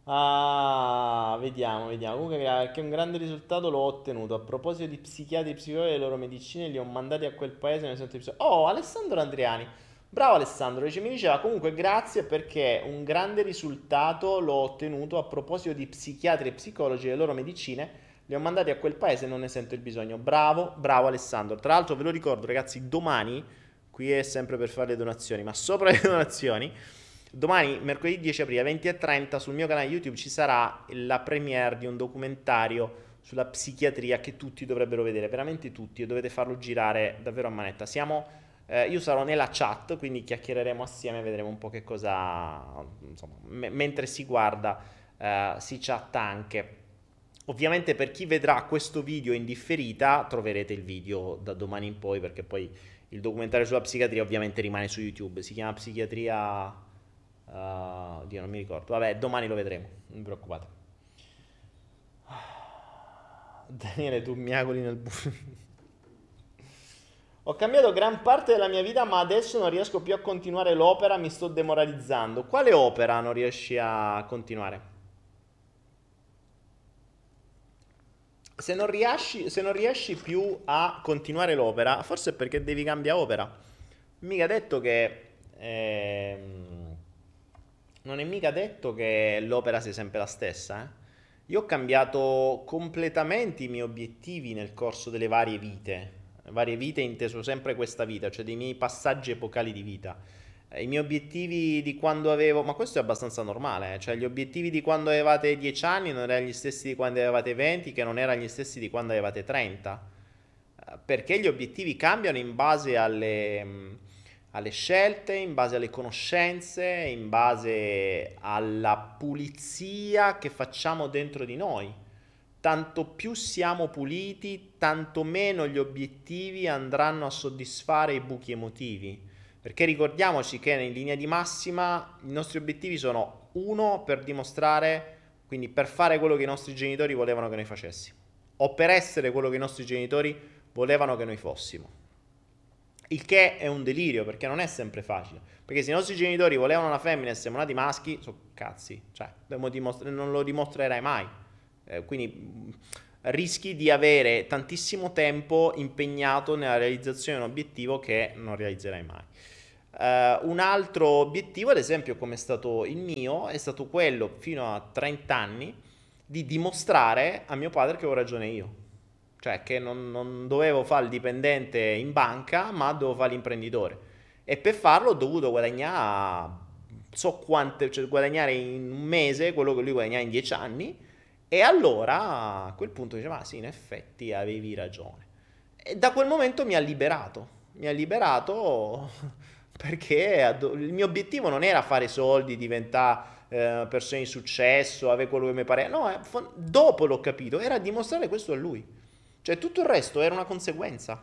Ah, vediamo, vediamo. Comunque, che un grande risultato l'ho ottenuto. A proposito di psichiatri e psicologi e le loro medicine, li ho mandati a quel paese. Ne sento Oh, Alessandro Andriani. Bravo Alessandro, mi diceva comunque grazie perché un grande risultato l'ho ottenuto a proposito di psichiatri e psicologi e le loro medicine, li ho mandati a quel paese e non ne sento il bisogno. Bravo, bravo Alessandro. Tra l'altro ve lo ricordo ragazzi, domani qui è sempre per fare le donazioni, ma sopra le donazioni, domani, mercoledì 10 aprile 20.30, sul mio canale YouTube ci sarà la premiere di un documentario sulla psichiatria che tutti dovrebbero vedere, veramente tutti, e dovete farlo girare davvero a manetta. Siamo, eh, io sarò nella chat, quindi chiacchiereremo assieme, vedremo un po' che cosa, insomma, m- mentre si guarda, eh, si chatta anche. Ovviamente per chi vedrà questo video in differita troverete il video da domani in poi perché poi il documentario sulla psichiatria ovviamente rimane su YouTube, si chiama Psichiatria... Uh, Dio, non mi ricordo. Vabbè, domani lo vedremo, non vi preoccupate. Daniele, tu miagoli nel buio. Ho cambiato gran parte della mia vita, ma adesso non riesco più a continuare l'opera, mi sto demoralizzando. Quale opera non riesci a continuare? se non, riesci, se non riesci più a continuare l'opera, forse è perché devi cambiare opera. Mica detto che... Ehm, non è mica detto che l'opera sia sempre la stessa. Eh? Io ho cambiato completamente i miei obiettivi nel corso delle varie vite. Varie vite inteso sempre questa vita, cioè dei miei passaggi epocali di vita i miei obiettivi di quando avevo, ma questo è abbastanza normale, eh? cioè gli obiettivi di quando avevate 10 anni non erano gli stessi di quando avevate 20, che non erano gli stessi di quando avevate 30, eh, perché gli obiettivi cambiano in base alle, mm, alle scelte, in base alle conoscenze, in base alla pulizia che facciamo dentro di noi. Tanto più siamo puliti, tanto meno gli obiettivi andranno a soddisfare i buchi emotivi perché ricordiamoci che in linea di massima i nostri obiettivi sono uno per dimostrare, quindi per fare quello che i nostri genitori volevano che noi facessimo, o per essere quello che i nostri genitori volevano che noi fossimo. Il che è un delirio perché non è sempre facile. Perché se i nostri genitori volevano una femmina e siamo nati maschi, sono cazzi, cioè dimostra- non lo dimostrerai mai. Eh, quindi rischi di avere tantissimo tempo impegnato nella realizzazione di un obiettivo che non realizzerai mai. Uh, un altro obiettivo, ad esempio, come è stato il mio, è stato quello fino a 30 anni di dimostrare a mio padre che ho ragione io. Cioè che non, non dovevo fare il dipendente in banca, ma dovevo fare l'imprenditore. E per farlo ho dovuto guadagnare, so quante, cioè guadagnare in un mese quello che lui guadagnava in 10 anni. E allora a quel punto diceva, ah sì, in effetti avevi ragione. E da quel momento mi ha liberato. Mi ha liberato perché il mio obiettivo non era fare soldi, diventare eh, persone di successo, avere quello che mi pare. No, eh, dopo l'ho capito, era dimostrare questo a lui. Cioè tutto il resto era una conseguenza.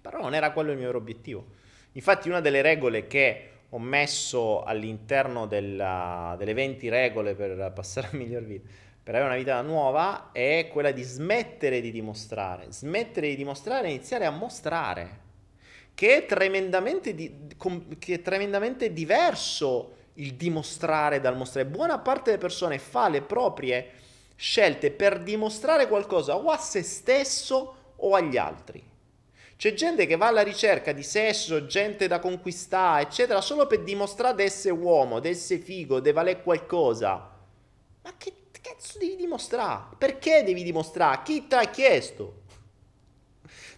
Però non era quello il mio obiettivo. Infatti una delle regole che ho messo all'interno della, delle 20 regole per passare a miglior vita, per avere una vita nuova, è quella di smettere di dimostrare. Smettere di dimostrare e iniziare a mostrare che è tremendamente, di, che è tremendamente diverso il dimostrare dal mostrare. Buona parte delle persone fa le proprie scelte per dimostrare qualcosa o a se stesso o agli altri. C'è gente che va alla ricerca di sesso, gente da conquistare, eccetera, solo per dimostrare di essere uomo, di essere figo, di valere qualcosa. Ma che cazzo devi dimostrare? Perché devi dimostrare? Chi ti ha chiesto?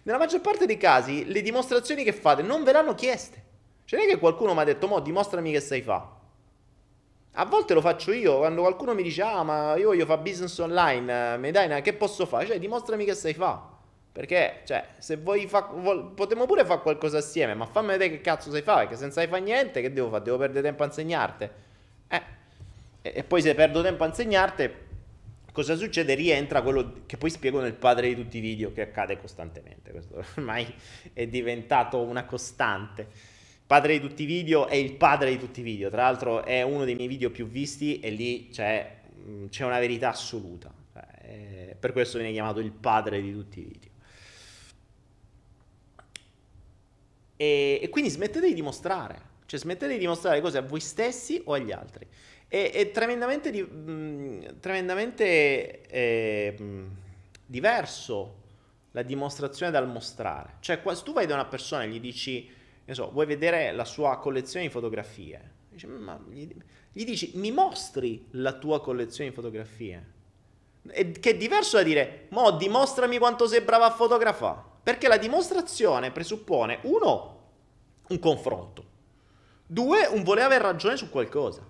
Nella maggior parte dei casi le dimostrazioni che fate non ve l'hanno chieste. Cioè non è che qualcuno mi ha detto, mo dimostrami che sai fa. A volte lo faccio io, quando qualcuno mi dice, ah ma io voglio fare business online, mi dai che posso fare? Cioè dimostrami che sai fa. Perché, cioè, se vuoi fa, potremmo pure fare qualcosa assieme, ma fammi vedere che cazzo sai fare, perché senza fare niente, che devo fare? Devo perdere tempo a insegnarti. Eh. E, e poi se perdo tempo a insegnarti, Cosa succede? Rientra quello che poi spiego nel padre di tutti i video, che accade costantemente. Questo ormai è diventato una costante. Padre di tutti i video è il padre di tutti i video. Tra l'altro è uno dei miei video più visti e lì c'è, mm, c'è una verità assoluta. Eh, per questo viene chiamato il padre di tutti i video. E, e quindi smettete di dimostrare. Cioè smettete di dimostrare cose a voi stessi o agli altri. È, è tremendamente, di, mh, tremendamente eh, diverso la dimostrazione dal mostrare. Cioè, se tu vai da una persona e gli dici, so, vuoi vedere la sua collezione di fotografie? Dici, gli, gli, dici, mi mostri la tua collezione di fotografie? È, che è diverso da dire, mo dimostrami quanto sei bravo a fotografare. Perché la dimostrazione presuppone, uno, un confronto. Due, un voler avere ragione su qualcosa.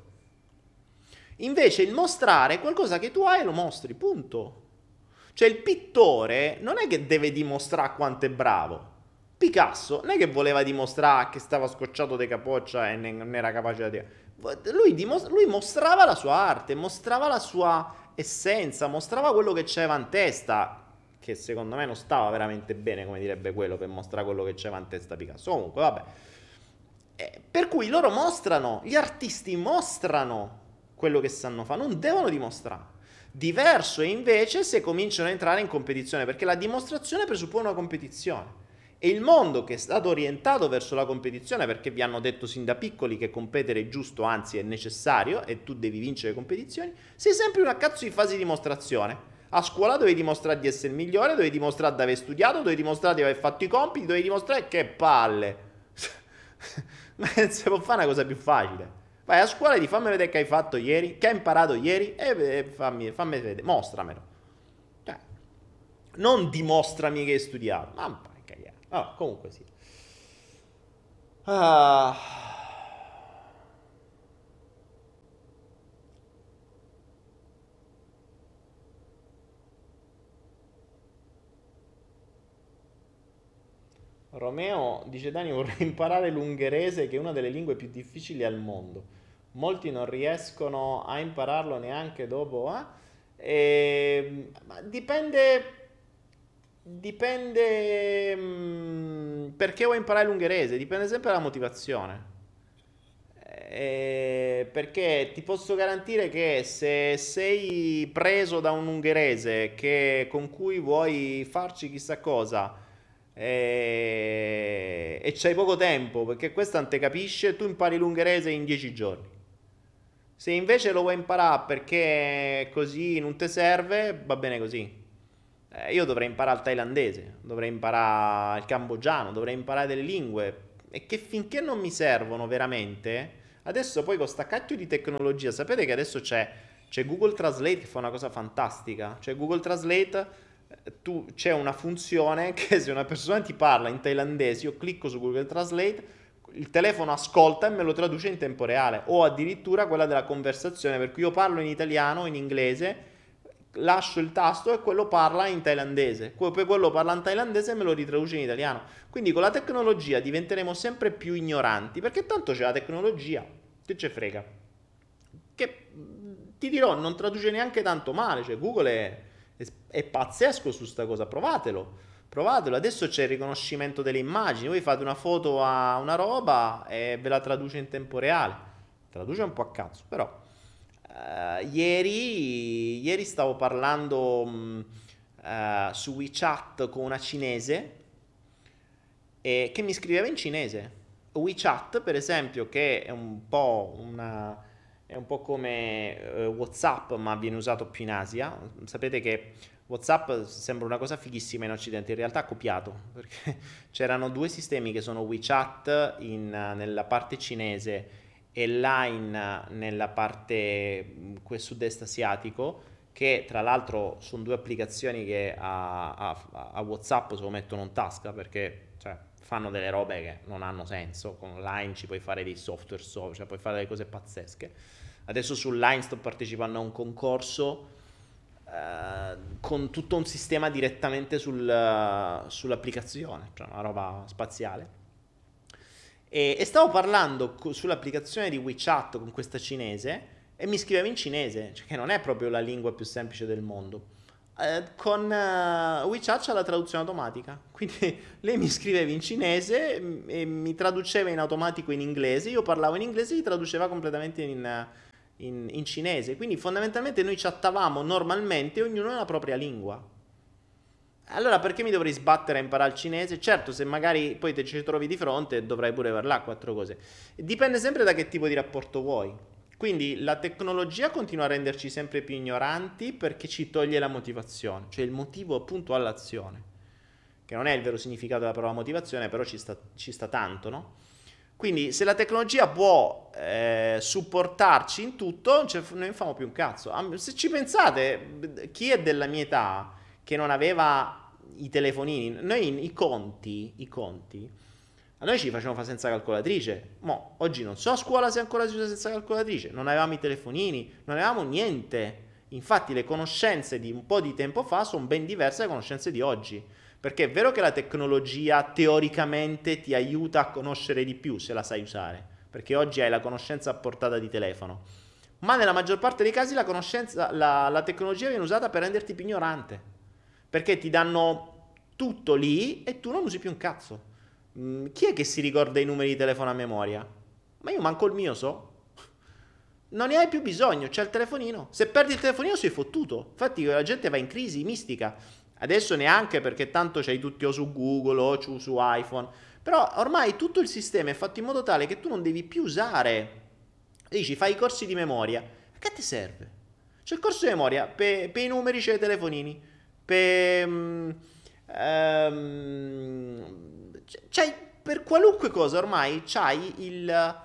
Invece il mostrare qualcosa che tu hai lo mostri, punto. Cioè il pittore non è che deve dimostrare quanto è bravo. Picasso non è che voleva dimostrare che stava scocciato di capoccia e non era capace di... Lui, dimos- lui mostrava la sua arte, mostrava la sua essenza, mostrava quello che c'era in testa, che secondo me non stava veramente bene, come direbbe quello, per mostrare quello che c'era in testa Picasso. Comunque, vabbè. Eh, per cui loro mostrano, gli artisti mostrano quello che sanno fare, non devono dimostrare. Diverso è invece se cominciano a entrare in competizione, perché la dimostrazione presuppone una competizione. E il mondo che è stato orientato verso la competizione, perché vi hanno detto sin da piccoli che competere è giusto, anzi è necessario, e tu devi vincere le competizioni, sei sempre una cazzo di fase di dimostrazione. A scuola dovevi dimostrare di essere il migliore, dovevi dimostrare di aver studiato, dovevi dimostrare di aver fatto i compiti, dovevi dimostrare che palle. Ma si può fare una cosa più facile. Vai a scuola e di fammi vedere che hai fatto ieri, che hai imparato ieri e fammi, fammi vedere, mostramelo. Cioè, non dimostrami che hai studiato. Ma Oh, comunque sì. Ah. Romeo dice Dani vorrei imparare l'ungherese che è una delle lingue più difficili al mondo. Molti non riescono a impararlo neanche dopo. Eh? E, dipende, dipende mh, mm, perché vuoi imparare l'ungherese, dipende sempre dalla motivazione. E, perché ti posso garantire che se sei preso da un ungherese che, con cui vuoi farci chissà cosa, e, e c'hai poco tempo perché questo non te capisce, tu impari l'ungherese in 10 giorni. Se invece lo vuoi imparare perché così non ti serve, va bene così. Eh, io dovrei imparare il thailandese, dovrei imparare il cambogiano, dovrei imparare delle lingue e che finché non mi servono veramente, adesso poi con sta cacchio di tecnologia, sapete che adesso c'è, c'è Google Translate che fa una cosa fantastica, cioè Google Translate tu, c'è una funzione che se una persona ti parla in thailandese, io clicco su Google Translate, il telefono ascolta e me lo traduce in tempo reale, o addirittura quella della conversazione, per cui io parlo in italiano in inglese, lascio il tasto e quello parla in thailandese, poi quello parla in thailandese e me lo ritraduce in italiano. Quindi con la tecnologia diventeremo sempre più ignoranti, perché tanto c'è la tecnologia, che ce frega. Che ti dirò, non traduce neanche tanto male, cioè Google è è pazzesco su sta cosa, provatelo. Provatelo, adesso c'è il riconoscimento delle immagini, voi fate una foto a una roba e ve la traduce in tempo reale. Traduce un po' a cazzo, però. Uh, ieri, ieri, stavo parlando uh, su WeChat con una cinese e, che mi scriveva in cinese. WeChat, per esempio, che è un po' una è un po' come eh, WhatsApp, ma viene usato più in Asia. Sapete che WhatsApp sembra una cosa fighissima in Occidente, in realtà ha copiato, perché c'erano due sistemi che sono WeChat in, nella parte cinese e Line nella parte sud-est asiatico, che tra l'altro sono due applicazioni che a, a, a WhatsApp se lo mettono in tasca perché cioè, fanno delle robe che non hanno senso. Con Line ci puoi fare dei software, cioè puoi fare delle cose pazzesche. Adesso su Line sto partecipando a un concorso eh, con tutto un sistema direttamente sul, uh, sull'applicazione, cioè una roba spaziale. E, e stavo parlando co- sull'applicazione di WeChat con questa cinese e mi scriveva in cinese, cioè che non è proprio la lingua più semplice del mondo. Uh, con uh, WeChat c'è la traduzione automatica, quindi lei mi scriveva in cinese e mi traduceva in automatico in inglese, io parlavo in inglese e gli traduceva completamente in, in, in cinese. Quindi fondamentalmente noi chattavamo normalmente, ognuno nella propria lingua. Allora perché mi dovrei sbattere a imparare il cinese? Certo, se magari poi te ci trovi di fronte dovrai pure parlare quattro cose. Dipende sempre da che tipo di rapporto vuoi. Quindi la tecnologia continua a renderci sempre più ignoranti perché ci toglie la motivazione, cioè il motivo appunto all'azione, che non è il vero significato della parola motivazione, però ci sta, ci sta tanto, no? Quindi se la tecnologia può eh, supportarci in tutto, non ne facciamo più un cazzo. Se ci pensate, chi è della mia età che non aveva i telefonini, noi i conti, i conti A noi ci facevano fare senza calcolatrice. Mo, oggi non so a scuola se ancora si usa senza calcolatrice. Non avevamo i telefonini, non avevamo niente. Infatti le conoscenze di un po' di tempo fa sono ben diverse dalle conoscenze di oggi. Perché è vero che la tecnologia teoricamente ti aiuta a conoscere di più se la sai usare. Perché oggi hai la conoscenza a portata di telefono. Ma nella maggior parte dei casi la, la, la tecnologia viene usata per renderti più ignorante. Perché ti danno tutto lì e tu non usi più un cazzo. Mm, chi è che si ricorda i numeri di telefono a memoria? Ma io manco il mio so. Non ne hai più bisogno, c'è il telefonino. Se perdi il telefonino sei fottuto. Infatti la gente va in crisi mistica. Adesso neanche perché tanto c'hai tutti o su Google o su iPhone. Però ormai tutto il sistema è fatto in modo tale che tu non devi più usare. Dici, fai i corsi di memoria. A che ti serve? C'è il corso di memoria per pe i numeri, c'è i telefonini. Per... Um, um, c'hai per qualunque cosa ormai c'hai il,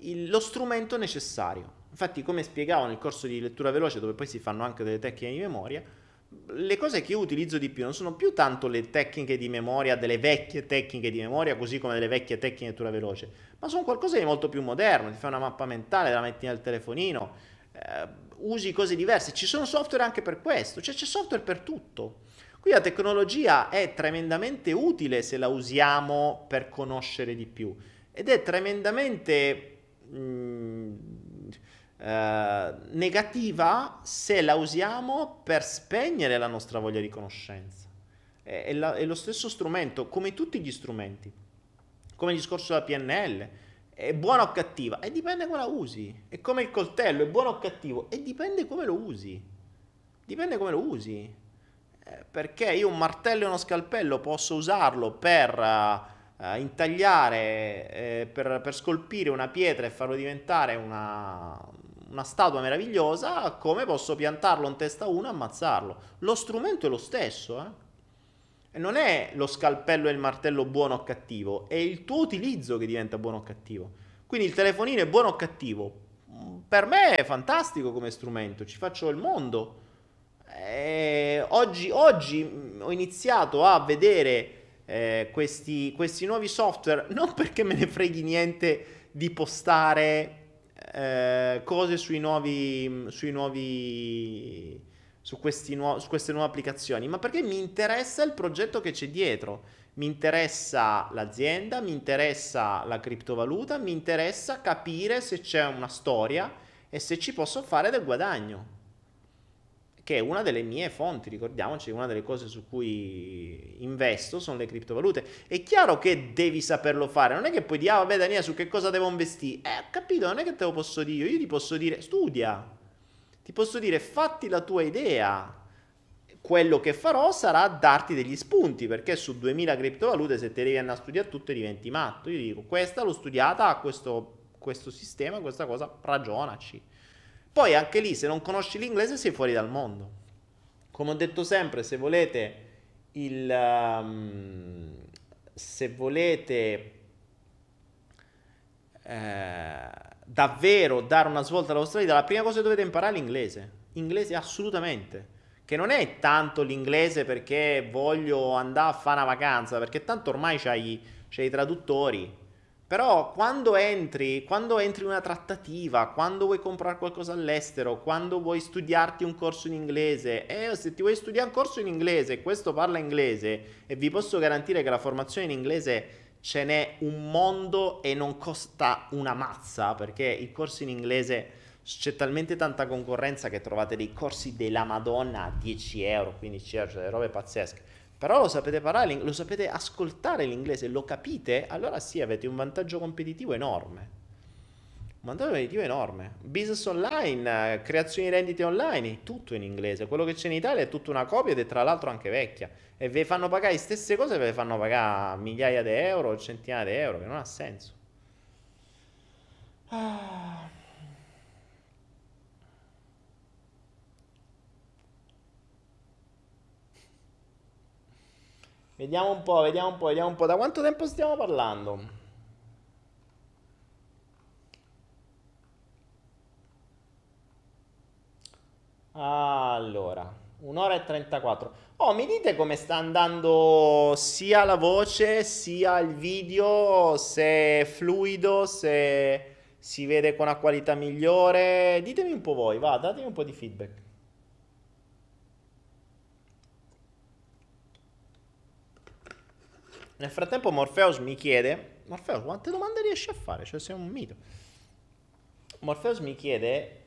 il, lo strumento necessario. Infatti, come spiegavo nel corso di lettura veloce, dove poi si fanno anche delle tecniche di memoria, le cose che io utilizzo di più non sono più tanto le tecniche di memoria, delle vecchie tecniche di memoria, così come delle vecchie tecniche di lettura veloce, ma sono qualcosa di molto più moderno. Ti fai una mappa mentale, la metti nel telefonino, eh, usi cose diverse. Ci sono software anche per questo, cioè c'è software per tutto. Qui la tecnologia è tremendamente utile se la usiamo per conoscere di più ed è tremendamente mh, mm, eh, negativa se la usiamo per spegnere la nostra voglia di conoscenza. È, è, la, è lo stesso strumento, come tutti gli strumenti, come il discorso della PNL. È buona o cattiva? E dipende come la usi. È come il coltello, è buono o cattivo? E dipende come lo usi. Dipende come lo usi perché io un martello e uno scalpello posso usarlo per uh, intagliare, eh, per, per, scolpire una pietra e farlo diventare una, una statua meravigliosa, come posso piantarlo in testa a uno e ammazzarlo. Lo strumento è lo stesso, eh? Non è lo scalpello e il martello buono o cattivo, è il tuo utilizzo che diventa buono o cattivo. Quindi il telefonino è buono o cattivo? Per me è fantastico come strumento, ci faccio il mondo eh, oggi, oggi, mm, ho iniziato a vedere eh, questi, questi, nuovi software non perché me ne freghi niente di postare eh, cose sui nuovi, mm, sui nuovi su, nuo- su queste nuove applicazioni, ma perché mi interessa il progetto che c'è dietro. Mi interessa l'azienda, mi interessa la criptovaluta, mi interessa capire se c'è una storia e se ci posso fare del guadagno che è una delle mie fonti, ricordiamoci, una delle cose su cui investo sono le criptovalute. È chiaro che devi saperlo fare, non è che puoi dire, ah vabbè Daniele, su che cosa devo investire? Eh, capito, non è che te lo posso dire io ti posso dire, studia, ti posso dire, fatti la tua idea. Quello che farò sarà darti degli spunti, perché su 2000 criptovalute se te devi andare a studiare tutte diventi matto. Io dico, questa l'ho studiata, questo, questo sistema, questa cosa, ragionaci poi anche lì, se non conosci l'inglese, sei fuori dal mondo. Come ho detto sempre, se volete il... Um, se volete eh, davvero dare una svolta alla vostra vita, la prima cosa che dovete imparare è l'inglese. Inglese assolutamente. Che non è tanto l'inglese perché voglio andare a fare una vacanza, perché tanto ormai c'hai, c'hai i traduttori però quando entri, quando entri in una trattativa, quando vuoi comprare qualcosa all'estero, quando vuoi studiarti un corso in inglese, e eh, se ti vuoi studiare un corso in inglese e questo parla inglese, e vi posso garantire che la formazione in inglese ce n'è un mondo e non costa una mazza, perché i corsi in inglese c'è talmente tanta concorrenza che trovate dei corsi della Madonna a 10 euro, 15 euro, cioè robe pazzesche. Però lo sapete parlare, lo sapete ascoltare l'inglese, lo capite, allora sì, avete un vantaggio competitivo enorme. Un vantaggio competitivo enorme. Business online, eh, creazioni di rendite online, tutto in inglese. Quello che c'è in Italia è tutta una copia ed è tra l'altro anche vecchia. E vi fanno pagare le stesse cose, ve le fanno pagare migliaia di euro, centinaia di euro, che non ha senso. Ah. Vediamo un po', vediamo un po', vediamo un po'. Da quanto tempo stiamo parlando? Allora, Un'ora e 34. Oh, mi dite come sta andando sia la voce sia il video, se è fluido, se si vede con una qualità migliore. Ditemi un po' voi, va, datemi un po' di feedback. Nel frattempo Morpheus mi chiede, Morpheus quante domande riesci a fare? Cioè sei un mito. Morpheus mi chiede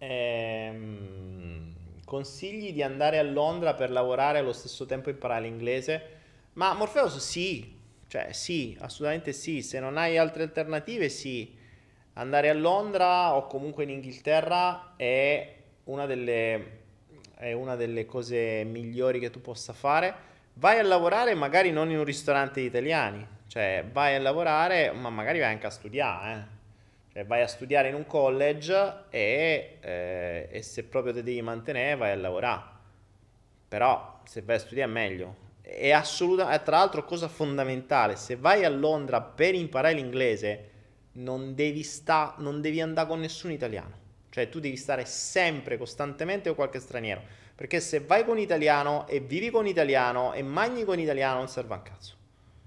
ehm, consigli di andare a Londra per lavorare e allo stesso tempo imparare l'inglese. Ma Morpheus sì, cioè sì, assolutamente sì, se non hai altre alternative sì. Andare a Londra o comunque in Inghilterra è una delle, è una delle cose migliori che tu possa fare vai a lavorare magari non in un ristorante di italiani, cioè vai a lavorare, ma magari vai anche a studiare, eh. Cioè vai a studiare in un college e, eh, e se proprio ti devi mantenere vai a lavorare, però se vai a studiare è meglio. È assolutamente, tra l'altro cosa fondamentale, se vai a Londra per imparare l'inglese non devi, sta, non devi andare con nessun italiano, cioè tu devi stare sempre, costantemente con qualche straniero perché se vai con italiano e vivi con italiano e mangi con italiano non serve a cazzo.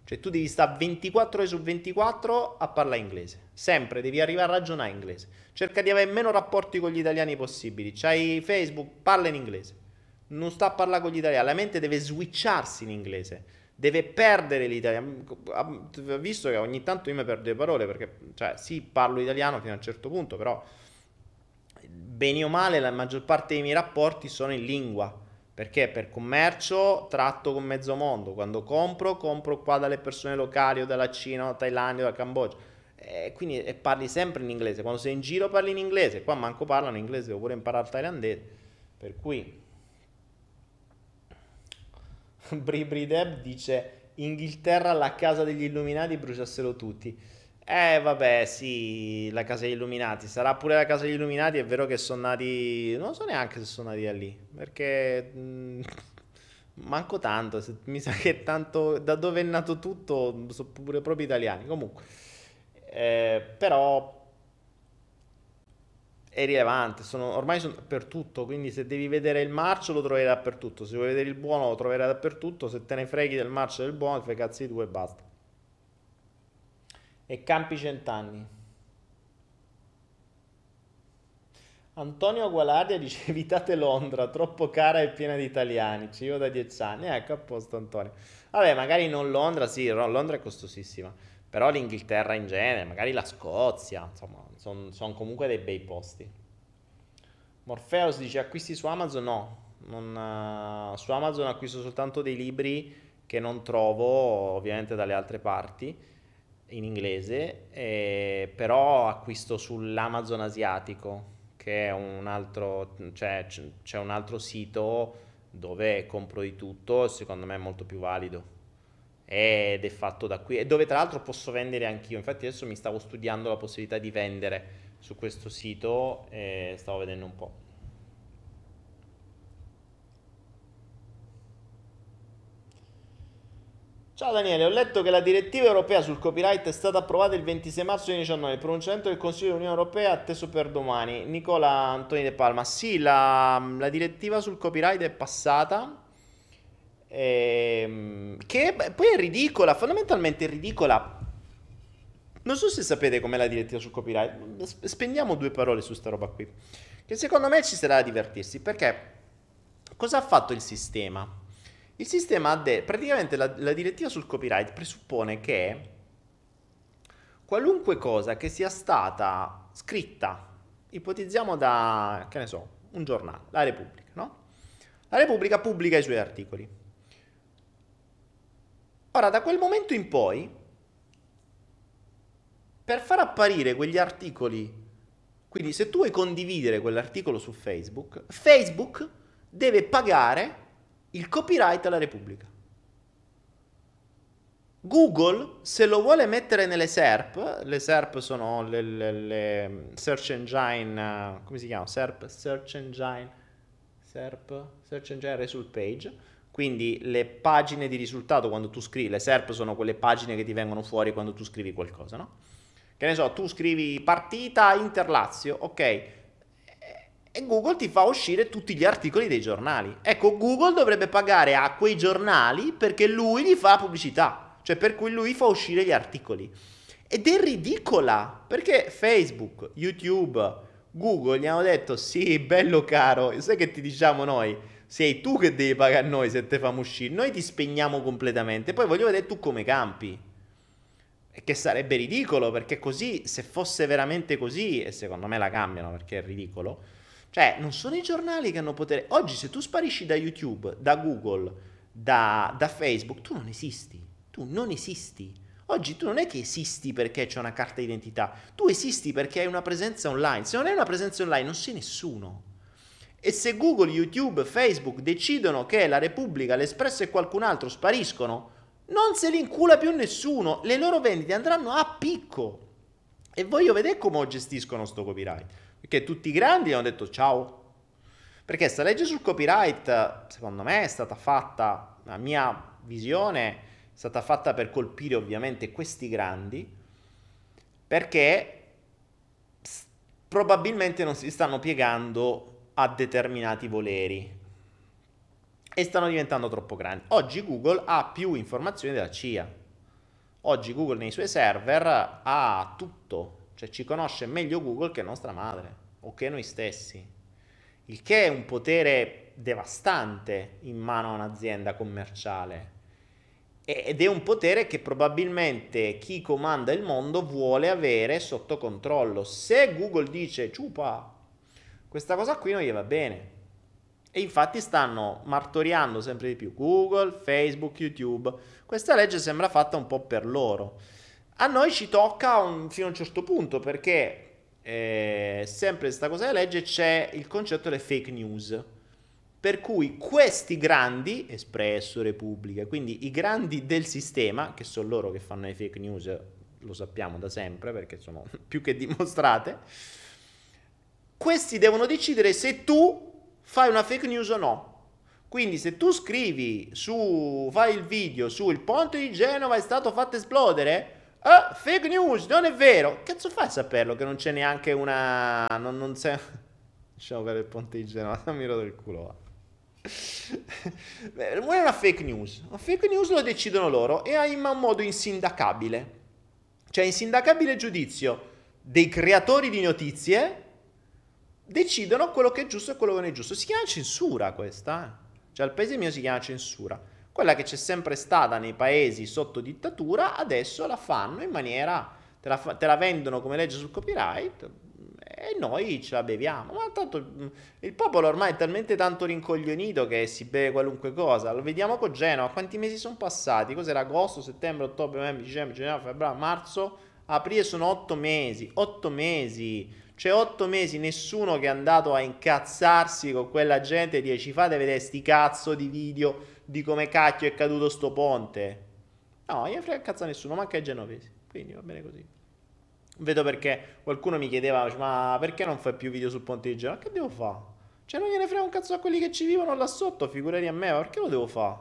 Cioè tu devi stare 24 ore su 24 a parlare inglese. Sempre devi arrivare a ragionare inglese. Cerca di avere meno rapporti con gli italiani possibili. C'hai Facebook, parla in inglese. Non sta a parlare con gli italiani. La mente deve switcharsi in inglese. Deve perdere l'italiano. Visto che ogni tanto io mi perdo le parole perché, cioè, sì, parlo italiano fino a un certo punto, però bene o male la maggior parte dei miei rapporti sono in lingua. Perché per commercio tratto con mezzo mondo, quando compro, compro qua dalle persone locali o dalla Cina, o Thailandia o dal Cambogia. E quindi e parli sempre in inglese. Quando sei in giro parli in inglese, qua manco parlano inglese, devo pure imparare il thailandese. Per cui Bri Bri Deb dice Inghilterra la casa degli illuminati bruciassero tutti. Eh, vabbè, sì, la casa degli illuminati. Sarà pure la casa degli illuminati. È vero che sono nati. Non so neanche se sono nati da lì. Perché. Mm, manco tanto. Mi sa che tanto. Da dove è nato tutto. Sono pure proprio italiani. Comunque. Eh, però. È rilevante. Sono, ormai sono dappertutto. Quindi se devi vedere il marcio lo troverai dappertutto. Se vuoi vedere il buono lo troverai dappertutto. Se te ne freghi del marcio e del buono, fai cazzi tu e basta e campi cent'anni. Antonio Gualardia dice evitate Londra, troppo cara e piena di italiani, ci vivo da dieci anni, ecco a posto Antonio. Vabbè, magari non Londra, sì, Londra è costosissima, però l'Inghilterra in genere, magari la Scozia, insomma, sono son comunque dei bei posti. Morpheus dice acquisti su Amazon? No, non, uh, su Amazon acquisto soltanto dei libri che non trovo ovviamente dalle altre parti in inglese, eh, però acquisto sull'Amazon asiatico, che è un altro, cioè, c'è un altro sito dove compro di tutto, secondo me è molto più valido. Ed è fatto da qui, e dove tra l'altro posso vendere anch'io. Infatti adesso mi stavo studiando la possibilità di vendere su questo sito e stavo vedendo un po'. Ciao Daniele, ho letto che la direttiva europea sul copyright è stata approvata il 26 marzo 2019. Il pronunciamento del Consiglio dell'Unione Europea è atteso per domani. Nicola Antoni De Palma. Sì, la, la direttiva sul copyright è passata. Ehm, che poi è ridicola, fondamentalmente è ridicola. Non so se sapete com'è la direttiva sul copyright. Spendiamo due parole su sta roba qui. Che secondo me ci sarà da divertirsi. Perché cosa ha fatto il sistema? Il sistema ha detto, praticamente la, la direttiva sul copyright presuppone che qualunque cosa che sia stata scritta, ipotizziamo da, che ne so, un giornale, la Repubblica, no? La Repubblica pubblica i suoi articoli. Ora, da quel momento in poi, per far apparire quegli articoli, quindi se tu vuoi condividere quell'articolo su Facebook, Facebook deve pagare il copyright alla Repubblica. Google, se lo vuole mettere nelle SERP, le SERP sono le, le, le search engine, come si chiama? SERP, search engine, SERP, search engine result page, quindi le pagine di risultato quando tu scrivi, le SERP sono quelle pagine che ti vengono fuori quando tu scrivi qualcosa, no? Che ne so, tu scrivi partita Inter-Lazio, ok, e Google ti fa uscire tutti gli articoli dei giornali. Ecco, Google dovrebbe pagare a quei giornali perché lui gli fa pubblicità, cioè per cui lui fa uscire gli articoli. Ed è ridicola, perché Facebook, YouTube, Google gli hanno detto sì, bello caro, sai che ti diciamo noi? Sei tu che devi pagare a noi se te famo uscire, noi ti spegniamo completamente, poi voglio vedere tu come campi. Che sarebbe ridicolo, perché così, se fosse veramente così, e secondo me la cambiano perché è ridicolo, cioè non sono i giornali che hanno potere. Oggi se tu sparisci da YouTube, da Google, da, da Facebook, tu non esisti, tu non esisti. Oggi tu non è che esisti perché c'è una carta d'identità, tu esisti perché hai una presenza online. Se non hai una presenza online non sei nessuno. E se Google, YouTube, Facebook decidono che la Repubblica, l'Espresso e qualcun altro spariscono, non se li incula più nessuno, le loro vendite andranno a picco. E voglio vedere come gestiscono sto copyright. Perché tutti i grandi hanno detto ciao. Perché questa legge sul copyright, secondo me, è stata fatta, la mia visione, è stata fatta per colpire ovviamente questi grandi, perché probabilmente non si stanno piegando a determinati voleri e stanno diventando troppo grandi. Oggi Google ha più informazioni della CIA. Oggi Google nei suoi server ha tutto, cioè ci conosce meglio Google che nostra madre o che noi stessi. Il che è un potere devastante in mano a un'azienda commerciale ed è un potere che probabilmente chi comanda il mondo vuole avere sotto controllo. Se Google dice ciupa, questa cosa qui non gli va bene. E infatti stanno martoriando sempre di più Google, Facebook, YouTube. Questa legge sembra fatta un po' per loro. A noi ci tocca un, fino a un certo punto perché eh, sempre questa cosa della legge c'è il concetto delle fake news per cui questi grandi, Espresso, Repubblica, quindi i grandi del sistema, che sono loro che fanno le fake news, lo sappiamo da sempre perché sono più che dimostrate, questi devono decidere se tu fai una fake news o no. Quindi se tu scrivi su, fai il video su il ponte di Genova è stato fatto esplodere, eh, fake news, non è vero. Cazzo fai a saperlo che non c'è neanche una... Non, non c'è... Lasciamo fare il ponte di Genova, mi rodo il culo. Non è una fake news. Una fake news lo decidono loro e in un modo insindacabile. Cioè, insindacabile giudizio dei creatori di notizie decidono quello che è giusto e quello che non è giusto. Si chiama censura questa. Eh? Cioè, al paese mio si chiama censura. Quella che c'è sempre stata nei paesi sotto dittatura, adesso la fanno in maniera... Te la, te la vendono come legge sul copyright, e noi ce la beviamo. Ma tanto mm, il popolo ormai è talmente tanto rincoglionito che si beve qualunque cosa. Lo vediamo con Genova. Quanti mesi sono passati? Cos'era agosto, settembre, ottobre, novembre, dicembre, gennaio, febbraio, marzo, aprile sono otto mesi. Otto mesi. C'è otto mesi nessuno che è andato a incazzarsi con quella gente e ci fate vedere sti cazzo di video di come cacchio è caduto sto ponte. No, io frega cazzo a nessuno, manca ai genovesi. Quindi va bene così. Vedo perché qualcuno mi chiedeva, ma perché non fai più video sul ponte di Genova? Che devo fare? Cioè non gliene frega un cazzo a quelli che ci vivono là sotto, figurati a me, ma perché lo devo fare?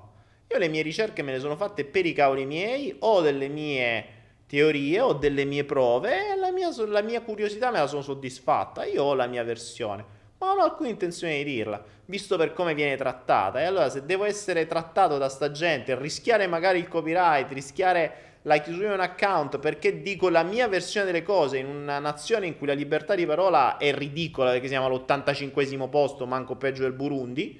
Io le mie ricerche me le sono fatte per i cavoli miei, o delle mie teorie, o delle mie prove, e la mia, la mia curiosità me la sono soddisfatta. Io ho la mia versione, ma non ho alcuna intenzione di dirla, visto per come viene trattata. E allora se devo essere trattato da sta gente, rischiare magari il copyright, rischiare la chiusura di un account perché dico la mia versione delle cose in una nazione in cui la libertà di parola è ridicola perché siamo all'85 posto, manco peggio del Burundi,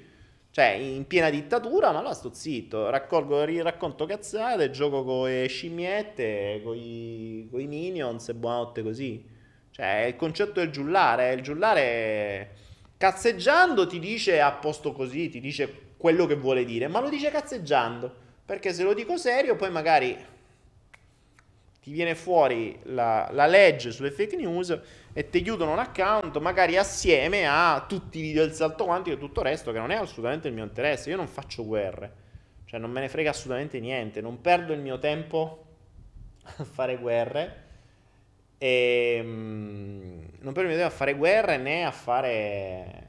cioè in piena dittatura, ma là sto zitto, raccolgo, racconto cazzate, gioco con le scimmiette, con i minions e buonanotte così. Cioè, il concetto del giullare, il giullare cazzeggiando ti dice a posto così, ti dice quello che vuole dire, ma lo dice cazzeggiando, perché se lo dico serio poi magari ti viene fuori la, la, legge sulle fake news e ti chiudono un account magari assieme a tutti i video del salto quantico e tutto il resto che non è assolutamente il mio interesse. Io non faccio guerre, cioè non me ne frega assolutamente niente, non perdo il mio tempo a fare guerre e mm, non perdo il mio tempo a fare guerre né a fare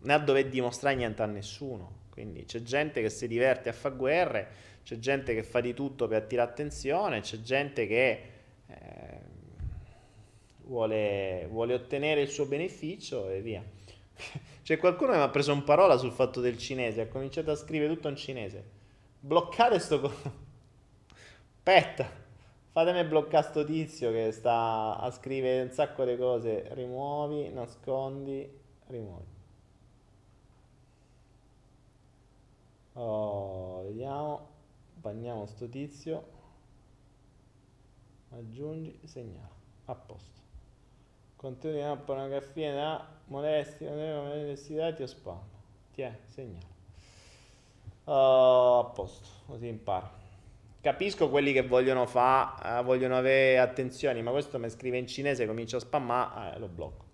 né a dover dimostrare niente a nessuno. Quindi c'è gente che si diverte a fare guerre c'è gente che fa di tutto per attirare attenzione, c'è gente che eh, vuole, vuole, ottenere il suo beneficio e via. C'è qualcuno che mi ha preso un parola sul fatto del cinese, ha cominciato a scrivere tutto in cinese. Bloccate sto... Aspetta, fatemi bloccare sto tizio che sta a scrivere un sacco di cose. Rimuovi, nascondi, rimuovi. Oh, vediamo. Bagniamo sto tizio. Aggiungi, segnala. A posto. Contenuti di pornografia, da molestia, molestia, o spam. Ti è, segnala. Uh, a posto, così impara. Capisco quelli che vogliono fa, uh, vogliono avere attenzioni, ma questo mi scrive in cinese, comincia a spammare, eh, lo blocco.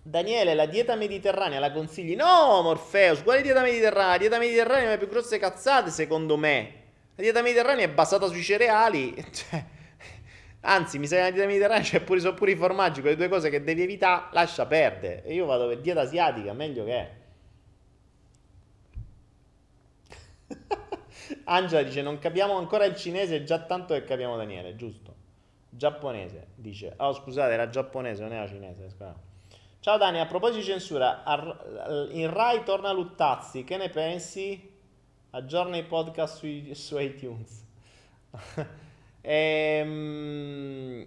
Daniele, la dieta mediterranea la consigli? No, Morpheus, quale dieta mediterranea? La dieta mediterranea è una più grosse cazzate, secondo me. La dieta mediterranea è basata sui cereali. Cioè, anzi, mi sa che la dieta mediterranea c'è pure, sono pure i formaggi, quelle due cose che devi evitare, lascia perdere. E io vado per dieta asiatica, meglio che è. Angela dice, non capiamo ancora il cinese, già tanto che capiamo Daniele, giusto? Giapponese, dice. Oh, scusate, era giapponese, non era cinese, scusate. Ciao Dani, a proposito di censura, in Rai torna Luttazzi, che ne pensi? Aggiorna i podcast su, su iTunes. ehm,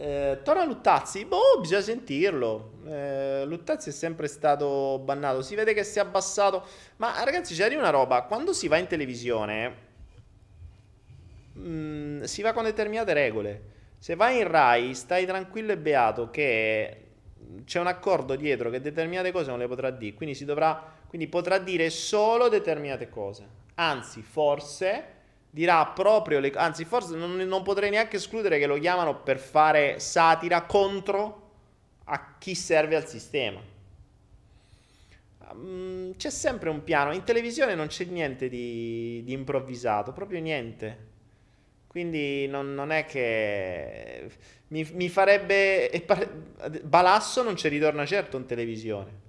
eh, torna Luttazzi? Boh, bisogna sentirlo. Eh, Luttazzi è sempre stato bannato. Si vede che si è abbassato. Ma ragazzi, c'è una roba. Quando si va in televisione, mh, mm, si va con determinate regole. Se vai in Rai, stai tranquillo e beato che c'è un accordo dietro che determinate cose non le potrà dire, quindi, si dovrà, quindi potrà dire solo determinate cose. Anzi, forse dirà proprio le anzi, forse non, non potrei neanche escludere che lo chiamano per fare satira contro a chi serve al sistema. Um, c'è sempre un piano. In televisione non c'è niente di, di improvvisato, proprio niente. Quindi non, non è che mi, mi, farebbe... Balasso non ci ritorna certo in televisione.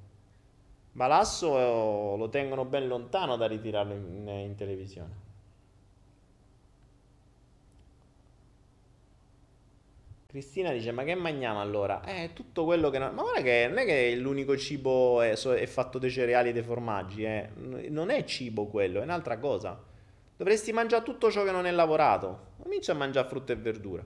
Balasso lo tengono ben lontano da ritirarlo in, in televisione. Cristina dice: Ma che mangiamo allora? Eh, tutto quello che. Non... Ma guarda che non è che l'unico cibo è, è fatto dei cereali e dei formaggi, eh. Non è cibo quello, è un'altra cosa. Dovresti mangiare tutto ciò che non è lavorato. Comincia a mangiare frutta e verdura.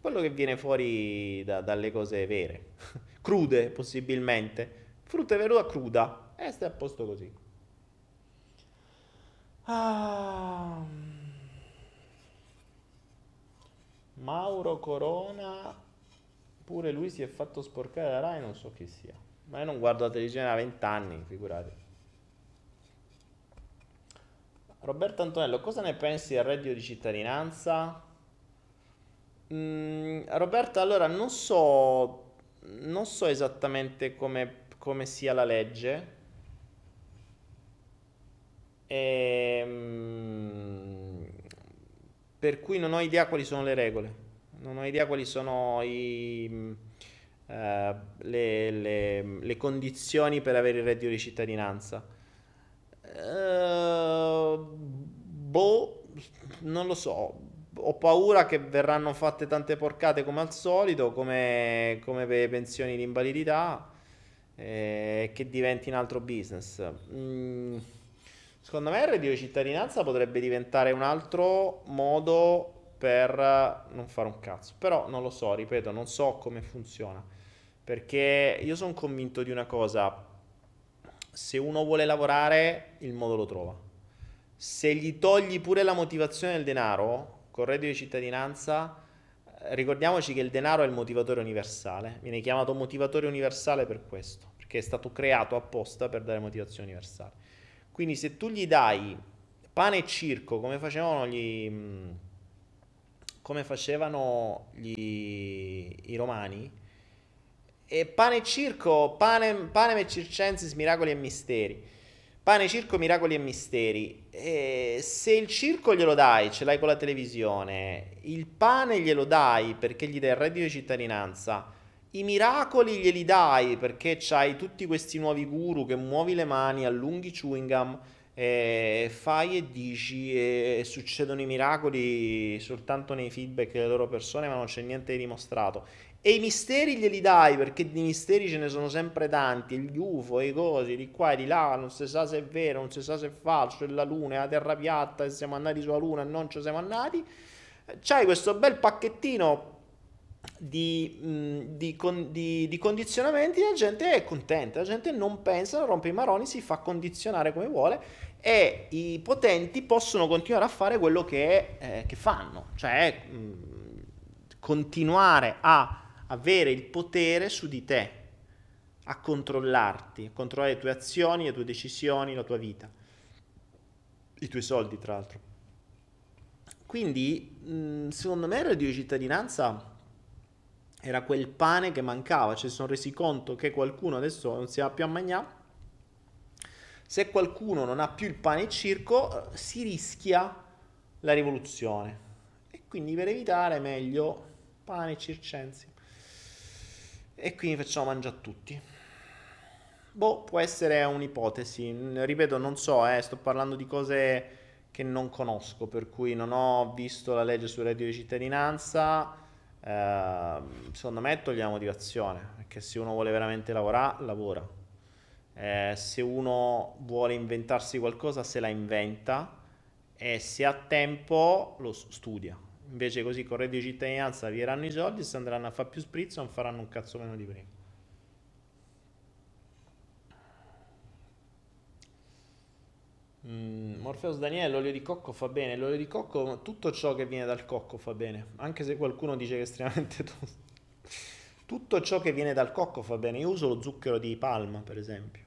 Quello che viene fuori da, dalle cose vere. Crude, possibilmente. Frutta e verdura cruda. E stai a posto così. Ah. Mauro Corona. Pure lui si è fatto sporcare da Rai, non so chi sia. Ma io non guardo la televisione da vent'anni, figurati. Roberto Antonello, cosa ne pensi del reddito di cittadinanza? Mm, Roberto, allora non so, non so esattamente come, come sia la legge. E, mm, per cui non ho idea quali sono le regole. Non ho idea quali sono i, uh, le, le, le condizioni per avere il reddito di cittadinanza. Uh, boh, non lo so. Ho paura che verranno fatte tante porcate come al solito, come, come per le pensioni di invalidità, e eh, che diventi un altro business. Mm, secondo me il reddito di cittadinanza potrebbe diventare un altro modo per non fare un cazzo. Però non lo so, ripeto, non so come funziona. Perché io sono convinto di una cosa se uno vuole lavorare, il modo lo trova. Se gli togli pure la motivazione del denaro, con reddito di cittadinanza, eh, ricordiamoci che il denaro è il motivatore universale, viene chiamato motivatore universale per questo, perché è stato creato apposta per dare motivazione universale. Quindi se tu gli dai pane e circo, come facevano gli, mm, come facevano gli, i romani, e pane e circo, pane, pane circensis, miracoli e misteri. Pane, circo, miracoli e misteri. E se il circo glielo dai, ce l'hai con la televisione, il pane glielo dai perché gli dai il reddito di cittadinanza, i miracoli glieli dai perché c'hai tutti questi nuovi guru che muovi le mani, allunghi chewing gum, e fai e dici e succedono i miracoli soltanto nei feedback delle loro persone ma non c'è niente di dimostrato e i misteri glieli dai perché di misteri ce ne sono sempre tanti, gli UFO, i cosi, di qua e di là, non si sa se è vero, non si sa se è falso, è la luna, è la terra piatta, siamo andati sulla luna e non ci siamo andati. C'hai questo bel pacchettino di, di, di, di, condizionamenti, la gente è contenta, la gente non pensa, non rompe i maroni, si fa condizionare come vuole e i potenti possono continuare a fare quello che, eh, che fanno, cioè mh, continuare a avere il potere su di te, a controllarti, a controllare le tue azioni, le tue decisioni, la tua vita, i tuoi soldi tra l'altro. Quindi, secondo me, il reddito di cittadinanza era quel pane che mancava, ci si sono resi conto che qualcuno adesso non si va più a mangiare. Se qualcuno non ha più il pane il circo, si rischia la rivoluzione. E quindi per evitare meglio pane circensi e quindi facciamo mangiare a tutti. Boh, può essere un'ipotesi, ripeto, non so, eh, sto parlando di cose che non conosco, per cui non ho visto la legge sul reddito di cittadinanza. Eh, secondo me togliamo motivazione, perché se uno vuole veramente lavorare, lavora. Eh, se uno vuole inventarsi qualcosa, se la inventa e se ha tempo lo studia. Invece così con reddito di cittadinanza viranno i soldi se andranno a fare più spritz non faranno un cazzo meno di prima. Mm, Morpheus Daniele, l'olio di cocco fa bene. L'olio di cocco, tutto ciò che viene dal cocco fa bene, anche se qualcuno dice che è estremamente tosto. Tutto ciò che viene dal cocco fa bene. Io uso lo zucchero di palma, per esempio.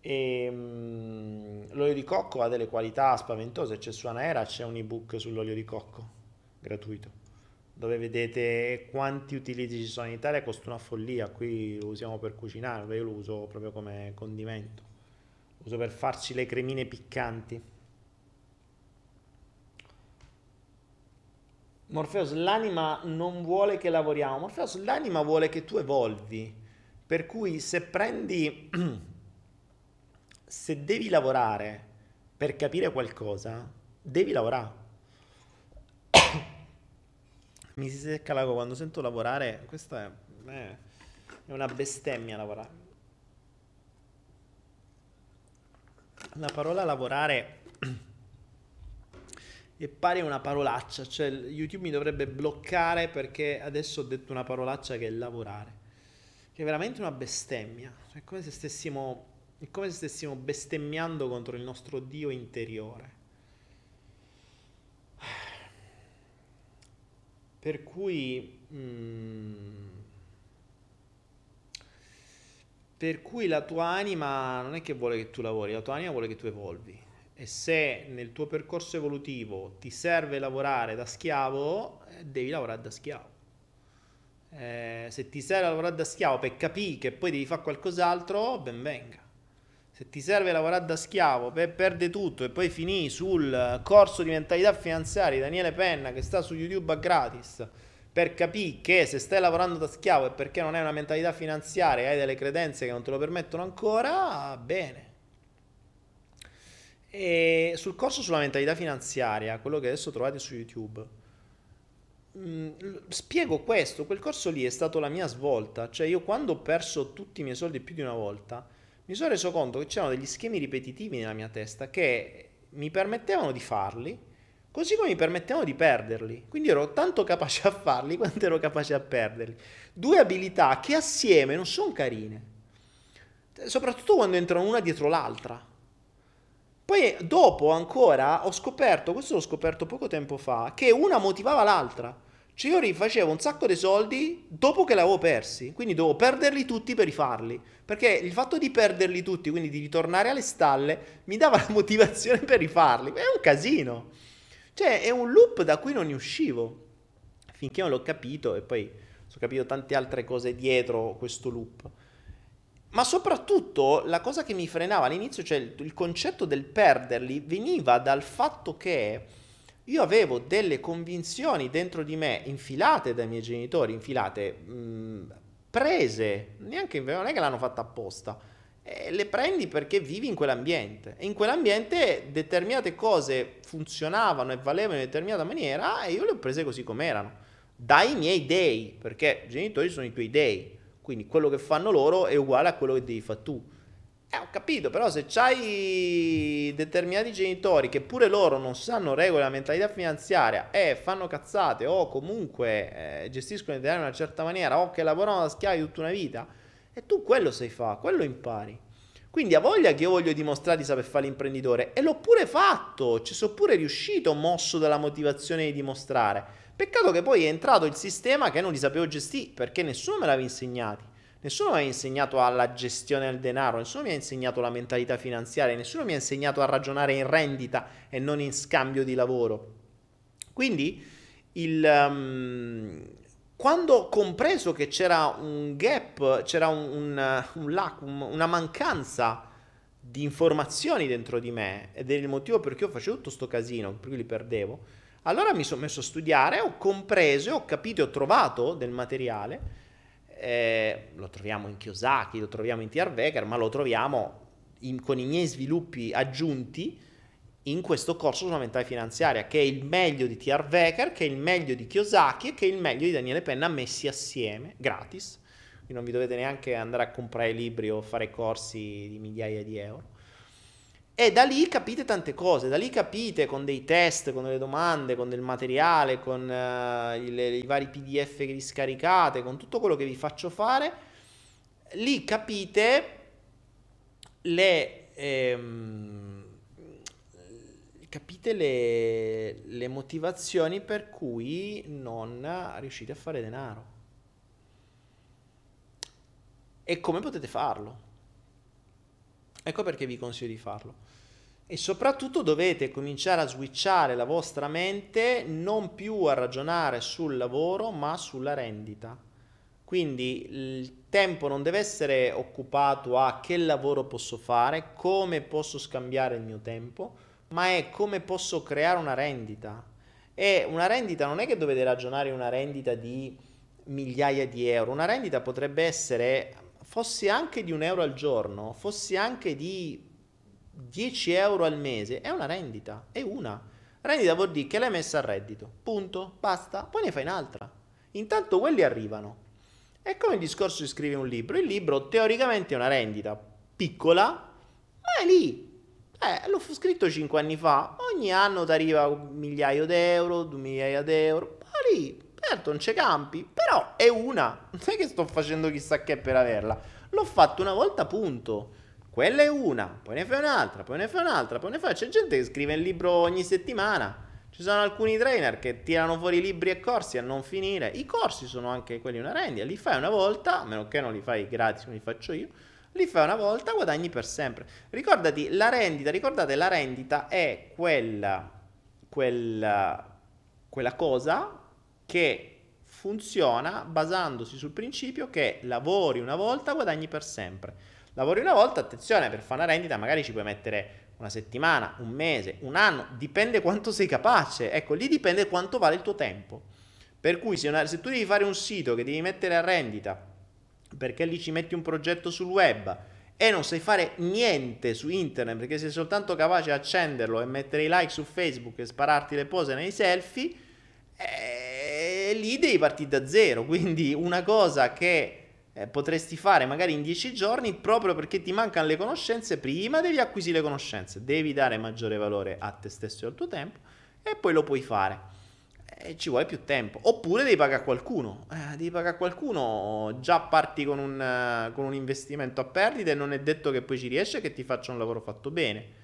E, um, l'olio di cocco ha delle qualità spaventose, c'è su Anaera c'è un ebook sull'olio di cocco gratuito dove vedete quanti utilizzi ci sono in Italia, costa una follia, qui lo usiamo per cucinare, io lo uso proprio come condimento, uso per farci le cremine piccanti. Morpheus, l'anima non vuole che lavoriamo, Morpheus, l'anima vuole che tu evolvi, per cui se prendi se devi lavorare per capire qualcosa, devi lavorare. Mi si secca la gola quando sento lavorare, questa è, è una bestemmia lavorare. La parola lavorare è pari una parolaccia, cioè YouTube mi dovrebbe bloccare perché adesso ho detto una parolaccia che è lavorare, che è veramente una bestemmia, è come se stessimo è come se stessimo bestemmiando contro il nostro Dio interiore. Per cui, mm, per cui la tua anima non è che vuole che tu lavori, la tua anima vuole che tu evolvi. E se nel tuo percorso evolutivo ti serve lavorare da schiavo, eh, devi lavorare da schiavo. Eh, se ti serve lavorare da schiavo per capire che poi devi fare qualcos'altro, ben venga se ti serve lavorare da schiavo per perdere tutto e poi finì sul corso di mentalità finanziaria di Daniele Penna che sta su YouTube a gratis per capire che se stai lavorando da schiavo è perché non hai una mentalità finanziaria e hai delle credenze che non te lo permettono ancora, bene. E sul corso sulla mentalità finanziaria, quello che adesso trovate su YouTube, mm, spiego questo, quel corso lì è stato la mia svolta, cioè io quando ho perso tutti i miei soldi più di una volta, mi sono reso conto che c'erano degli schemi ripetitivi nella mia testa che mi permettevano di farli, così come mi permettevano di perderli. Quindi ero tanto capace a farli quanto ero capace a perderli. Due abilità che assieme non sono carine, soprattutto quando entrano una dietro l'altra. Poi dopo ancora ho scoperto, questo l'ho scoperto poco tempo fa, che una motivava l'altra. Cioè io rifacevo un sacco di soldi dopo che l'avevo persi, quindi dovevo perderli tutti per rifarli, perché il fatto di perderli tutti, quindi di ritornare alle stalle, mi dava la motivazione per rifarli. È un casino. Cioè è un loop da cui non ne uscivo, finché non l'ho capito e poi ho capito tante altre cose dietro questo loop. Ma soprattutto la cosa che mi frenava all'inizio, cioè il, il concetto del perderli, veniva dal fatto che io avevo delle convinzioni dentro di me, infilate dai miei genitori, infilate, mh, prese, neanche, non è che l'hanno fatta apposta, eh, le prendi perché vivi in quell'ambiente e in quell'ambiente determinate cose funzionavano e valevano in determinata maniera e io le ho prese così com'erano. dai miei dei, perché i genitori sono i tuoi dei, quindi quello che fanno loro è uguale a quello che devi fare tu. Eh, ho capito, però se c'hai determinati genitori che pure loro non sanno regole la mentalità finanziaria e fanno cazzate o comunque eh, gestiscono l'idea in una certa maniera o che lavorano da schiavi tutta una vita, e tu quello sai fare, quello impari. Quindi ha voglia che io voglio dimostrare di saper fare l'imprenditore e l'ho pure fatto, ci sono pure riuscito mosso dalla motivazione di dimostrare. Peccato che poi è entrato il sistema che non li sapevo gestire perché nessuno me l'aveva insegnato. Nessuno mi ha insegnato alla gestione del denaro, nessuno mi ha insegnato la mentalità finanziaria, nessuno mi ha insegnato a ragionare in rendita e non in scambio di lavoro. Quindi, il, um, quando ho compreso che c'era un gap, c'era un, un, un lac, una mancanza di informazioni dentro di me ed è il motivo per cui io facevo tutto questo casino, per cui li perdevo, allora mi sono messo a studiare, ho compreso, ho capito, ho trovato del materiale eh, lo troviamo in Kiyosaki, lo troviamo in TR Wecker, ma lo troviamo in, con i miei sviluppi aggiunti in questo corso sulla mentalità finanziaria, che è il meglio di TR Wecker, che è il meglio di Kiyosaki e che è il meglio di Daniele Penna messi assieme, gratis. Quindi non vi dovete neanche andare a comprare libri o fare corsi di migliaia di euro. E da lì capite tante cose, da lì capite con dei test, con delle domande, con del materiale, con uh, i, i vari PDF che vi scaricate, con tutto quello che vi faccio fare, lì capite le, ehm, capite le, le motivazioni per cui non riuscite a fare denaro e come potete farlo. Ecco perché vi consiglio di farlo. E soprattutto dovete cominciare a switchare la vostra mente non più a ragionare sul lavoro, ma sulla rendita. Quindi il tempo non deve essere occupato a che lavoro posso fare, come posso scambiare il mio tempo, ma è come posso creare una rendita. E una rendita non è che dovete ragionare una rendita di migliaia di euro, una rendita potrebbe essere fossi anche di un euro al giorno, fossi anche di 10 euro al mese, è una rendita, è una. Rendita vuol dire che l'hai messa a reddito, punto, basta, poi ne fai un'altra. Intanto quelli arrivano. È come il discorso di scrivere un libro, il libro teoricamente è una rendita piccola, ma è lì. Eh, l'ho scritto 5 anni fa, ogni anno ti arriva un migliaio d'euro, due migliaia d'euro, ma lì Certo, non c'è campi, però è una. Non è che sto facendo chissà che per averla. L'ho fatto una volta, punto. Quella è una, poi ne fai un'altra, poi ne fai un'altra, poi ne fai. C'è gente che scrive il libro ogni settimana. Ci sono alcuni trainer che tirano fuori libri e corsi a non finire. I corsi sono anche quelli una rendita. Li fai una volta, a meno che non li fai gratis come li faccio io. Li fai una volta, guadagni per sempre. Ricordati, la rendita, ricordate, la rendita è quella, quella, quella cosa che funziona basandosi sul principio che lavori una volta, guadagni per sempre. Lavori una volta, attenzione, per fare una rendita magari ci puoi mettere una settimana, un mese, un anno, dipende quanto sei capace. Ecco, lì dipende quanto vale il tuo tempo. Per cui se, una, se tu devi fare un sito che devi mettere a rendita, perché lì ci metti un progetto sul web e non sai fare niente su internet, perché sei soltanto capace di accenderlo e mettere i like su Facebook e spararti le pose nei selfie, e lì devi partire da zero. Quindi una cosa che eh, potresti fare magari in dieci giorni, proprio perché ti mancano le conoscenze, prima devi acquisire le conoscenze, devi dare maggiore valore a te stesso e al tuo tempo e poi lo puoi fare. E ci vuole più tempo. Oppure devi pagare qualcuno. Eh, devi pagare qualcuno, già parti con un, con un investimento a perdita e non è detto che poi ci riesce che ti faccia un lavoro fatto bene.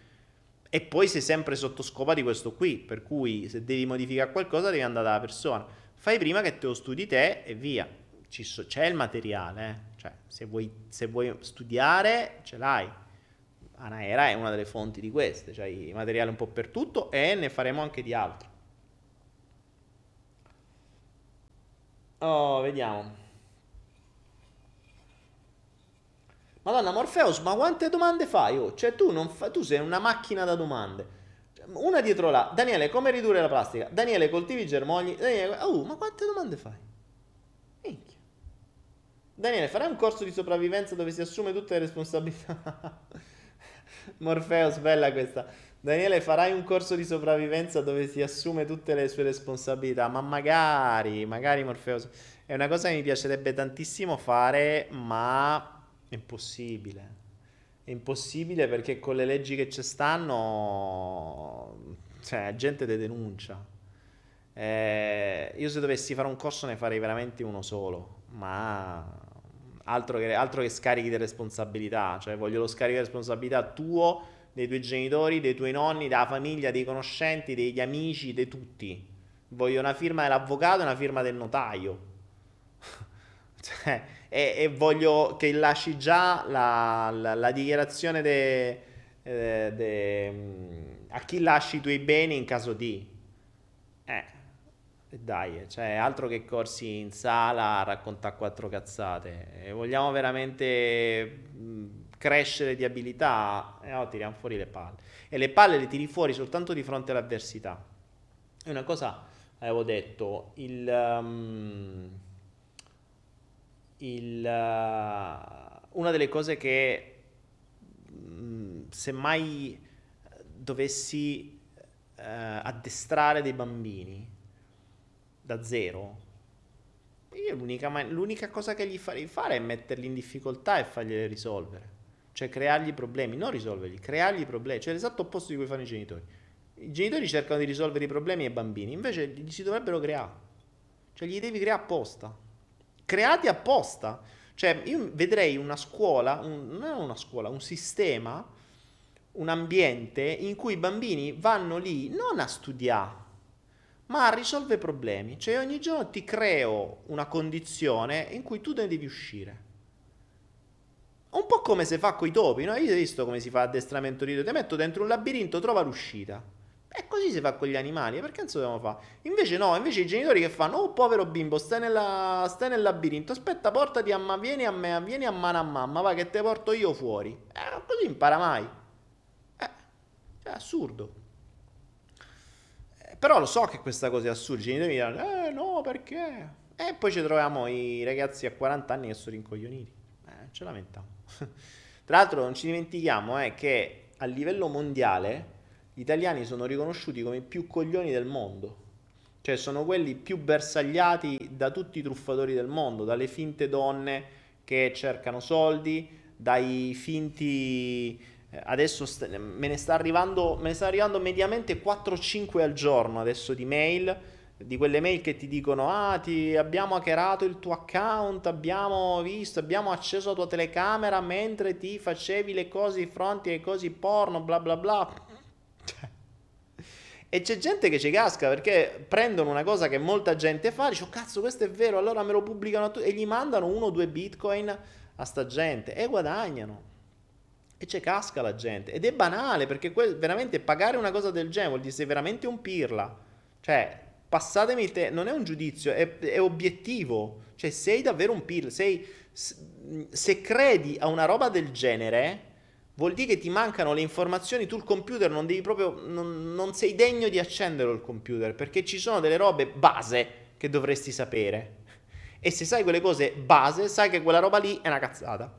E poi sei sempre sotto scopa di questo qui, per cui se devi modificare qualcosa devi andare dalla persona. Fai prima che te lo studi te e via. So, c'è il materiale, eh? cioè se vuoi, se vuoi, studiare ce l'hai. Anaera è una delle fonti di queste, cioè i materiali un po' per tutto e ne faremo anche di altro. Oh, vediamo. Madonna Morpheus, ma quante domande fai? Oh? Cioè tu, fa... tu sei una macchina da domande. Una dietro la. Daniele, come ridurre la plastica? Daniele, coltivi i germogli? Daniele, oh, ma quante domande fai? Minchia. Daniele, farai un corso di sopravvivenza dove si assume tutte le responsabilità? Morpheus, bella questa. Daniele, farai un corso di sopravvivenza dove si assume tutte le sue responsabilità, ma magari, magari Morfeo, è una cosa che mi piacerebbe tantissimo fare, ma è impossibile. È impossibile perché con le leggi che ci stanno, cioè, gente te denuncia. Eh, io se dovessi fare un corso ne farei veramente uno solo, ma altro che, altro che scarichi di responsabilità, cioè voglio lo scarico di responsabilità tuo dei tuoi genitori, dei tuoi nonni, della famiglia, dei conoscenti, degli amici, di tutti. Voglio una firma dell'avvocato e una firma del notaio. cioè, e, e, voglio che lasci già la, la, la dichiarazione de, eh, de, a chi lasci i tuoi beni in caso di. Eh, dai, cioè, altro che corsi in sala a raccontare quattro cazzate. E vogliamo veramente crescere di abilità, e no, tiriamo fuori le palle. E le palle le tiri fuori soltanto di fronte all'avversità. È una cosa, avevo detto, il... Um, il uh, una delle cose che um, se mai dovessi uh, addestrare dei bambini da zero, io l'unica, l'unica cosa che gli farei fare è metterli in difficoltà e fargliele risolvere. Cioè creargli problemi, non risolverli, creargli problemi. Cioè l'esatto opposto di cui fanno i genitori. I genitori cercano di risolvere i problemi ai bambini, invece li si dovrebbero creare. Cioè gli devi creare apposta. Creati apposta. Cioè io vedrei una scuola, un, non una scuola, un sistema, un ambiente in cui i bambini vanno lì non a studiare, ma a risolvere problemi. Cioè ogni giorno ti creo una condizione in cui tu ne devi uscire. Un po' come si fa con i topi, no? Io ho visto come si fa addestramento di topi. Ti metto dentro un labirinto, trova l'uscita. E così si fa con gli animali, perché non so dobbiamo fare? Invece no, invece i genitori che fanno, oh povero bimbo, stai, nella, stai nel labirinto, aspetta, portati a mamma, vieni a me, vieni a mano a mamma, va che te porto io fuori. Eh, così impara mai. Eh, è assurdo. Eh, però lo so che questa cosa è assurda, i genitori dicono, eh no, perché? E poi ci troviamo i ragazzi a 40 anni che sono rincoglioniti. Eh, ce lamentiamo. Tra l'altro non ci dimentichiamo eh, che a livello mondiale gli italiani sono riconosciuti come i più coglioni del mondo. Cioè sono quelli più bersagliati da tutti i truffatori del mondo, dalle finte donne che cercano soldi, dai finti... Eh, adesso me, ne sta arrivando, me ne sta arrivando mediamente 4-5 al giorno adesso di mail di quelle mail che ti dicono ah ti abbiamo hackerato il tuo account abbiamo visto abbiamo acceso la tua telecamera mentre ti facevi le cose di fronte ai cosi porno bla bla bla. E c'è gente che ci casca perché prendono una cosa che molta gente fa dice oh cazzo questo è vero allora me lo pubblicano tu e gli mandano uno o due bitcoin a sta gente e guadagnano. E c'è casca la gente ed è banale perché que- veramente pagare una cosa del genere vuol dire sei veramente un pirla. Cioè passatemi il te, non è un giudizio, è, è obiettivo. Cioè, sei davvero un pill. Sei, se credi a una roba del genere, vuol dire che ti mancano le informazioni. Tu il computer non devi proprio. Non, non sei degno di accenderlo il computer perché ci sono delle robe base che dovresti sapere. E se sai quelle cose base, sai che quella roba lì è una cazzata.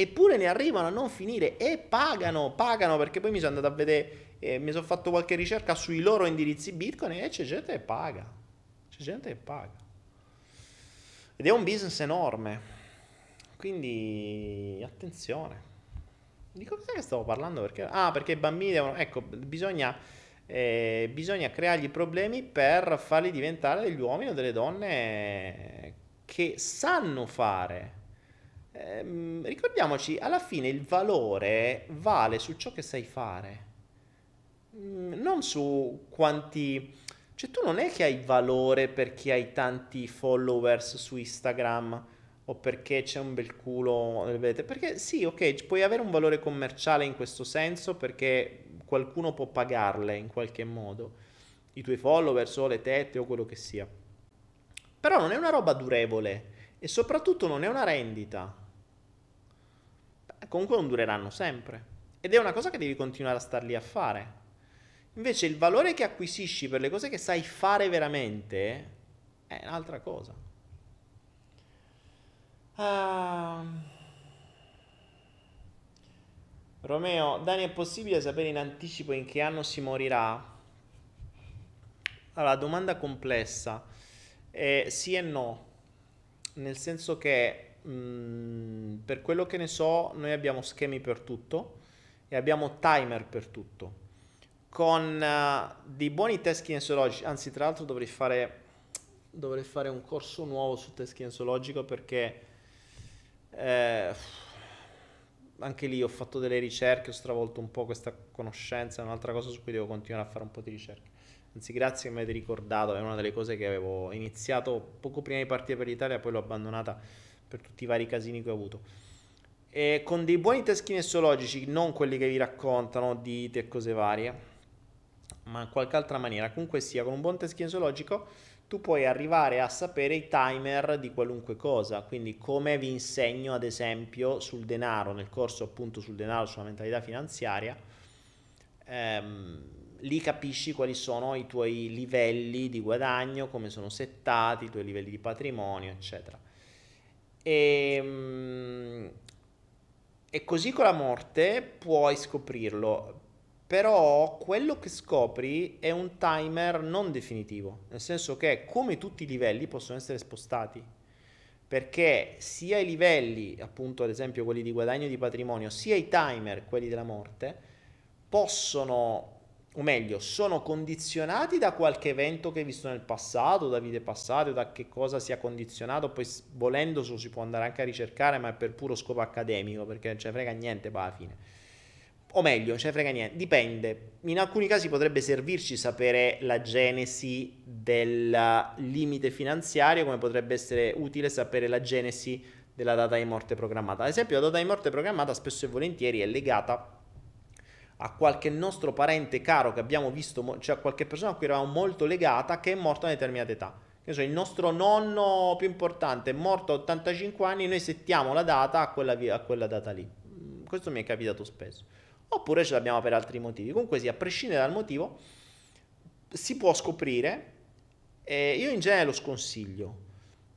Eppure ne arrivano a non finire e pagano, pagano perché poi mi sono andato a vedere e mi sono fatto qualche ricerca sui loro indirizzi Bitcoin e c'è gente che paga. C'è gente che paga. Ed è un business enorme. Quindi attenzione. Di cosa stavo parlando? Perché, ah, perché i bambini devono... Ecco, bisogna, eh, bisogna creargli problemi per farli diventare degli uomini o delle donne che sanno fare. Eh, ricordiamoci, alla fine il valore vale su ciò che sai fare. Mm, non su quanti... Cioè tu non è che hai valore perché hai tanti followers su Instagram o perché c'è un bel culo, vedete? Perché sì, ok, puoi avere un valore commerciale in questo senso perché qualcuno può pagarle in qualche modo, i tuoi followers o le tette o quello che sia. Però non è una roba durevole e soprattutto non è una rendita. Comunque non dureranno sempre. Ed è una cosa che devi continuare a star lì a fare. Invece il valore che acquisisci per le cose che sai fare veramente è un'altra cosa. Uh... Romeo, Dani, è possibile sapere in anticipo in che anno si morirà? Allora, domanda complessa. Eh, sì e no, nel senso che mm, per quello che ne so, noi abbiamo schemi per tutto e abbiamo timer per tutto. Con uh, dei buoni test kinesiologici, anzi, tra l'altro dovrei fare, dovrei fare un corso nuovo su test kinesiologico perché eh, anche lì ho fatto delle ricerche, ho stravolto un po' questa conoscenza, è un'altra cosa su cui devo continuare a fare un po' di ricerche. Anzi, grazie che mi avete ricordato, è una delle cose che avevo iniziato poco prima di partire per l'Italia, poi l'ho abbandonata per tutti i vari casini che ho avuto. E con dei buoni test kinesiologici, non quelli che vi raccontano di te e cose varie, ma in qualche altra maniera, comunque sia, con un buon test kinesiologico tu puoi arrivare a sapere i timer di qualunque cosa, quindi come vi insegno ad esempio sul denaro, nel corso appunto sul denaro, sulla mentalità finanziaria, ehm, lì capisci quali sono i tuoi livelli di guadagno, come sono settati, i tuoi livelli di patrimonio, eccetera. E, ehm, e così con la morte puoi scoprirlo però quello che scopri è un timer non definitivo, nel senso che come tutti i livelli possono essere spostati, perché sia i livelli, appunto ad esempio quelli di guadagno di patrimonio, sia i timer, quelli della morte, possono, o meglio, sono condizionati da qualche evento che hai visto nel passato, da vite passate, da che cosa sia condizionato, poi volendo si può andare anche a ricercare, ma è per puro scopo accademico, perché non ce ne frega niente poi alla fine o meglio, non ce ne frega niente, dipende. In alcuni casi potrebbe servirci sapere la genesi del limite finanziario, come potrebbe essere utile sapere la genesi della data di morte programmata. Ad esempio, la data di morte programmata spesso e volentieri è legata a qualche nostro parente caro che abbiamo visto, cioè a qualche persona a cui eravamo molto legata che è morto a una determinata età. So, il nostro nonno più importante è morto a 85 anni, noi settiamo la data a quella, a quella data lì. Questo mi è capitato spesso oppure ce l'abbiamo per altri motivi. Comunque sì, a prescindere dal motivo, si può scoprire, e io in genere lo sconsiglio,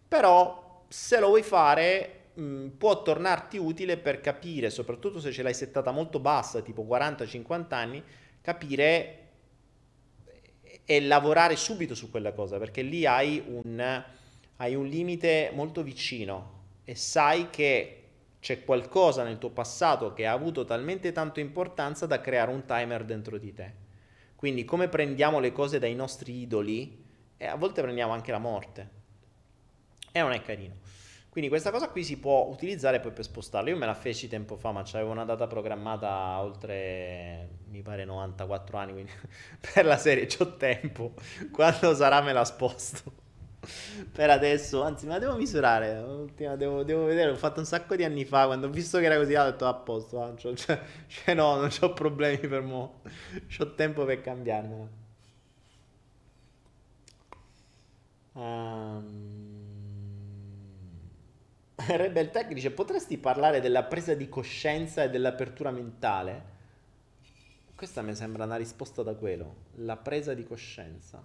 però se lo vuoi fare mh, può tornarti utile per capire, soprattutto se ce l'hai settata molto bassa, tipo 40-50 anni, capire e lavorare subito su quella cosa, perché lì hai un, hai un limite molto vicino e sai che c'è qualcosa nel tuo passato che ha avuto talmente tanto importanza da creare un timer dentro di te. Quindi come prendiamo le cose dai nostri idoli, e a volte prendiamo anche la morte. E non è carino. Quindi questa cosa qui si può utilizzare poi per spostarla. Io me la feci tempo fa, ma c'avevo una data programmata oltre, mi pare, 94 anni, quindi per la serie c'ho tempo. Quando sarà me la sposto per adesso, anzi, ma devo misurare. Devo, devo, vedere. L'ho fatto un sacco di anni fa. Quando ho visto che era così, ho detto a posto. Ah, cioè, cioè, no, non ho problemi per mo. Ho tempo per cambiarmela. Um... Rebel Tech dice: Potresti parlare della presa di coscienza e dell'apertura mentale? Questa mi sembra una risposta da quello. La presa di coscienza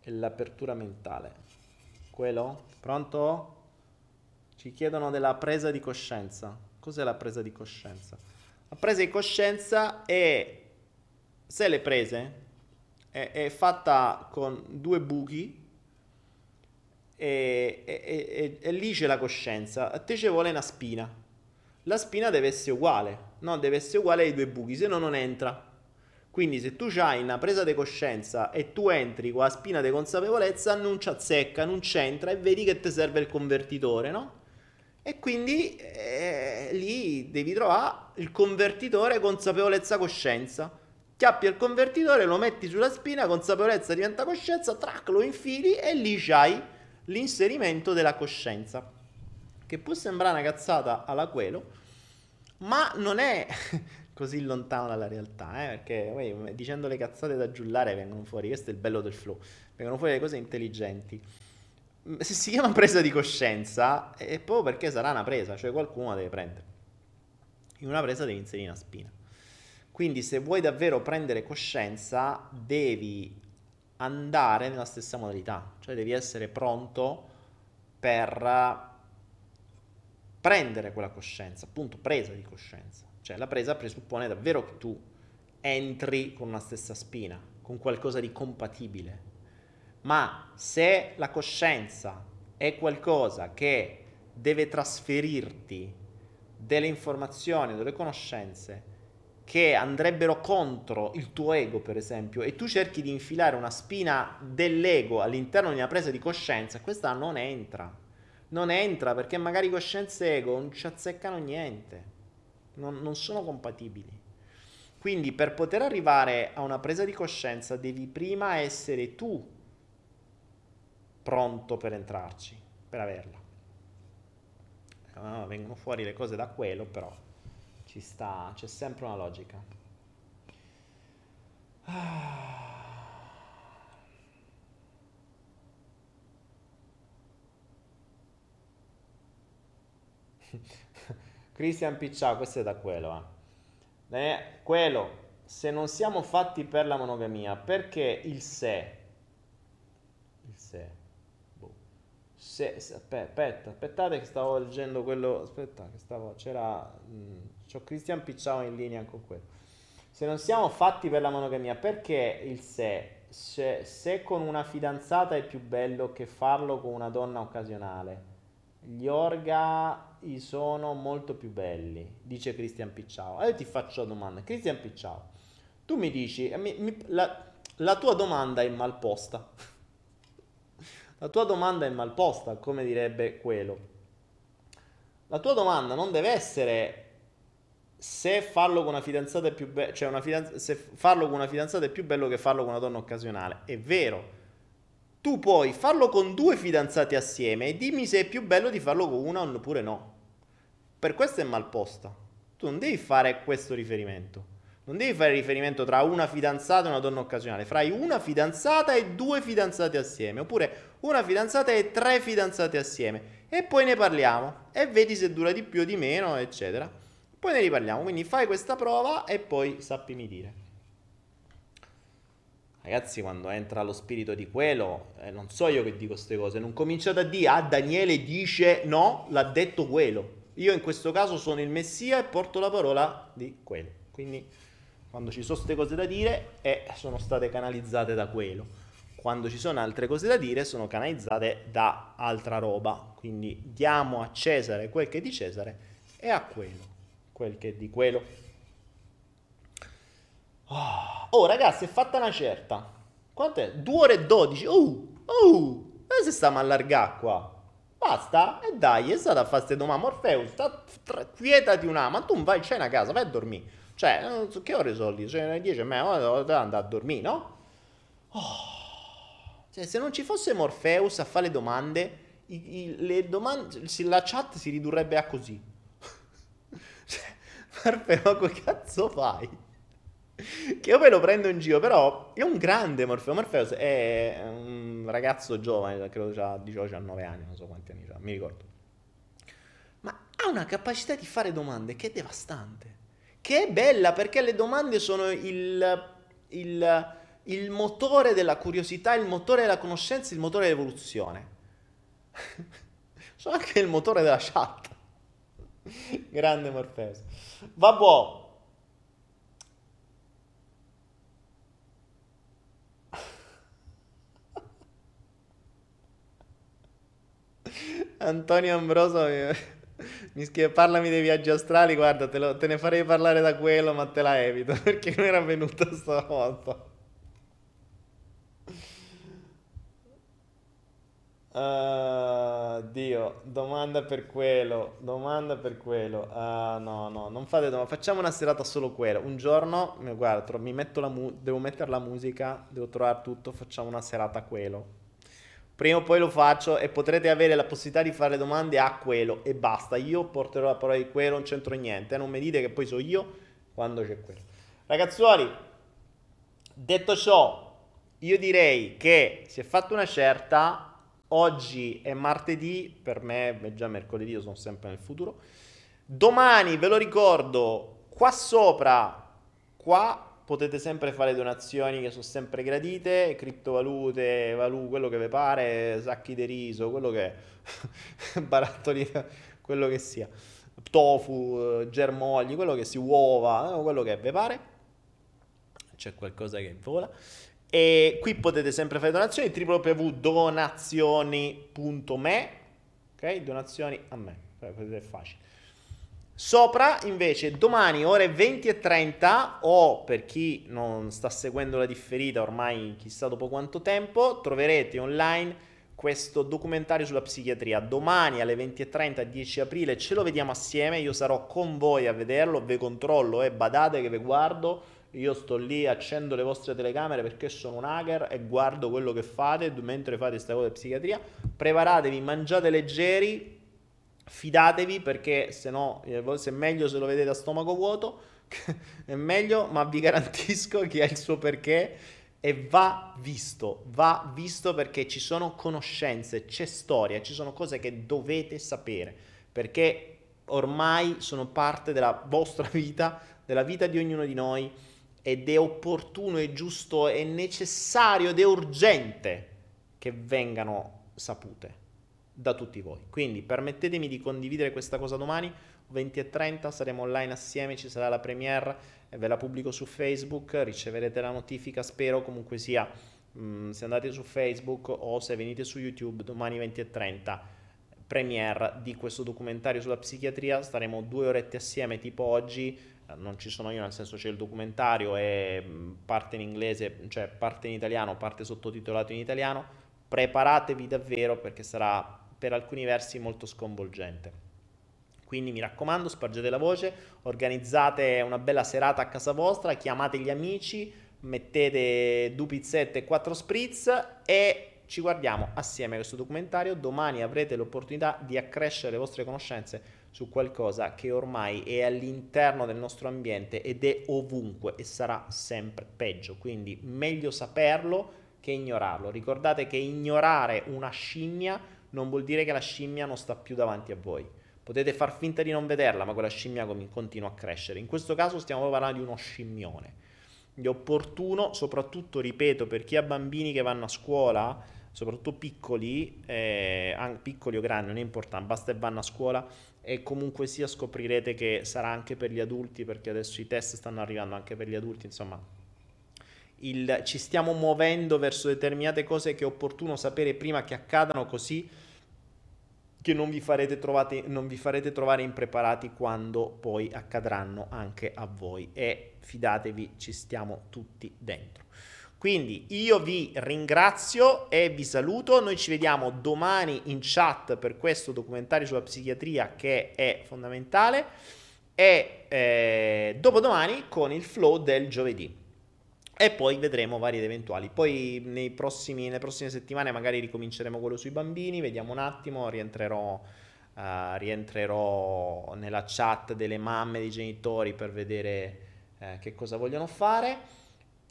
e l'apertura mentale. Quello? Pronto? Ci chiedono della presa di coscienza. Cos'è la presa di coscienza? La presa di coscienza è, se le prese, è, è fatta con due buchi e, e, e, e, lì c'è la coscienza. A te ci vuole una spina. La spina deve essere uguale, no? Deve essere uguale ai due buchi, se no non entra. Quindi se tu hai una presa di coscienza e tu entri con la spina di consapevolezza, non ci azzecca, non c'entra e vedi che ti serve il convertitore, no? E quindi eh, lì devi trovare il convertitore consapevolezza-coscienza. Chiappi il convertitore, lo metti sulla spina, consapevolezza diventa coscienza, track, lo infili e lì c'hai l'inserimento della coscienza. Che può sembrare una cazzata alla quello, ma non è così lontano dalla realtà, eh? perché uè, dicendo le cazzate da giullare vengono fuori, questo è il bello del flow, vengono fuori le cose intelligenti. Mm, se si chiama presa di coscienza è proprio perché sarà una presa, cioè qualcuno la deve prendere. In una presa devi inserire una spina. Quindi se vuoi davvero prendere coscienza devi andare nella stessa modalità, cioè devi essere pronto per prendere quella coscienza, appunto presa di coscienza. Cioè la presa presuppone davvero che tu entri con una stessa spina, con qualcosa di compatibile. Ma se la coscienza è qualcosa che deve trasferirti delle informazioni, delle conoscenze che andrebbero contro il tuo ego, per esempio, e tu cerchi di infilare una spina dell'ego all'interno di una presa di coscienza, questa non entra. Non entra perché magari coscienza e ego non ci azzeccano niente, non, non sono compatibili. Quindi per poter arrivare a una presa di coscienza devi prima essere tu pronto per entrarci, per averla. Ah, vengono fuori le cose da quello, però ci sta, c'è sempre una logica. Christian Picciao, questo è da quello. Eh. Eh, quello, se non siamo fatti per la monogamia, perché il se? Il se. Boh. Se, se, aspetta, aspettate che stavo leggendo quello, aspetta che stavo, c'era, mh, mm, c'ho Christian Picciao in linea con quello. Se non siamo fatti per la monogamia, perché il se? Se, se con una fidanzata è più bello che farlo con una donna occasionale, gli orga sono molto più belli, dice Cristian Picciao. Allora ti faccio la domanda, Cristian Picciao, tu mi dici, mi, mi, la, la tua domanda è mal posta. la tua domanda è mal posta, come direbbe quello. La tua domanda non deve essere se farlo con una fidanzata è più bello, cioè una fidanz- se farlo con una fidanzata è più bello che farlo con una donna occasionale. È vero tu puoi farlo con due fidanzati assieme e dimmi se è più bello di farlo con una oppure no. Per questo è mal posta. Tu non devi fare questo riferimento. Non devi fare riferimento tra una fidanzata e una donna occasionale. Fai una fidanzata e due fidanzati assieme. Oppure una fidanzata e tre fidanzati assieme. E poi ne parliamo. E vedi se dura di più o di meno, eccetera. Poi ne riparliamo. Quindi fai questa prova e poi sappimi dire. Ragazzi, quando entra lo spirito di quello, eh, non so io che dico queste cose, non cominciate a dire, ah, Daniele dice no, l'ha detto quello. Io in questo caso sono il Messia e porto la parola di quello. Quindi, quando ci sono queste cose da dire, eh, sono state canalizzate da quello. Quando ci sono altre cose da dire, sono canalizzate da altra roba. Quindi diamo a Cesare quel che è di Cesare e a quello quel che è di quello. Ah. Oh, ragazzi, è fatta una certa. Quant'è? 2 ore e 12. Oh, oh, e se stiamo allargare qua? Basta? E dai, è stata a fare queste domande. Morfeus, sta, tra, quietati una, ma tu vai, c'è una casa, vai a dormire. Cioè, che ore sono lì? Cioè, 10 e mezza, devo andare a dormire, no? Oh. Cioè, se non ci fosse Morpheus a fare le domande, i, i, le domande, la chat si ridurrebbe a così. Cioè, Morfeo, che cazzo fai? che io me lo prendo in giro, però è un grande Morfeo. Morpheus è un ragazzo giovane, credo già 18-19 anni, non so quanti anni ha, mi ricordo. Ma ha una capacità di fare domande che è devastante, che è bella perché le domande sono il, il, il motore della curiosità, il motore della conoscenza, il motore dell'evoluzione. sono anche il motore della chat. Grande Morpheus. Vabbè. Antonio Ambroso mi, mi scrive parlami dei viaggi astrali, guarda te, lo, te, ne farei parlare da quello ma te la evito perché non era venuto stavolta. Uh, Dio, domanda per quello, domanda per quello. Uh, no, no, non fate domande, facciamo una serata solo quello. Un giorno, guarda, mi metto la mu- devo mettere la musica, devo trovare tutto, facciamo una serata quello prima o poi lo faccio e potrete avere la possibilità di fare domande a quello e basta. Io porterò la parola di quello, non c'entro niente. Eh? Non mi dite che poi so io quando c'è quello. Ragazzuoli, detto ciò, io direi che si è fatta una certa. Oggi è martedì, per me è già mercoledì, io sono sempre nel futuro. Domani, ve lo ricordo, qua sopra, qua potete sempre fare donazioni che sono sempre gradite, criptovalute, valu, quello che vi pare, sacchi di riso, quello che è, barattoli, quello che sia, tofu, eh, germogli, quello che si uova, eh, quello che vi pare, c'è qualcosa che vola. E qui potete sempre fare donazioni, www.donazioni.me, ok? Donazioni a me, è facile. Sopra invece domani ore 20 e 30 o per chi non sta seguendo la differita ormai chissà dopo quanto tempo troverete online questo documentario sulla psichiatria. Domani alle 20.30, 10 aprile, ce lo vediamo assieme. Io sarò con voi a vederlo, ve controllo e eh, badate che ve guardo. Io sto lì, accendo le vostre telecamere perché sono un hacker e guardo quello che fate mentre fate questa cosa di psichiatria. Preparatevi, mangiate leggeri, Fidatevi perché se no, eh, se è meglio se lo vedete a stomaco vuoto, è meglio, ma vi garantisco che ha il suo perché e va visto, va visto perché ci sono conoscenze, c'è storia, ci sono cose che dovete sapere, perché ormai sono parte della vostra vita, della vita di ognuno di noi ed è opportuno, è giusto, è necessario ed è urgente che vengano sapute da tutti voi. Quindi permettetemi di condividere questa cosa domani, 20 e 30 saremo online assieme, ci sarà la premiere, ve la pubblico su Facebook, riceverete la notifica, spero comunque sia, mh, mm, se andate su Facebook o se venite su YouTube domani 20 e 30 premiere di questo documentario sulla psichiatria, staremo due orette assieme tipo oggi, eh, non ci sono io nel senso c'è il documentario e mm, parte in inglese, cioè parte in italiano, parte sottotitolato in italiano, preparatevi davvero perché sarà per alcuni versi molto sconvolgente. Quindi mi raccomando, spargete la voce, organizzate una bella serata a casa vostra, chiamate gli amici, mettete due pizzette e quattro spritz e ci guardiamo assieme questo documentario. Domani avrete l'opportunità di accrescere le vostre conoscenze su qualcosa che ormai è all'interno del nostro ambiente ed è ovunque e sarà sempre peggio. Quindi meglio saperlo che ignorarlo. Ricordate che ignorare una scimmia non vuol dire che la scimmia non sta più davanti a voi. Potete far finta di non vederla, ma quella scimmia continua a crescere. In questo caso stiamo parlando di uno scimmione. È opportuno, soprattutto, ripeto, per chi ha bambini che vanno a scuola, soprattutto piccoli, eh, piccoli o grandi, non è importante, basta che vanno a scuola e comunque sia scoprirete che sarà anche per gli adulti, perché adesso i test stanno arrivando anche per gli adulti, insomma, il, ci stiamo muovendo verso determinate cose che è opportuno sapere prima che accadano così che non vi, trovate, non vi farete trovare impreparati quando poi accadranno anche a voi e fidatevi ci stiamo tutti dentro. Quindi io vi ringrazio e vi saluto, noi ci vediamo domani in chat per questo documentario sulla psichiatria che è fondamentale. E eh, dopodomani con il flow del giovedì. E poi vedremo vari ed eventuali. Poi prossimi, nelle prossime settimane magari ricominceremo quello sui bambini, vediamo un attimo, rientrerò, uh, rientrerò nella chat delle mamme, dei genitori per vedere uh, che cosa vogliono fare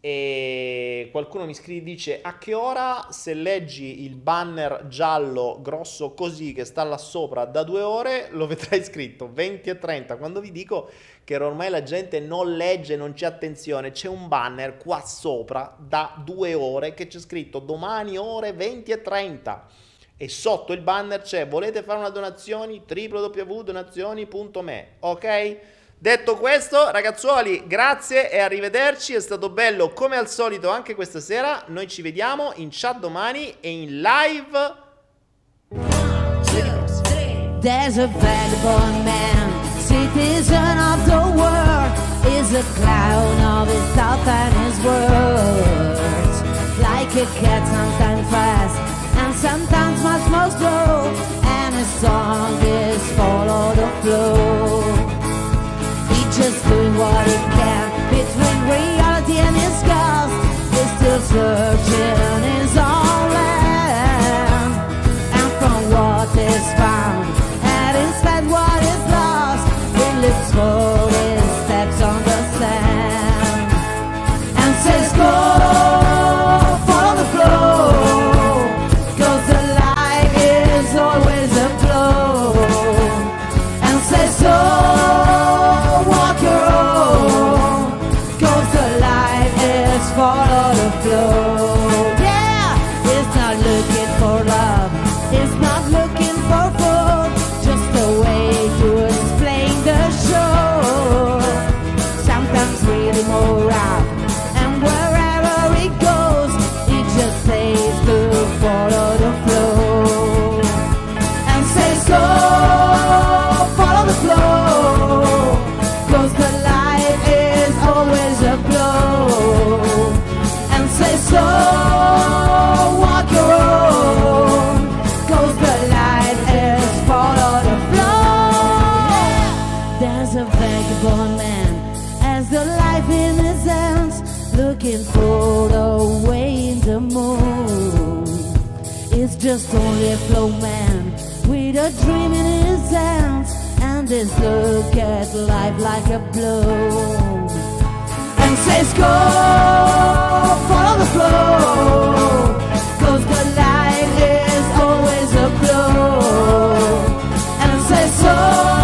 e qualcuno mi scrive dice a che ora se leggi il banner giallo grosso così che sta là sopra da due ore lo vedrai scritto 20 e 30 quando vi dico che ormai la gente non legge non c'è attenzione c'è un banner qua sopra da due ore che c'è scritto domani ore 20 e 30 e sotto il banner c'è volete fare una donazione? www.donazioni.me ok Detto questo, ragazzuoli, grazie e arrivederci. È stato bello come al solito anche questa sera. Noi ci vediamo in chat domani e in live. There's a vagabond man, citizen of the world, is a clown of his thoughts and his words. Like a cat, sometimes fast and sometimes much more slow, and his song is follow the flow. Just doing what he can between reality and his ghost. He's still searching his own land, and from what is found, and instead what is lost, lives for his steps on the sand, and says go. Just only a flow man with a dream in his hands, and this look at life like a blow. And says, Go, follow the flow, cause the light is always a blow. And says, So,